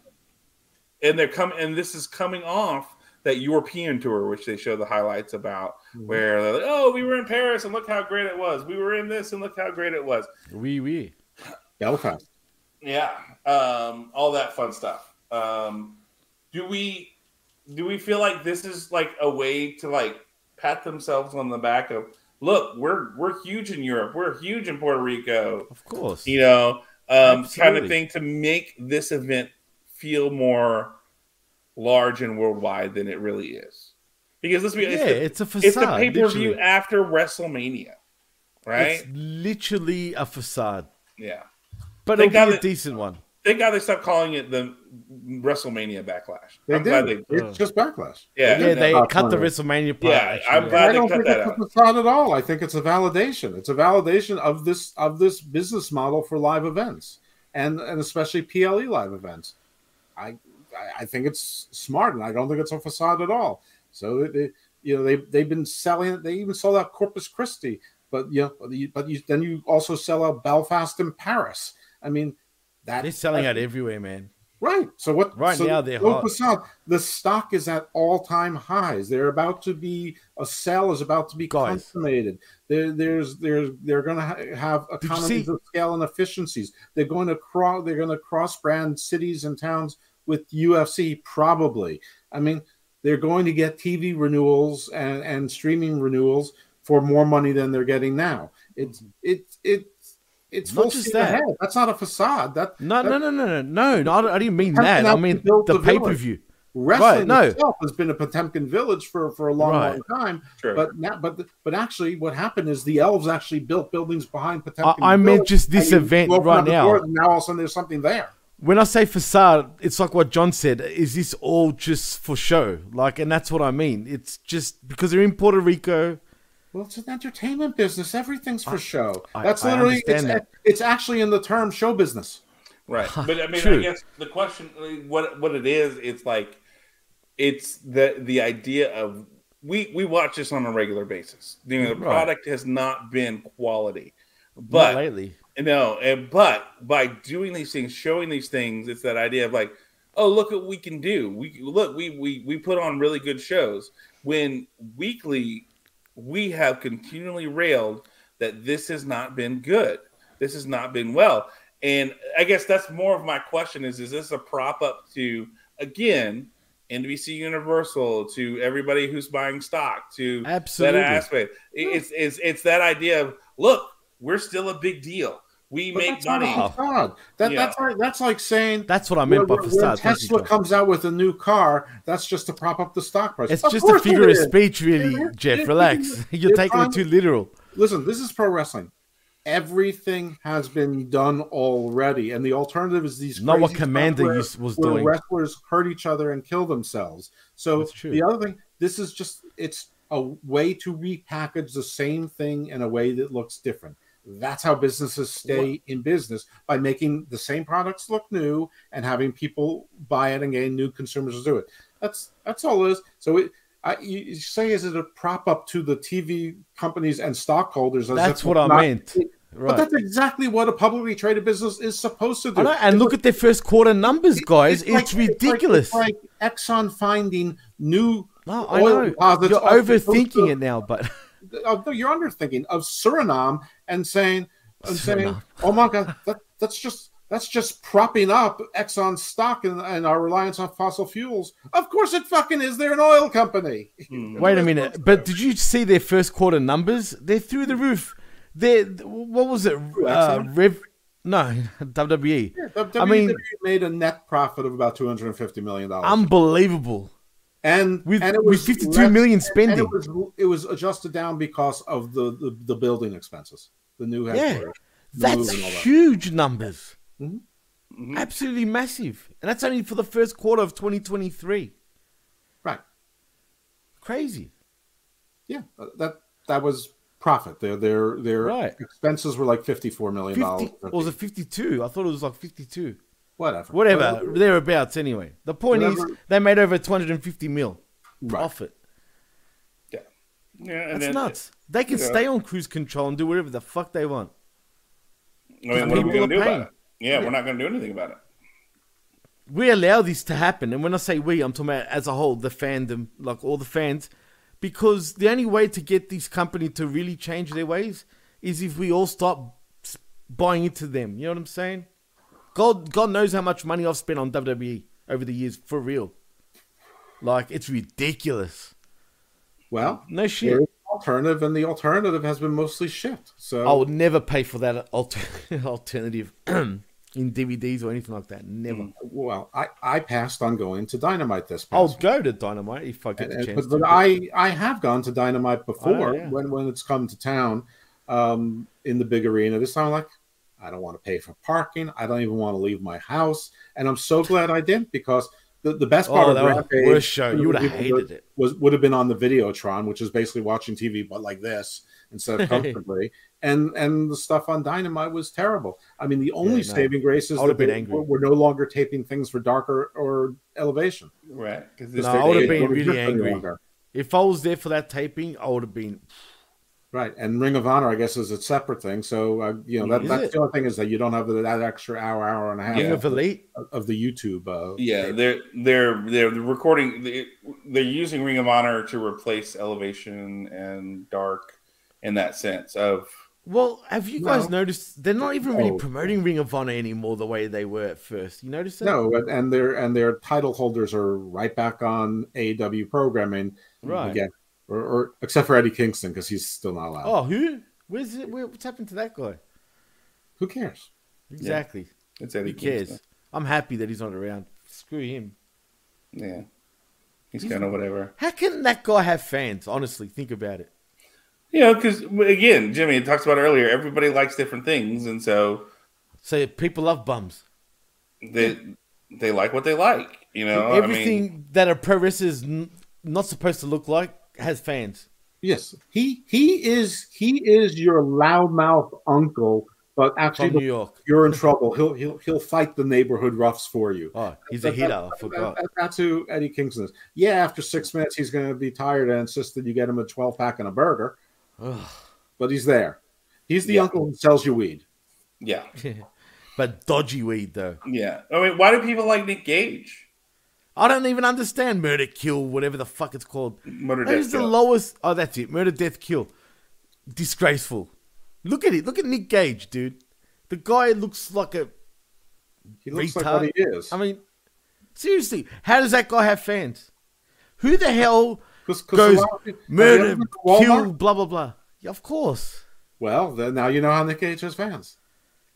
and they're coming, and this is coming off that European tour, which they show the highlights about, Mm-hmm. where they're like, "Oh, we were in Paris, and look how great it was. We were in this, and look how great it was." We Oui, oui. Belfast. Yeah, um, all that fun stuff. Um, do we do we feel like this is like a way to like pat themselves on the back of look, we're we're huge in Europe, we're huge in Puerto Rico, Of course. you know, um, kind of thing to make this event feel more large and worldwide than it really is. Because let's be yeah, it's, it's a facade. it's the pay per view after WrestleMania, right? It's literally a facade, yeah. but Thank it'll be a that- decent one. Thank God they stopped calling it the WrestleMania Backlash. They I'm glad did. they It's just backlash. Yeah. Yeah, they cut the. WrestleMania part. Yeah, actually, I'm glad- I they don't cut think that it's a facade at all. I think it's a validation. It's a validation of this of this business model for live events, and and especially PLE live events. I I- I think it's smart, and I don't think it's a facade at all. So it, it- you know they they've been selling it. They even sold out Corpus Christi, but you know, but you, but you then you also sell out Belfast and Paris. I mean, that They're selling that- out everywhere, man. Right. So what? Right so now they're facade. The stock is at all-time highs. They're about to be a sale is about to be Guys. consummated. There, there's, there's, they're going to ha- have economies of scale and efficiencies. They're going to cross. They're going to cross-brand cities and towns with UFC. Probably. I mean, they're going to get TV renewals and and streaming renewals for more money than they're getting now. It's mm-hmm. it's it's it's Not full just that. ahead. That's not a facade. That No, that- no, no, no, no, no. no I, I didn't mean that. I mean the the pay per view. wrestling Right, no. itself has been a Potemkin village for for a long, Right. long time. True. But now, but but actually, what happened is the elves actually built buildings behind Potemkin. I meant Village, just this event right now. doors, and now all of a sudden there's something there. When I say facade, it's like what John said. Is this all just for show? Like, and that's what I mean. It's just because they're in Puerto Rico. Well, it's an entertainment business. Everything's for show. I- That's I literally it's, that. it's actually in the term show business. Right. But I mean, True. I guess the question, what what it is, it's like, it's the the idea of we we watch this on a regular basis. You know, the Right. product has not been quality, Not but lately. no, and but by doing these things, showing these things, it's that idea of like, oh, look what we can do. We look, we we we put on really good shows. When weekly, we have continually railed that this has not been good. this has not been well. And I guess that's more of my question: is is this a prop up to again NBC Universal to everybody who's buying stock to Absolutely. that aspect? It's it's it's that idea of look, we're still a big deal. We But make that's not a money. facade. That, Yeah. that's like that's like saying That's what I meant by when, when facade. You, Tesla comes out with a new car, that's just to prop up the stock price. It's Of just a figure of speech, really, They're- Jeff. they're Relax. taking- You're they're taking it too literal. Listen, this is pro wrestling. Everything has been done already, and the alternative is these. Not what Commander where- used- was where doing. Wrestlers hurt each other and kill themselves. So That's true. the other thing, this is just it's a way to repackage the same thing in a way that looks different. That's how businesses stay in business by making the same products look new and having people buy it and getting new consumers to do it. That's that's all it is. So it, I, you say, is it a prop up to the TV companies and stockholders? as That's what it's I not- meant. But Right. that's exactly what a publicly traded business is supposed to do. Know, and look at their first quarter numbers, guys. It's, like- like- ridiculous. It's like, Exxon finding new no, I oil know. deposits You're off the coast overthinking it now, but uh, no, you're underthinking of Suriname and saying and saying, "Oh my God, that, that's just that's just propping up Exxon's stock and, and our reliance on fossil fuels." Of course, it fucking is. They're an oil company. Hmm. wait a minute. But did you see their first quarter numbers? They're through the roof. They're what was it? Uh, Rev? No, WWE. WWE I mean- made a net profit of about two hundred and fifty million dollars, Unbelievable. And With, and it with 52 less- million spending. it was it was adjusted down because of the the, the building expenses, the new headquarters. the That's that. huge numbers. Mhm. Mhm. Absolutely massive. And that's only for the first quarter of 2023. Right. Crazy. Yeah, uh, that that was profit. Their their their Right. expenses were like fifty four million 50, dollars. or was it 52? I thought it was like 52. Whatever. Whatever. Thereabouts, anyway. The point is, they made over 250 mil Right. profit. Yeah, yeah, and That's then, nuts. They can yeah. stay on cruise control and do whatever the fuck they want. I mean, what are we People going to are do paying. about it? Yeah, we're not going to do anything about it. we allow this to happen. And when I say we, I'm talking about as a whole, the fandom, like all the fans, because the only way to get this company to really change their ways is if we all stop buying into them. You know what I'm saying? God, God knows how much money I've spent on WWE over the years, for real. Like it's ridiculous. Well, No shit. there is an alternative, and the alternative has been mostly shit. So I would never pay for that alter- alternative in DVDs or anything like that. Never. well, I, I passed on going to Dynamite this I'll go to Dynamite if I get and- the chance. but, but I I have gone to Dynamite before yeah. when when it's come to town um, in the big arena. This time, I'm like, I don't want to pay for parking. I don't even want to leave my house, and I'm so glad I didn't because the, the best oh, part Oh, of that Rampage worst show. You would have was- hated it. was would have been on the Videotron, which is basically watching TV but like this instead of comfortably. and and the stuff on Dynamite was terrible. I mean, the only no. saving grace is that been they angry. We're, we're no longer taping things for darker or elevation. Right. Because No, I would have been really angry. longer. If I was there for that taping, I would have been. Right, and Ring of Honor, I guess, is a separate thing. So uh, you know that Is that's it? the only thing is that you don't have that extra hour, hour and a half Yeah. of Elite. of, of the YouTube. Uh, Yeah, they're they're they're recording. they- They're using Ring of Honor to replace Elevation and Dark in that sense of Well, have you guys No. noticed they're not even really No. promoting Ring of Honor anymore the way they were at first? You notice that? No, and- and their and their title holders are right back on AEW programming Right. again, or, or except for Eddie Kingston because he's still not allowed. Oh, who? Where's it? Where, what's happened to that guy? Who cares? Exactly. it's Eddie Who cares? Kingston. I'm happy that he's not around. Screw him. Yeah, he's, He's- kind of whatever. How can that guy have fans? Honestly, think about it. You know, because again, Jimmy talks about earlier. Everybody likes different things, and so So people love bums. they they like what they like. You know, I Everything mean, that a pro wrestler is n- not supposed to look like has fans. Yes, he he is he is your loudmouth uncle, but actually From New York. you're in trouble. He'll he'll he'll fight the neighborhood roughs for you. Oh, he's a That- hitter. that- I forgot. that- that's who Eddie Kingston is. Yeah, after six minutes, he's going to be tired and insist that you get him a 12 pack and a burger, Ugh. but he's there. He's the Yeah. uncle who sells you weed. yeah, but dodgy weed though. yeah. I mean, why do people like Nick Gage? I don't even understand murder, kill, whatever the fuck it's called. Murder That Death is the Kill. lowest. Oh, that's it. Murder, death, kill. Disgraceful. Look at it. Look at Nick Gage, dude. The guy looks like a. He looks Retard. like what he is. I mean, seriously, how does that guy have fans? Who the hell 'Cause- 'cause goes lot of people- Have you murder, ever been to Walmart? kill, blah blah blah? Yeah, of course. Well, then now you know how Nick Gage has fans.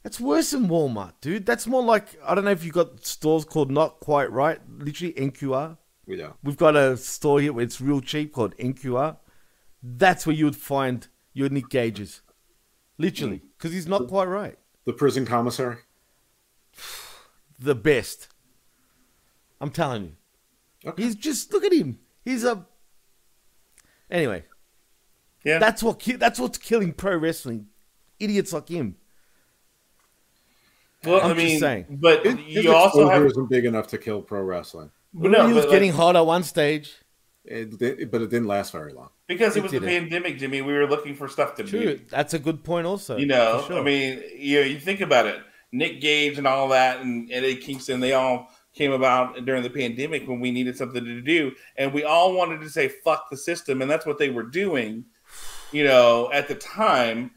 That's worse than Walmart, dude. That's more like I don't know if you got stores called Not Quite Right, literally NQR. We know. We've got a store here where it's real cheap called NQR. That's where you would find your Nick Gages, literally, mm. because he's not quite right. The prison commissary. The best. I'm telling you. Okay. He's just look at him. He's a. Anyway, Yeah. that's what that's what's killing pro wrestling. Idiots like him. Well, I'm I just mean, saying. but His, his you also exposure have. isn't big enough to kill pro wrestling. But no, he was but, getting like, hot at one stage. It, it- but it didn't last very long. because it It was the didn't. pandemic, Jimmy. We were looking for stuff to True, do. that's a good point. Also, You know, sure. I mean, you know, you think about it. Nick Gage and all that, and Eddie Kingston, they all came about during the pandemic when we needed something to do, and we all wanted to say "fuck the system," and that's what they were doing. You know, at the time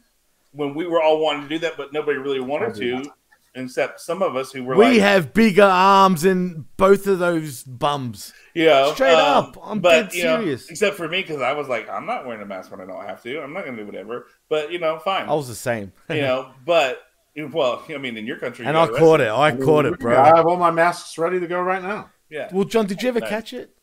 when we were all wanting to do that, but nobody really wanted to, except some of us who were we like, have bigger arms than both of those bums. you know, Straight um, up, I'm but, dead you know, serious. except for me, because I was like, I'm not wearing a mask when I don't have to. I'm not going to do whatever. But you know, fine. I was the same, you know, but well, I mean, in your country, and you I caught it. I caught it, bro. I have all my masks ready to go right now. Yeah. Well, John, did you ever Nice. catch it?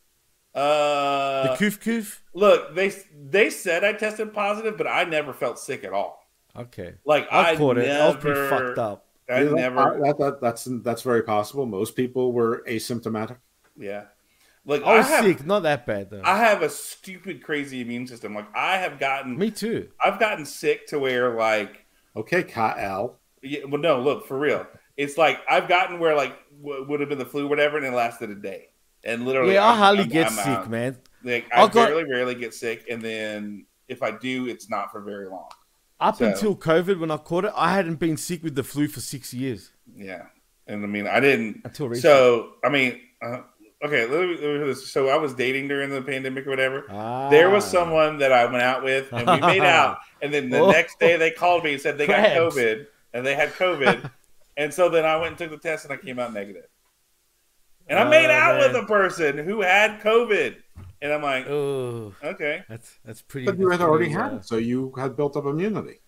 Uh, The coof coof. look, they they said I tested positive, but I never felt sick at all. Okay, Like I, I, caught it. I was pretty fucked up. I Yeah, never. Uh, that, that, that's that's very possible. Most people were asymptomatic. Yeah. Like oh, I I, was have, sick, not that bad though. I have a stupid, crazy immune system. Like I have gotten, Me too. I've gotten sick to where like, Okay, Kyle. yeah, well, no, look for real. It's like I've gotten where like w- would have been the flu, or whatever, and it lasted a day. And literally, Yeah, I hardly I'm- get I'm sick, out. man. Like I I got- very rarely get sick, and then if I do, it's not for very long. Up So- until COVID, when I caught it, I hadn't been sick with the flu for six years. Yeah, and I mean, I didn't. Until recently. So I mean, uh, okay. Let me, let me this. So I was dating during the pandemic or whatever. Ah. There was someone that I went out with, and we made out. And then the Oh. next day, they called me and said they Crabs. got COVID, and they had COVID. and so then I went and took the test, and I came out negative. And I Oh, made out man. with a person who had COVID, and I'm like, Oh, okay, that's that's pretty. But you that's had already pretty, had it, so you had built up immunity.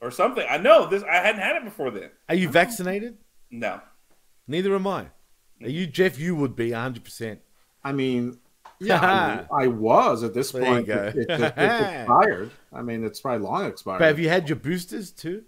or something. I know this. I hadn't had it before then. Are you vaccinated? No. Neither am I. Are you Jeff? You would be 100. percent I mean, yeah, I, I was at this There you point. go. It, it, it, it's expired. I mean, it's probably long expired. But have you had your boosters too?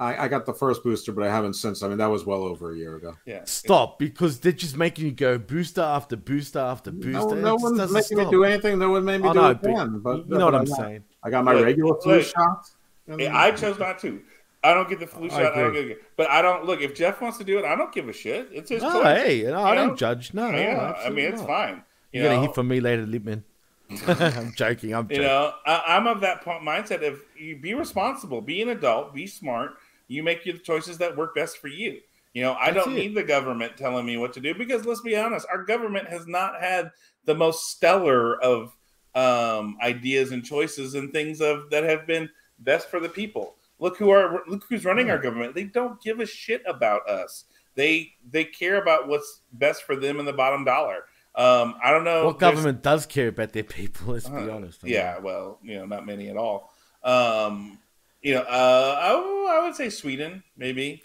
I, I got the first booster, but I haven't since. I mean, that was well over a year ago. Yeah. Stop, because they're just making you go booster after booster after booster. No, It no one's doesn't making me do anything. No one made me Oh, do no, it but then. But you know what I'm I got- saying. I got my Look, regular flu look. shot. and- Yeah, I chose not to. I don't get the flu I shot. I don't get it. But I don't look. If Jeff wants to do it, I don't give a shit. It's his No, choice. hey, no, I You don't judge. No, no, yeah, I mean it's not. fine. You You're gonna know, hear from me later, Lippman. I'm joking. I'm you know, I, I'm of that po- mindset If you be responsible, be an adult, be smart. You make your choices that work best for you. You know, I That's don't it. need the government telling me what to do because let's be honest, our government has not had the most stellar of um, ideas and choices and things of that have been best for the people. Look who are look who's running our government. They don't give a shit about us. They they care about what's best for them and the bottom dollar. Um, I don't know What government does care about their people? Let's be uh, honest. I mean, Yeah, well, you know, not many at all. Um, you know, uh, I, I would say Sweden, maybe.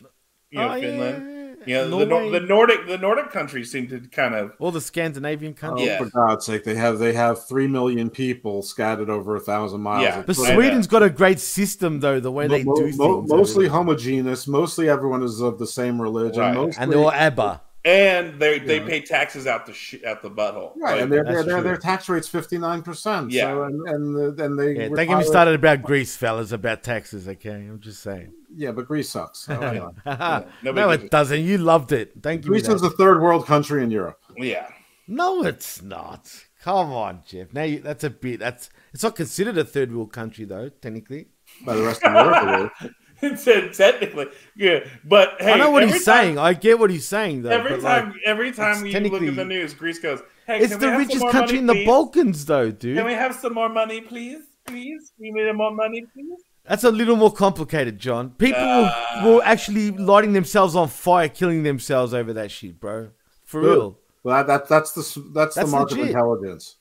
You know, Oh, Finland. yeah, yeah. You know, the, Nor- the Nordic the Nordic countries seem to kind of all the Scandinavian Oh, countries. Yeah. for God's sake, they have they have three million people scattered over a thousand miles. Yeah. But I. Sweden's got a great system, though, the way they do mo- things. mostly there. homogeneous. Mostly everyone is of the same religion. Right. Mostly, and they're all ABBA. And they they Yeah. pay taxes out the sh- out the butthole. right, Like, and their their, That's their, true. their tax rate's fifty nine percent. Yeah. so, and and, uh, and they Yeah, don't get me started about Greece, fellas, about taxes, okay? I'm just saying. Yeah, but Greece sucks. Oh, so, anyway. nobody no, gives it doesn't. You loved it. Don't give Greece is that. the third world country in Europe. yeah. No, it's not. Come on, Jeff. Now you, that's a bit. That's it's not considered a third world country, though. Technically, By the rest of the world, it is. It said technically, yeah, but hey, I know what he's time- saying. I get what he's saying, though. Every but, like, time, every time it's you look technically- at the news, Greece goes, "Hey, it's can the we have some richest country money, in the please? Balkans, though, dude. Can we have some more money, please? Please, we need more money, please." That's a little more complicated, John. People Uh. were actually lighting themselves on fire, killing themselves over that shit, bro. For Good. real. Well, that, that that's the that's, That's the mark of legit. intelligence.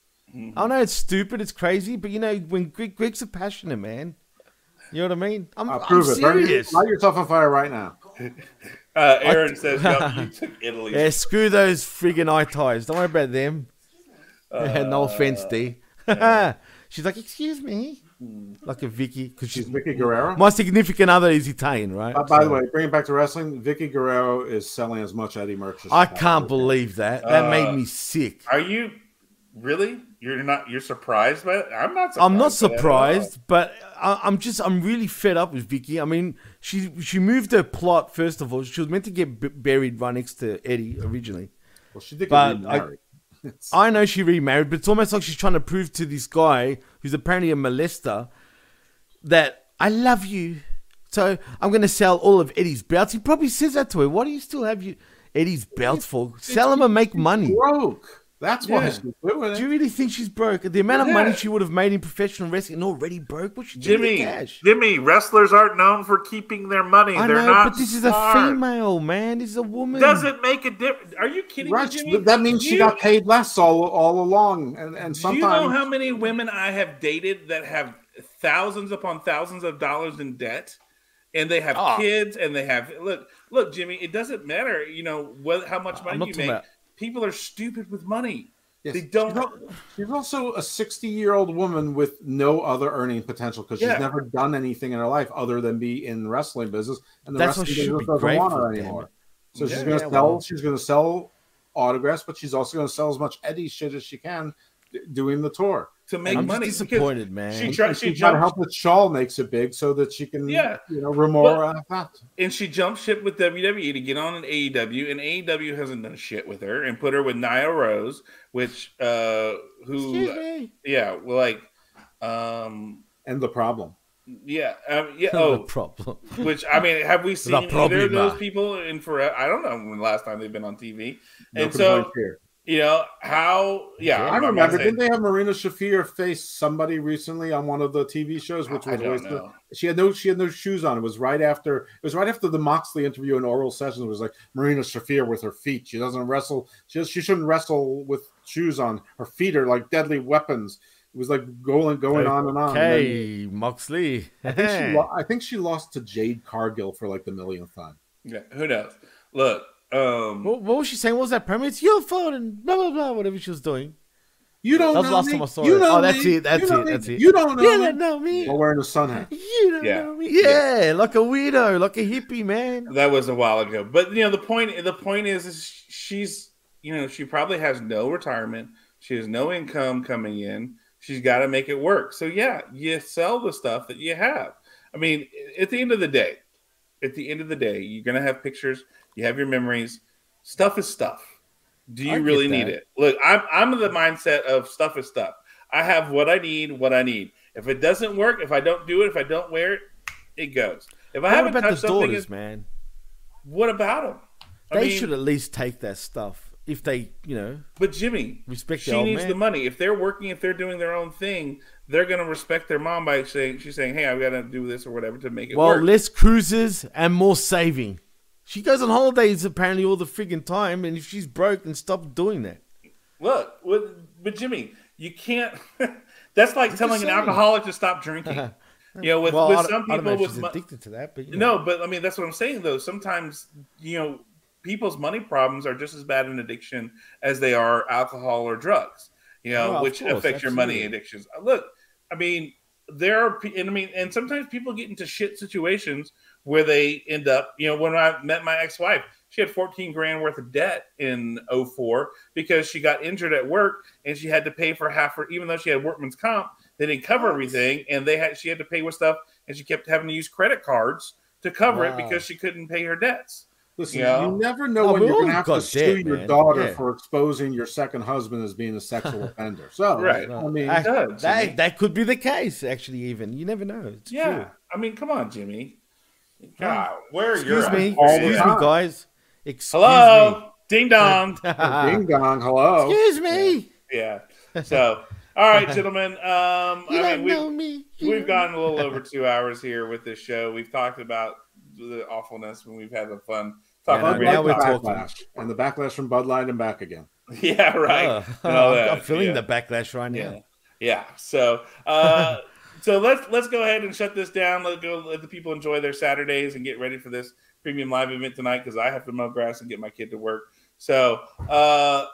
I know it's stupid, it's crazy, but you know when Greek Greeks are passionate, man. You know what I mean? I'm, I'll I'm prove it. Burn, serious. light yourself on fire right now. Uh, Aaron says, "Yo, you took Italy." Yeah, screw those friggin' eye ties. Don't worry about them. no offense, D. she's like, excuse me, like a Vicky, because She's she's Vickie Guerrero. my significant other is Italian, right? Uh, by the way, bringing back to wrestling. Vickie Guerrero is selling as much Eddie merch. as I can't believe that. That Uh, made me sick. Are you really? You're not. You're surprised by it? I'm not. surprised I'm not by that at all. surprised, but I, I'm just I'm really fed up with Vicky. I mean, she she moved her plot first of all. She was meant to get b- buried right next to Eddie originally. Well, she did But get I- remarried. I know she remarried, but it's almost like she's trying to prove to this guy who's apparently a molester that I love you. So I'm going to sell all of Eddie's belts. He probably says that to her. Why do you still have you Eddie's belts for? Sell them and make money. broke. That's why Yeah. she's doing it. Do you really think she's broke? The amount of Yeah. money she would have made in professional wrestling and already broke. What's she doing Jimmy, cash? Jimmy, wrestlers aren't known for keeping their money. I They're know, not but this is a female, man. This is a woman. Does it make a difference? Are you kidding Right, me, Jimmy? that means she You- got paid less all all along, and and Do you know how many women I have dated that have thousands upon thousands of dollars in debt, and they have Ah. kids, and they have look, look, Jimmy. It doesn't matter, you know, what how much I'm money you make. about- People are stupid with money. Yes, They don't. She's, also a sixty-year-old woman with no other earning potential because Yeah. she's never done anything in her life other than be in the wrestling business, and the That's wrestling what business doesn't want her anymore. it. So she's going to yeah, sell. well. She's going to sell autographs, but she's also going to sell as much Eddie shit as she can d- doing the tour. To make I'm money. just because disappointed, man. She tried. she She try to jumped, help that Shaw makes it big so that she can, Yeah. you know, remora that. and she jumped ship with WWE to get on an AEW, and AEW hasn't done shit with her, and put her with Nyla Rose, which uh, who, Excuse me. yeah, well, like, um, And the problem. yeah, um, yeah. the Oh, problem. Which I mean, have we seen either of those people in forever? I don't know when the last time they've been on TV. No and so here. You know how? Yeah, I I'm remember. Didn't they have Marina Shafir face somebody recently on one of the TV shows? Which I was don't know. She had no. She had no shoes on. It was right after. It was right after the Moxley interview and oral sessions. It was like Marina Shafir with her feet. She doesn't wrestle. She she shouldn't wrestle with shoes on. Her feet are like deadly weapons. It was like going going on and on. And then Okay, Moxley. I think, she lo- I think she lost to Jade Cargill for like the millionth time. Yeah, who knows? Look, um, what, what was she saying? What was that premise? It's your fault and blah blah blah. Whatever she was doing. You don't That was know the last me. time I saw you it. know Oh, that's me. it, that's You know it, me. that's it. You don't know You me. don't know me. While wearing a sun hat. You don't Yeah. know me. Yeah, like a weirdo, like a hippie, man. that was a while ago. But you know, the point the point is, is she's you know she probably has no retirement. She has no income coming in. She's got to make it work. So yeah, you sell the stuff that you have. I mean, at the end of the day, at the end of the day, you're gonna have pictures. You have your memories. Stuff is stuff. Do you really need it? Look, I'm I'm of the mindset of stuff is stuff. I have what I need, what I need. If it doesn't work, if I don't do it, if I don't wear it, it goes. If I What haven't about touched the something, daughters, in- man? what about them? They should at least take that stuff if they, you know, But Jimmy, respect she needs man. the money. If they're working, if they're doing their own thing, they're gonna respect their mom by saying she's saying, "Hey, I've got to do this or whatever to make it Well, work." Well, less cruises and more saving. She goes on holidays apparently all the friggin' time, and if she's broke, then stop doing that. Look, but Jimmy, you can't. that's like telling an alcoholic to stop drinking. you know, with, well, with some people with mo- addicted to that, but you no, but I mean that's what I'm saying though. Sometimes you know people's money problems are just as bad an addiction as they are alcohol or drugs. You know, of which course, affect your money addictions. Look, I mean, there are, and I mean, and sometimes people get into shit situations where they end up. You know, when I met my ex-wife, she had 14 grand worth of debt in 04 because she got injured at work and she had to pay for half her, even though she had workman's comp, they didn't cover everything, and they had she had to pay with stuff, and she kept having to use credit cards to cover it because she couldn't pay her debts. Listen, Yeah. you never know No, when you're going to have to got sue debt, your man. daughter Yeah. for exposing your second husband as being a sexual offender. So, Right. I mean, Act- does, Jimmy. that, that could be the case, actually, even. You never know. It's Yeah, true. I mean, come on, Jimmy. God, where Excuse you? me. all Excuse me, guys. Excuse Hello, ding dong. ding dong, hello. Excuse me. yeah. So All right, gentlemen. Um, You I don't mean, know we've, me. You we've don't gone a little over two hours here with this show. We've talked about the awfulness when we've had the fun Yeah, talking now about we're Bud Light talking. backlash, and the backlash from Bud Light and back again. Yeah, right. Uh, And I'm, I'm feeling yeah. the backlash right now. Yeah. Yeah. So uh so let's let's go ahead and shut this down. Let go let the people enjoy their Saturdays and get ready for this premium live event tonight because I have to mow grass and get my kid to work. So uh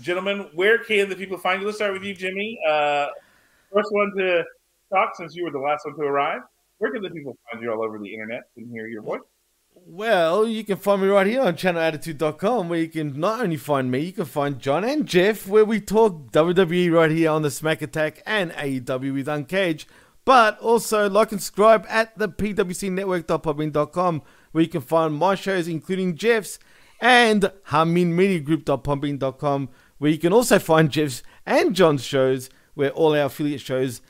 gentlemen, where can the people find you? Let's start with you, Jimmy. Uh first one to talk since you were the last one to arrive. Where can the people find you all over the internet and hear your voice? Well, you can find me right here on channelattitude.com where you can not only find me, you can find John and Jeff where we talk WWE right here on the Smack Attack and AEW with Uncaged. But also like and subscribe at the pwcnetwork.podbean.com where you can find my shows including Jeff's and haminmediagroup.podbean.com where you can also find Jeff's and John's shows where all our affiliate shows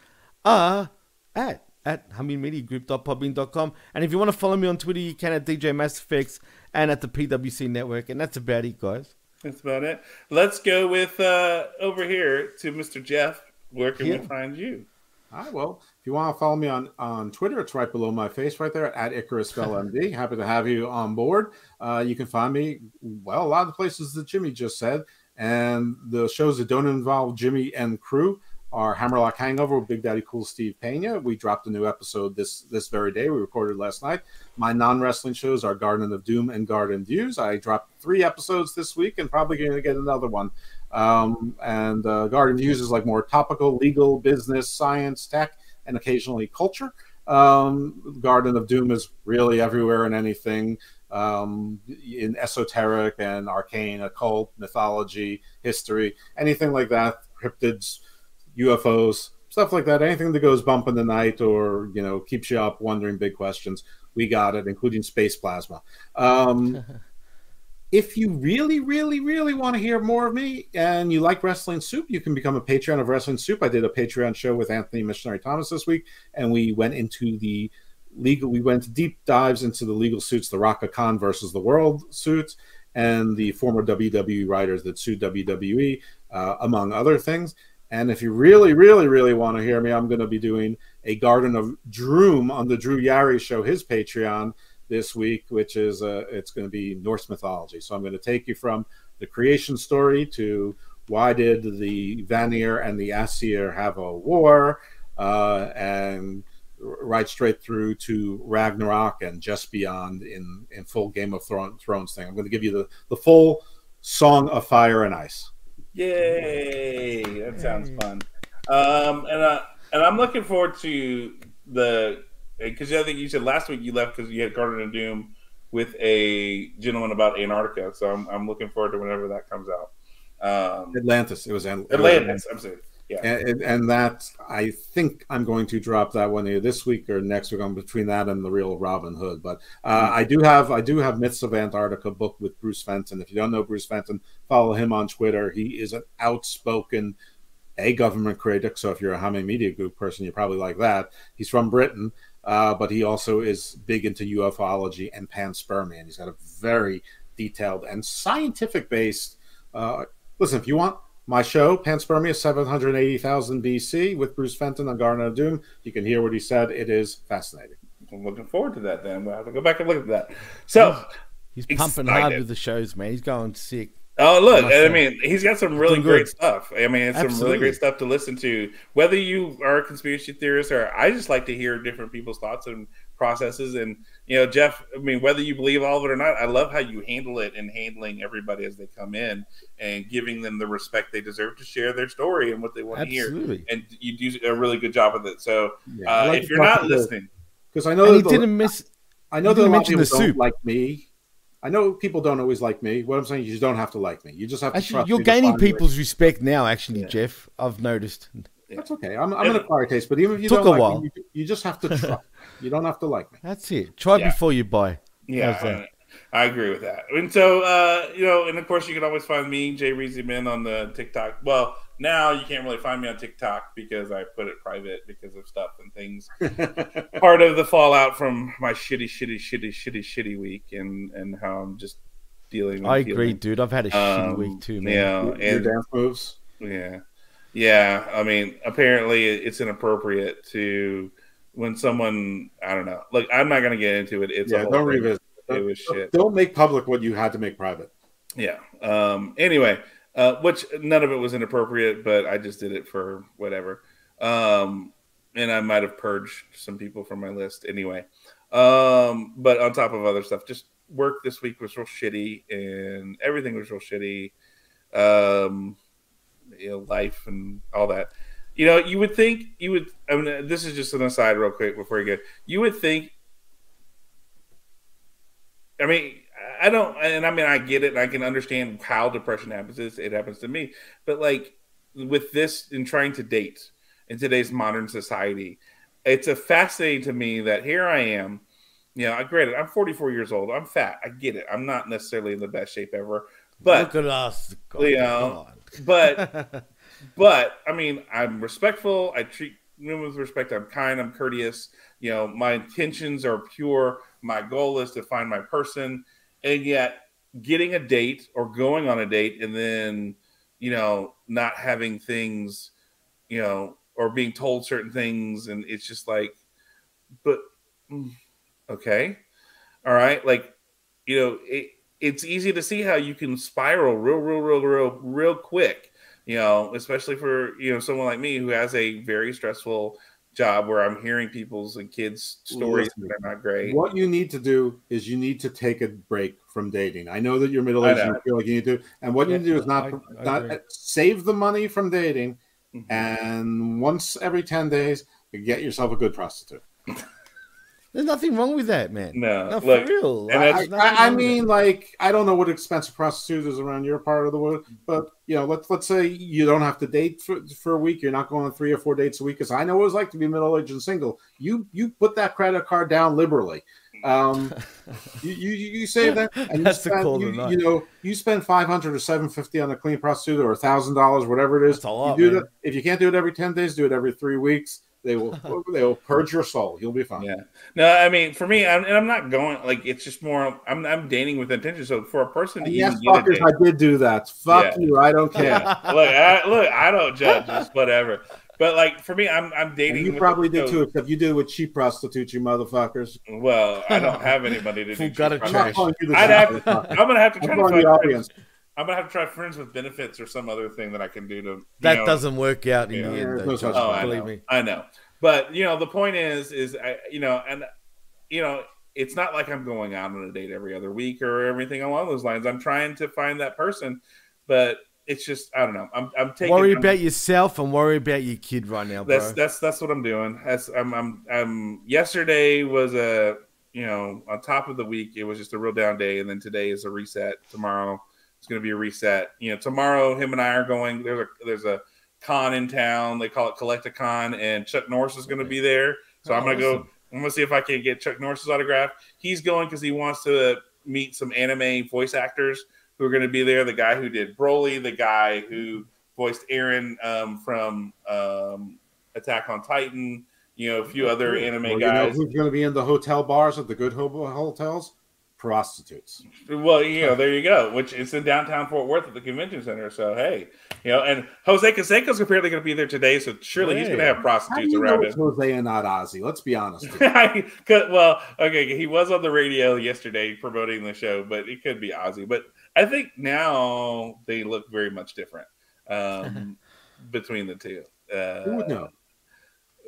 are at at hummingmediagroup.podbean.com. And if you want to follow me on Twitter, you can at DJ Mass Effects and at the PWC Network. And that's about it, guys. That's about it. Let's go with uh over here to Mr. Jeff. Where can Yeah. we find you? All right. Well, if you want to follow me on, on Twitter, it's right below my face right there at Icarus MD. Happy to have you on board. Uh, you can find me, well, a lot of the places that Jimmy just said. And the shows that don't involve Jimmy and crew are Hammerlock Hangover with Big Daddy Cool Steve Pena. We dropped a new episode this this very day. We recorded last night. My non wrestling shows are Garden of Doom and Garden Views. I dropped three episodes this week and probably going to get another one. Um, and uh, Garden Views is like more topical, legal, business, science, tech, and occasionally culture. Um, Garden of Doom is really everywhere and anything um, in esoteric and arcane, occult, mythology, history, anything like that, cryptids, UFOs, stuff like that. Anything that goes bump in the night or you know keeps you up wondering big questions, we got it, including space plasma. Um, if you really, really, really want to hear more of me and you like Wrestling Soup, you can become a Patreon of Wrestling Soup. I did a Patreon show with Anthony Missionary Thomas this week, and we went into the legal, we went deep dives into the legal suits, the Raka Khan versus the World suits, and the former WWE writers that sued WWE, uh, among other things. And if you really, really, really want to hear me, I'm going to be doing a Garden of Doom on the Drew Yari show, his Patreon this week, which is uh, it's going to be Norse mythology. So I'm going to take you from the creation story to why did the Vanir and the Aesir have a war, uh, and right straight through to Ragnarok and just beyond in in full Game of Thrones thing. I'm going to give you the the full Song of Fire and Ice. Yay! That sounds fun. Um, and uh, and I'm looking forward to the because I think you said last week you left because you had Garden of Doom with a gentleman about Antarctica. So I'm, I'm looking forward to whenever that comes out. Um, Atlantis. It was An- Atlantis. I'm sorry. Yeah. and, and, that I think I'm going to drop that one either this week or next week. I'm between that and the real Robin Hood. But uh, I do have I do have Myths of Antarctica book with Bruce Fenton. If you don't know Bruce Fenton, follow him on Twitter. He is an outspoken a government critic. So if you're a Hame Media Group person, you probably like that. He's from Britain, uh, but he also is big into ufology and panspermia. And he's got a very detailed and scientific based. Uh, listen, if you want my show, Panspermia 780,000 BC with Bruce Fenton on Garden of Doom. You can hear what he said. It is fascinating. I'm looking forward to that. Then we'll have to go back and look at that. So, He's pumping hard with the shows, man. He's going sick. oh look, Must I mean, he's got some really great stuff. I mean, it's some really great stuff to listen to. Whether you are a conspiracy theorist or I just like to hear different people's thoughts and processes. And you know, Jeff, I mean, whether you believe all of it or not, I love how you handle it and handling everybody as they come in and giving them the respect they deserve to share their story and what they want to hear. Absolutely. And you do a really good job with it. So, Yeah, uh, like if you're not listening, because I know And he didn't miss. I know you that a lot of people the don't like me. I know people don't always like me. What I'm saying is you don't have to like me. You just have to Actually, trust you're me gaining find your- people's respect now, actually, Yeah. Jeff. I've noticed. That's okay. I'm, I'm an acquired taste, but even if you Took don't a like while. me, you, you just have to trust. You don't have to like me. That's it. Try Yeah. before you buy. Yeah, I, I agree with that. And so, uh, you know, and of course, you can always find me, Jay Reezyman, on the TikTok. Well, now you can't really find me on TikTok because I put it private because of stuff and things. Part of the fallout from my shitty, shitty, shitty, shitty, shitty week and and how I'm just dealing. and I agree, dude. I've had a shitty Um, week too, man. Yeah, Your and dance moves. yeah. Yeah, I mean, apparently it's inappropriate to when someone I don't know. Like, I'm not gonna get into it. It's yeah, don't revisit. It was shit. Don't make public what you had to make private. Yeah. Um. Anyway, uh, which none of it was inappropriate, but I just did it for whatever. Um. And I might have purged some people from my list anyway. Um. But on top of other stuff, just work this week was real shitty, and everything was real shitty. Um you know, life and all that. You know, you would think you would. I mean, this is just an aside, real quick, before you go. You would think. I mean, I don't, and I mean, I get it. And I can understand how depression happens. It happens to me, but like with this, and trying to date in today's modern society, it's a fascinating to me that here I am. You know, I granted, I'm 44 years old. I'm fat. I get it. I'm not necessarily in the best shape ever, but look at us. God, you know, but but I mean, I'm respectful. I treat women with respect. I'm kind. I'm courteous. You know, my intentions are pure. My goal is to find my person, and yet getting a date or going on a date and then you know not having things you know or being told certain things and it's just like but mm, okay all right like you know it, it's easy to see how you can spiral real, real, real, real, real quick. You know, especially for you know someone like me who has a very stressful job where I'm hearing people's and kids' stories Listen, that are not great. What you need to do is you need to take a break from dating. I know that you're middle aged and you feel like you need to, and what yeah, you need to do is not I, I not agree. save the money from dating, mm-hmm. and once every ten days, get yourself a good prostitute. There's nothing wrong with that, man. No, no for real. I, I, I mean, like, I don't know what expensive prostitutes around your part of the world, but you know, let's let's say you don't have to date for, for a week. You're not going on three or four dates a week. Because I know what it's like to be middle aged and single. You you put that credit card down liberally. Um, you, you you save that, and That's you, spend, you, you, know you spend five hundred or seven fifty on a clean prostitute or a thousand dollars, whatever it is. Lot, you do that. If you can't do it every ten days, do it every three weeks they will they will purge your soul. You'll be fine. Yeah. No, I mean for me, I'm, and I'm not going like it's just more. I'm I'm dating with intention. So for a person to yes, fuckers, I did do that. Fuck yeah. you. I don't care. look, I, look, I don't judge. Just whatever. But like for me, I'm I'm dating. And you probably did too, except you did it with cheap prostitutes, you motherfuckers. Well, I don't have anybody to do. got a trash. I'd have, I'm gonna have to try to find the audience. I'm gonna have to try friends with benefits or some other thing that I can do to. That know, doesn't work out in the end. Though, oh, I know. Me. I know. But you know, the point is, is I, you know, and you know, it's not like I'm going out on a date every other week or everything along those lines. I'm trying to find that person, but it's just I don't know. I'm I'm taking worry I'm, about yourself and worry about your kid right now, bro. That's that's that's what I'm doing. That's I'm I'm I'm. Yesterday was a you know on top of the week it was just a real down day, and then today is a reset. Tomorrow it's going to be a reset. You know, tomorrow him and I are going. There's a there's a con in town. They call it Collect-A-Con, and Chuck Norris is going to be there. So I'm going to go. I'm going to see if I can get Chuck Norris's autograph. He's going because he wants to meet some anime voice actors who are going to be there. The guy who did Broly, the guy who voiced Eren um, from um, Attack on Titan. You know, a few other anime well, guys. You know who's going to be in the hotel bars at the good hotels? Prostitutes. Well, you know, there you go. Which it's in downtown Fort Worth at the convention center. So hey, you know, and Jose Canseco's apparently going to be there today. So surely hey. he's going to have prostitutes around him. Jose and not Ozzy. Let's be honest. well, okay, he was on the radio yesterday promoting the show, but it could be Ozzy. But I think now they look very much different um, between the two. Uh, Who would know?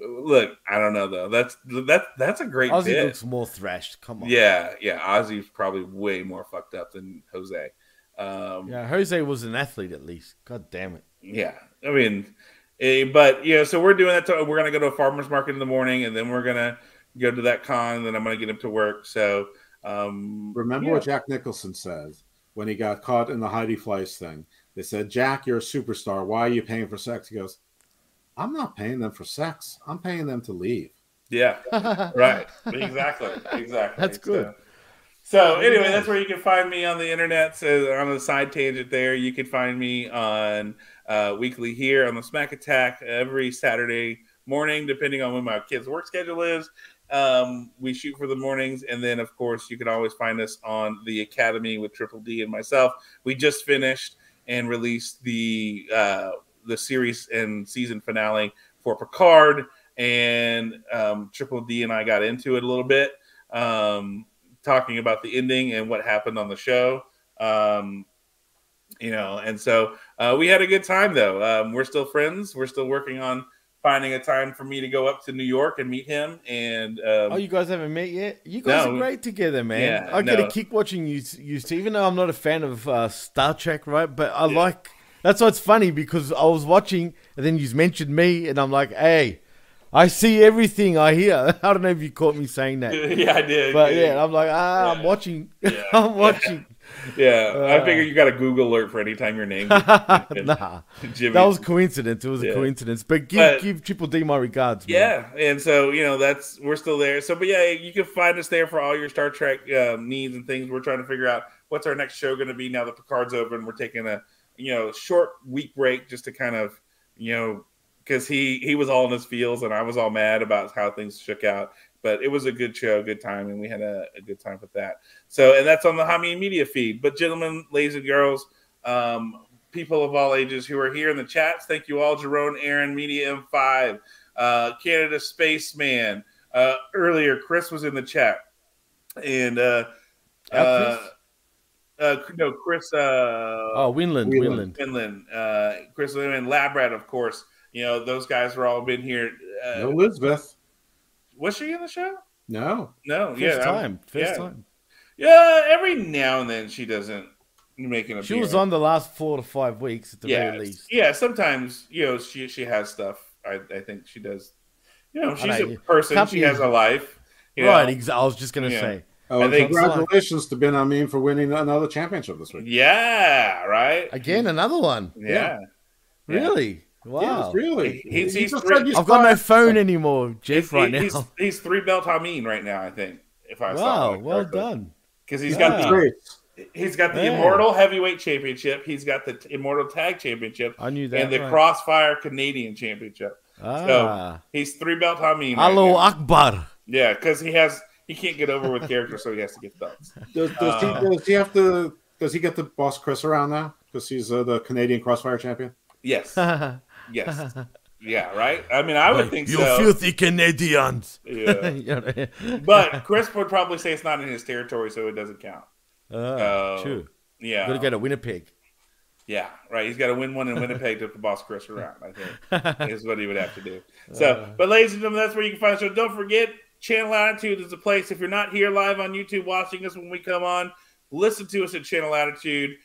Look, I don't know though. That's that that's a great. Ozzy bit. looks more thrashed. Come on. Yeah, yeah. Ozzy's probably way more fucked up than Jose. Um, yeah, Jose was an athlete at least. God damn it. Yeah, I mean, eh, but yeah. So we're doing that. To, we're gonna go to a farmers market in the morning, and then we're gonna go to that con. And then I'm gonna get him to work. So um, remember yeah. what Jack Nicholson says when he got caught in the Heidi Fleiss thing. They said, "Jack, you're a superstar. Why are you paying for sex?" He goes, I'm not paying them for sex. I'm paying them to leave. Yeah, right. Exactly. Exactly. That's good. So, so anyway, that's where you can find me on the internet. So on the side tangent there, you can find me on uh, weekly here on the Smack Attack every Saturday morning, depending on when my kids' work schedule is. Um, we shoot for the mornings, and then of course you can always find us on the Academy with Triple D and myself. We just finished and released the uh, the series and season finale for Picard, and um, Triple D and I got into it a little bit, um, talking about the ending and what happened on the show. Um, you know, and so uh, we had a good time though. Um, we're still friends. We're still working on finding a time for me to go up to New York and meet him. And um, oh, you guys haven't met yet? You guys No. are great together, man. Yeah, I get no. a kick watching you. You even though I'm not a fan of uh, Star Trek, right? But I Yeah. like. That's what's funny because I was watching and then you mentioned me, and I'm like, hey, I see everything. I hear. I don't know if you caught me saying that. yeah, I did. But yeah, I'm like, ah, I'm watching. Yeah. I'm watching. yeah. I Uh. figure you got a Google alert for any time your name. nah, Jimmy. that was coincidence. It was Yeah. a coincidence. But give But- give Triple D my regards. man. Yeah, and so you know that's we're still there. So, but yeah, you can find us there for all your Star Trek um, needs and things. We're trying to figure out what's our next show going to be now that Picard's over, and we're taking a you know short week break just to kind of you know because he he was all in his feels and I was all mad about how things shook out. But it was a good show, good time, and we had a, a good time with that. So, and that's on the Hami Media feed. But, gentlemen, ladies and girls, um, people of all ages who are here in the chats, thank you all. Jerome, Aaron, Media M5, uh, Canada Spaceman. Uh, earlier, Chris was in the chat, and uh, Our uh, Chris? no, Chris. Uh, Oh, Winland, Winland. Winland. Finland, uh, Chris and Labrat, of course. You know those guys were all been here. Uh, No Elizabeth. Was she in the show? No. No, First yeah, I'm- time. First yeah. time. Yeah, every now and then she doesn't make an appearance. She was on the last four to five weeks at the yeah, very least. yeah. Sometimes you know she she has stuff. I, I think she does. You know, she's know, a person. She has a life. you know. Right, exa- I was just gonna Yeah. say. Oh, and congratulations to Bin Hamin for winning another championship this week. Yeah, right. Again, another one. Yeah. Yeah. Yeah. Really? Wow. Yes, really. He- he's- You he's three- I've got no phone anymore, Jeff, He's, right he's, now. he's three belt Hamin right now. I think. If I saw Wow, well correctly. done. Because he's Yeah. got the he's got the Yeah. immortal heavyweight championship. He's got the immortal tag championship I knew that. and the right. Crossfire Canadian championship. Ah. He's three belt Hamin. right Hello, now. Akbar. Yeah, because he has he can't get over with character, so he has to get belts. Does, does, Uh, he, does he have to? Does he get the boss Chris around now? Because he's uh, the Canadian Crossfire champion. Yes, yes, yeah, right. I mean, I would think you so. filthy Canadians. Yeah. Yeah. But Chris would probably say it's not in his territory, so it doesn't count. Ah, Uh, true. Yeah, Gotta get to Winnipeg. yeah, right. He's got to win one in Winnipeg to put the boss Chris around. I think is what he would have to do. So, but ladies and gentlemen, that's where you can find the show. Don't forget, Channel Attitude is the place. If you're not here live on YouTube watching us when we come on, listen to us at Channel Attitude.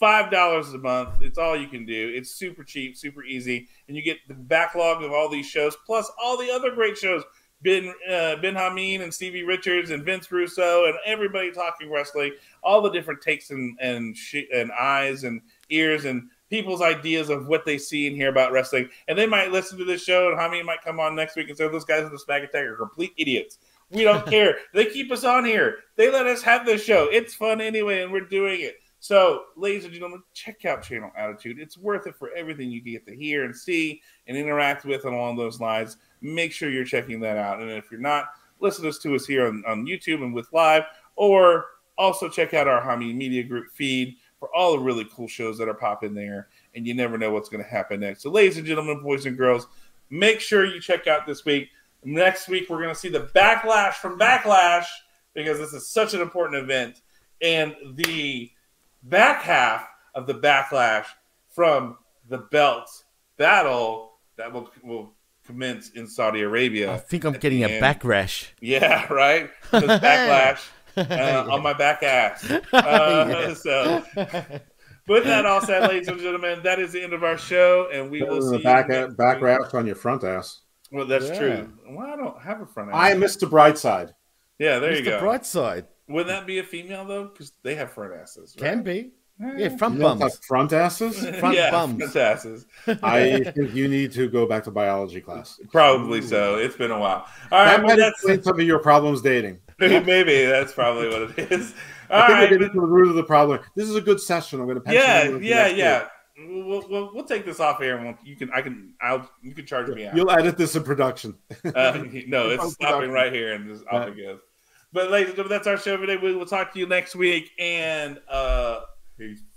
Five dollars a month. It's all you can do. It's super cheap, super easy, and you get the backlog of all these shows, plus all the other great shows. Ben uh, Bin Hamin and Stevie Richards and Vince Russo and everybody talking wrestling. All the different takes and and sh- and eyes and ears and people's ideas of what they see and hear about wrestling. And they might listen to this show, and Hamin might come on next week and say those guys in the Smack Attack are complete idiots. We don't care. They keep us on here. They let us have this show. It's fun anyway, and we're doing it. So, ladies and gentlemen, check out Channel Attitude. It's worth it for everything you get to hear and see and interact with along those lines. Make sure you're checking that out. And if you're not, listen to us here on, on YouTube and with live, or also check out our Hami Media Group feed for all the really cool shows that are popping there. And you never know what's going to happen next. So, ladies and gentlemen, boys and girls, make sure you check out this week. Next week, we're going to see the backlash from Backlash because this is such an important event. And the back half of the backlash from the belt battle that will, will commence in Saudi Arabia. I think I'm getting a end. back rash. Yeah, right. This backlash uh, on my back ass. Uh, Yeah. So, with that all said, ladies and gentlemen, that is the end of our show, and we will see the you back next back week. raft on your front ass. Well, that's Yeah. true. Well, I don't have a front. ass. I ass. missed the bright side. Yeah, there you Mr. go. Brightside. Wouldn't that be a female though? Because they have front asses. Right? Can be. Yeah, front You don't bums. have front asses. front yeah, bums. front asses. I think you need to go back to biology class. Probably so. It's been a while. All right, That well, might that's explain some of your problems dating. maybe that's probably what it is. All I think we're right, getting to the root of the problem. This is a good session. I'm going to pencil yeah, you in yeah, next yeah. We'll, we'll, we'll take this off air, and we'll, you can, I can, I'll, you can charge me out. You'll edit this in production. Uh, no, it's stopping right here, and just off it goes. But ladies and gentlemen, that's our show for today. We will talk to you next week, and uh, peace.